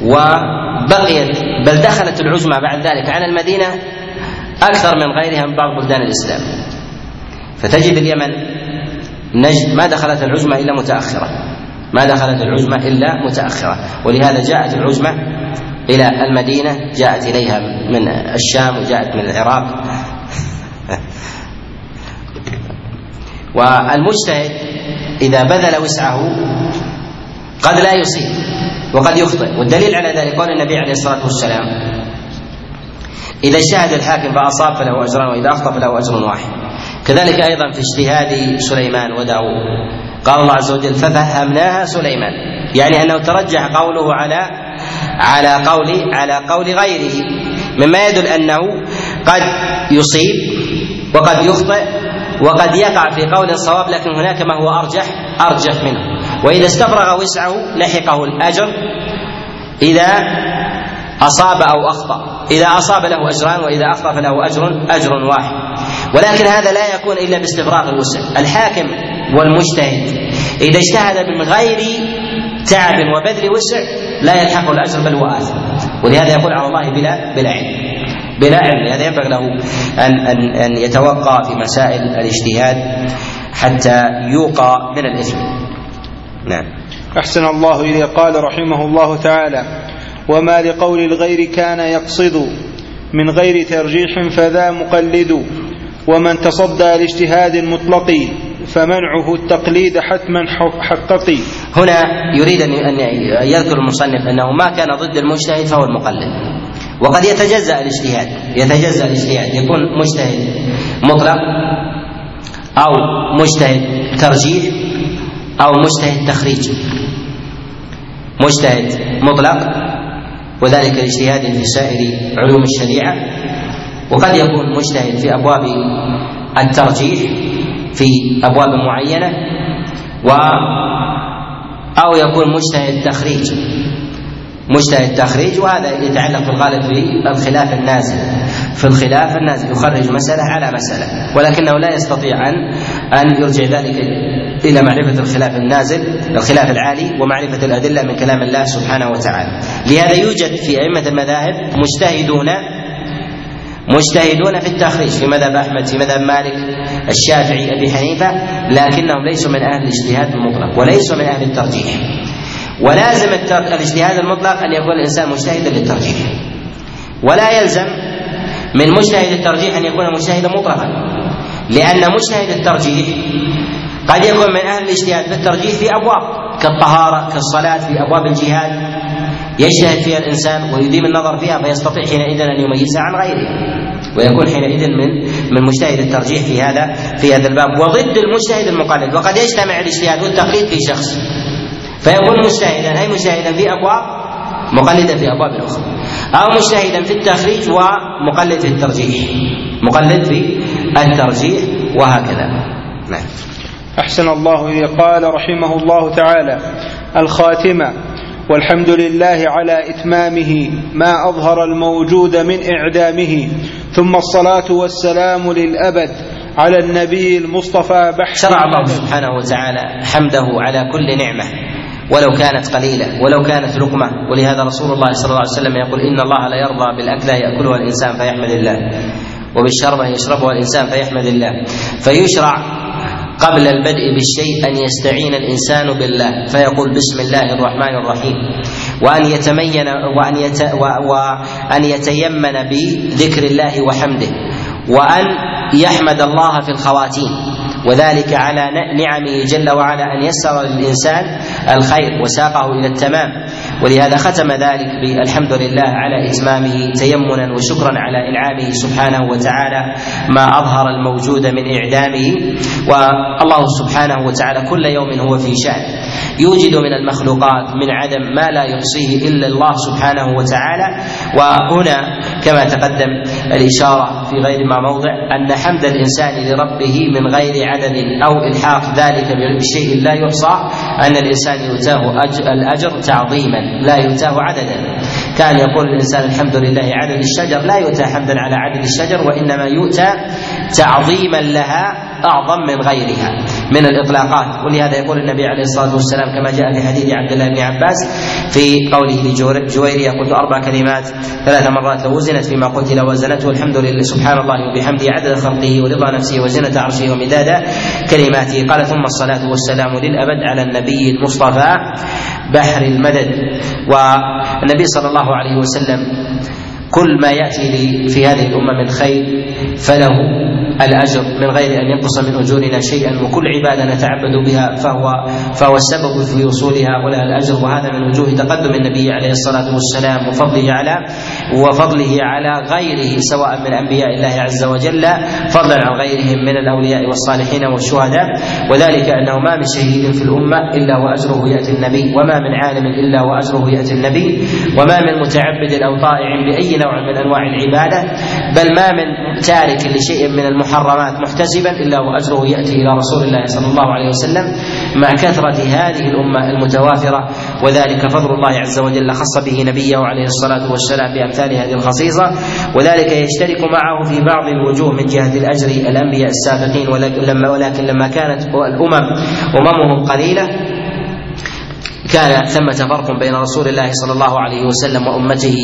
[SPEAKER 2] وبقيت بل دخلت العجمة بعد ذلك على المدينة أكثر من غيرها من بعض بلدان الإسلام. فتجد اليمن نجد ما دخلت العجمة إلا متأخرة. ما دخلت العجمة إلا متأخرة. ولهذا جاءت العجمة إلى المدينة جاءت إليها من الشام وجاءت من العراق. والمجتهد إذا بذل وسعه قد لا يصيب وقد يخطئ. والدليل على ذلك قول النبي عليه الصلاة والسلام إذا اجتهد الحاكم فأصاب فله أجران وإذا أخطأ فله أجر واحد. كذلك أيضا في اجتهاد سليمان وداود. قال الله عز وجل ففهمناها سليمان. يعني أنه ترجح قوله على على قول على قول غيره. مما يدل أنه قد يصيب وقد يخطئ وقد يقع في قول صواب لكن هناك ما هو أرجح أرجح منه. وإذا استفرغ وسعه لحقه الأجر إذا أصاب أو أخطأ. إذا أصاب له أجران وإذا أخطأ فله أجر أجر واحد. ولكن هذا لا يكون إلا باستفراغ الوسع. الحاكم والمجتهد إذا اجتهد من غير تعب وبذل وسع لا يلحقه الأجر بل هو آثم. ولهذا يقول على الله بلا بلا علم. بلا علم. لهذا ينبغي له أن أن أن يتوقع في مسائل الاجتهاد حتى يوقى من الإثم. نعم.
[SPEAKER 1] أحسن الله إليه. قال رحمه الله تعالى وما لقول الغير كان يقصد من غير ترجيح فذا مقلد. ومن تصدى لاجتهاد مطلق فمنعه التقليد حتما حققي.
[SPEAKER 2] هنا يريد أن يذكر المصنف أنه ما كان ضد المجتهد فهو المقلد. وقد يتجزأ الاجتهاد يتجزأ الاجتهاد. يكون مجتهد مطلق أو مجتهد ترجيح أو مجتهد تخريج. مجتهد مطلق وذلك الاجتهاد في سائر علوم الشريعة. وقد يكون مجتهد في أبواب الترجيح في أبواب معينة و أو يكون مجتهد تخريج. مجتهد تخريج وهذا يتعلق في الغالب بالخلاف النازل. في الخلاف النازل يخرج مسألة على مسألة ولكنه لا يستطيع أن أن يرجع ذلك إلى معرفة الخلاف النازل الخلاف العالي ومعرفة الأدلة من كلام الله سبحانه وتعالى. لهذا يوجد في أئمة المذاهب مجتهدون مجتهدون في التخريج في مذهب أحمد في مذهب مالك الشافعي أبي حنيفة لكنهم ليسوا من أهل الاجتهاد المطلق وليسوا من أهل الترجيح. ولازم الاجتهاد المطلق أن يكون الإنسان مجتهدا للترجيح. ولا يلزم من مجتهد الترجيح أن يكون مجتهدا مطلقا. لأن مجتهد الترجيح قد يكون من أهل الاجتهاد في الترجيح في أبواب كالطهارة كالصلاة في أبواب الجهاد. يجتهد فيها الإنسان ويديم النظر فيها فيستطيع حينئذ أن يميزها عن غيره. ويكون حينئذ من من مجتهد الترجيح في هذا في هذا الباب. وضد المجتهد المقلد. وقد يجتمع الاجتهاد والتقليد في شخص. فيكون مجتهدا أي مجتهدا في أبواب؟ مقلدا في أبواب أخرى أو مجتهدا في التخريج ومقلد في الترجيح. مقلد في الترجيح وهكذا. نعم.
[SPEAKER 1] أحسن الله إليه. قال رحمه الله تعالى الخاتمة والحمد لله على إتمامه ما أظهر الموجود من إعدامه ثم الصلاة والسلام للأبد على النبي المصطفى بحث
[SPEAKER 2] شرع الله سبحانه وتعالى حمده على كل نعمة ولو كانت قليلة ولو كانت لقمة ولهذا رسول الله صلى الله عليه وسلم يقول إن الله لا يرضى بالأكلة يأكلها الإنسان فيحمد الله وبالشربة يشربها الإنسان فيحمد الله. فيشرع قبل البدء بالشيء أن يستعين الإنسان بالله فيقول بسم الله الرحمن الرحيم. وأن يتمين وأن يت وأن يتيمن بذكر الله وحمده. وأن يحمد الله في الخواتيم. وذلك على نعمه جل وعلا أن يسر للإنسان الخير وساقه إلى التمام. ولهذا ختم ذلك بالحمد لله على إتمامه تيمنا وشكرا على إنعامه سبحانه وتعالى ما أظهر الموجود من إعدامه. والله سبحانه وتعالى كل يوم هو في شأن. يوجد من المخلوقات من عدم ما لا يحصيه إلا الله سبحانه وتعالى. وهنا كما تقدم الإشارة في غير ما موضع أن حمد الإنسان لربه من غير عدد أو إلحاق ذلك بشيء لا يحصى أن الإنسان يؤتاه الأجر تعظيما لا يؤتاه عددا. كان يقول الإنسان الحمد لله عدد الشجر لا يؤتى حمدا على عدد الشجر وإنما يؤتى تعظيما لها أعظم من غيرها. من الإطلاقات. ولهذا يقول النبي عليه الصلاة والسلام كما جاء في حديث عبد الله بن عباس في قوله لجويرية قلت أربع كلمات ثلاث مرات لو وزنت فيما قلت لوزنته الحمد لله سبحان الله وبحمده عدد خلقه ورضا نفسه وزنة عرشه ومداد كلماته. قال ثم الصلاة والسلام للأبد على النبي المصطفى بحر المدد. والنبي صلى الله عليه وسلم كل ما يأتي في هذه الأمة من خير فله الأجر من غير أن ينقص من أجورنا شيئا وكل عبادة نتعبد بها فهو فهو السبب في وصولها ولها الأجر وهذا من وجوه تقدم النبي عليه الصلاة والسلام وفضله على وفضله على غيره سواء من أنبياء الله عز وجل فضلا عن غيرهم من الأولياء والصالحين والشهداء. وذلك أنه ما من شهيد في الأمة إلا وأجره يأتي النبي وما من عالم إلا وأجره يأتي النبي. وما من متعبد أو طائع بأي نوع من أنواع العبادة بل ما من تارك لشيء من المحرمات محتسبا إلا وأجره يأتي إلى رسول الله صلى الله عليه وسلم. مع كثرة هذه الأمة المتوافرة وذلك فضل الله عز وجل خص به نبيه عليه الصلاة والسلام بأمثال هذه الخصيصة وذلك يشترك معه في بعض الوجوه من جهة الأجر الأنبياء السابقين ولكن لما كانت الأمم أممهم قليلة كان ثمة فرق بين رسول الله صلى الله عليه وسلم وأمته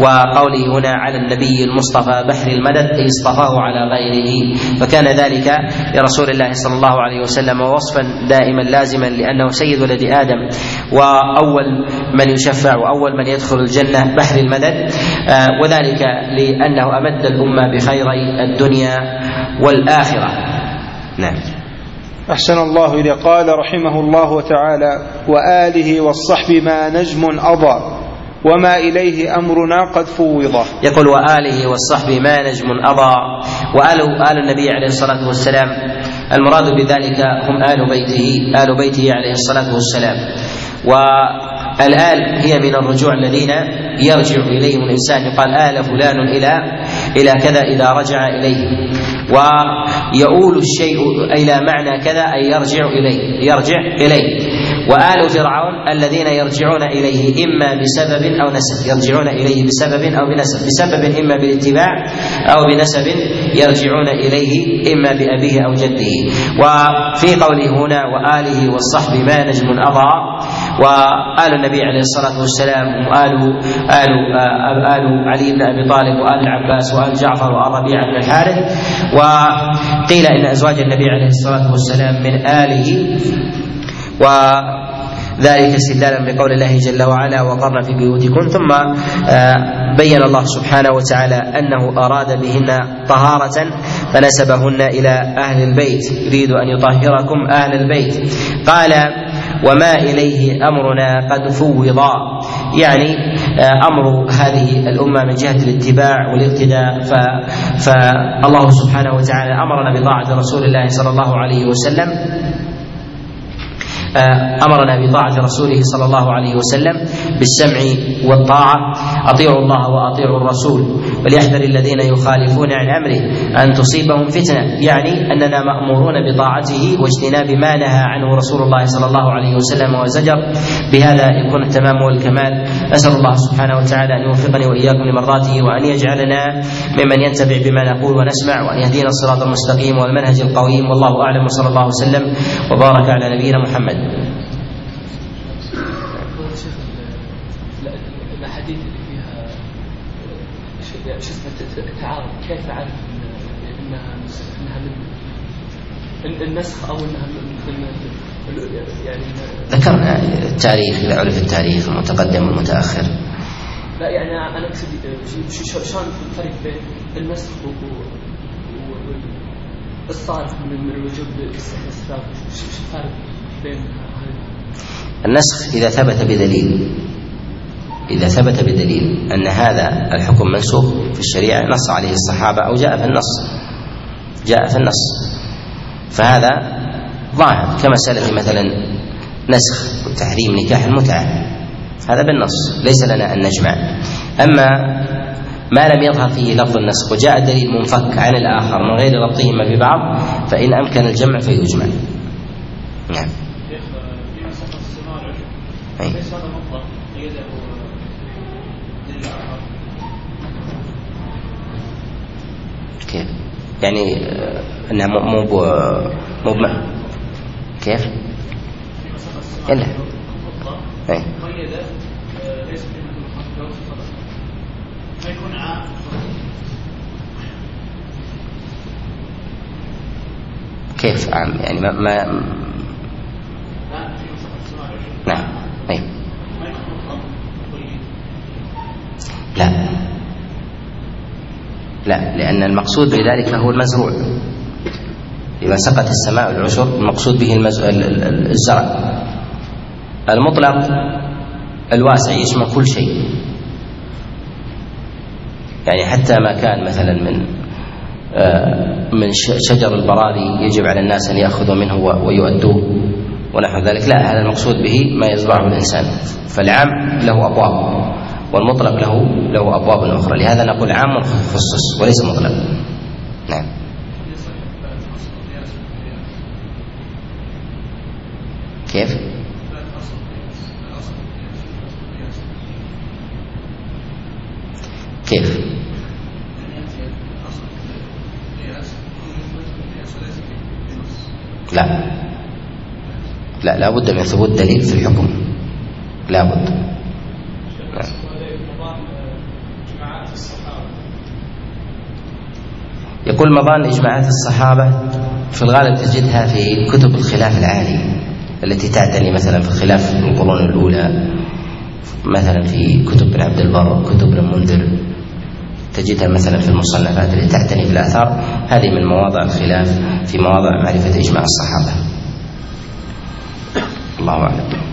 [SPEAKER 2] وقوله هنا على النبي المصطفى بحر المدد أي اصطفاه على غيره. فكان ذلك لرسول الله صلى الله عليه وسلم وصفا دائما لازما لأنه سيد ولد آدم. وأول من يشفع وأول من يدخل الجنة بحر المدد. آه، وذلك لأنه أمد الأمة بخيري الدنيا والآخرة. نعم.
[SPEAKER 1] أحسن الله إليه. قال رحمه الله تعالى وآله والصحب ما نجم أضى وما إليه أمرنا قد فوض.
[SPEAKER 2] يقول وآله والصحب ما نجم أضى. وآل آل النبي عليه الصلاة والسلام. المراد بذلك هم آل بيته آل بيته عليه الصلاة والسلام. والآل هي من الرجوع الذين يرجع إليهم. الإنسان يقال آل فلان إلى إلى كذا إذا رجع إليه. ويؤول الشيء إلى معنى كذا أي يرجع إليه يرجع إليه. وآل فرعون الذين يرجعون إليه إما بسبب أو نسب. يرجعون إليه بسبب أو بنسب. بسبب إما بالاتباع أو بنسب يرجعون إليه إما بأبيه أو جده. وفي قوله هنا وآله والصحب ما نجم أضاء وآل النبي عليه الصلاة والسلام وآل آل آل علي بن أبي طالب وآل العباس وآل جعفر وآل ربيعة بن الحارث. وقيل إن أزواج النبي عليه الصلاة والسلام من آله. وذلك استدلالا بقول الله جل وعلا وقرن في بيوتكم. ثم آه، بين الله سبحانه وتعالى أنه أراد بهن طهارة فنسبهن إلى أهل البيت. يريد أن يطهركم أهل البيت. قال وما إليه أمرنا قد فوضا يعني آه، أمر هذه الأمة من جهة الاتباع والاقتداء فالله سبحانه وتعالى أمرنا بطاعة رسول الله صلى الله عليه وسلم. أمرنا بطاعة رسوله صلى الله عليه وسلم بالسمع والطاعة. أطيعوا الله وأطيعوا الرسول. وليحذر الذين يخالفون عن أمره أن تصيبهم فتنة. يعني أننا مأمورون بطاعته واجتناب ما نهى عنه رسول الله صلى الله عليه وسلم وزجر. بهذا يكون التمام والكمال. أسأل الله سبحانه وتعالى أن يوفقني وإياكم لمرضاته وأن يجعلنا ممن ينتبع بما نقول ونسمع وأن يهدينا الصراط المستقيم والمنهج القويم. والله أعلم. وصلى الله وسلم وبارك على نبينا محمد.
[SPEAKER 3] كيف أعرف انها إنها من النسخ أو إنها من
[SPEAKER 2] يعني ذكرنا التاريخ إذا عرف التاريخ المتقدم والمتاخر
[SPEAKER 3] لا يعني أنا أقصد شلون الفرق بين النسخ والصارف من الوجوب بالصفات شو الفرق بين
[SPEAKER 2] النسخ إذا ثبت بدليل. إذا ثبت بدليل أن هذا الحكم منسوخ في الشريعة نص عليه الصحابة أو جاء في النص. جاء في النص. فهذا ظاهر كمسألة مثلا نسخ وتحريم نكاح المتعة. هذا بالنص ليس لنا أن نجمع. أما ما لم يظهر فيه لفظ النسخ وجاء الدليل منفك عن الآخر من غير ربطهما ببعض فإن أمكن الجمع فيجمع. نعم. أي. كيف؟ يعني آه، إنها مو مو مو كيف؟ الا اي كيف عام يعني ما, ما نعم أي. لا لا لأن المقصود بذلك هو المزروع. إذا سقط السماء العشر المقصود به الزرع. المطلق الواسع يشمل كل شيء. يعني حتى ما كان مثلا من آه، من شجر البراري يجب على الناس أن يأخذوا منه ويؤدوه ونحو ذلك. لا هذا المقصود به ما يزرعه الإنسان. فالعام له أبواب. والمطلق له له أبواب أخرى. لهذا نقول عام خصص وليس مطلق نعم. كيف؟ كيف؟ لا. لا لا بد من ثبوت دليل في الحكم. لابد يقول مضان إجماعات الصحابة في الغالب تجدها في كتب الخلاف العالي التي تعتني مثلا في الخلاف القرون الأولى مثلا في كتب ابن عبد البر كتب المنذر تجدها مثلا في المصنفات التي تعتني بالآثار هذه من مواضع الخلاف في مواضع معرفة إجماع الصحابة. الله أعلم.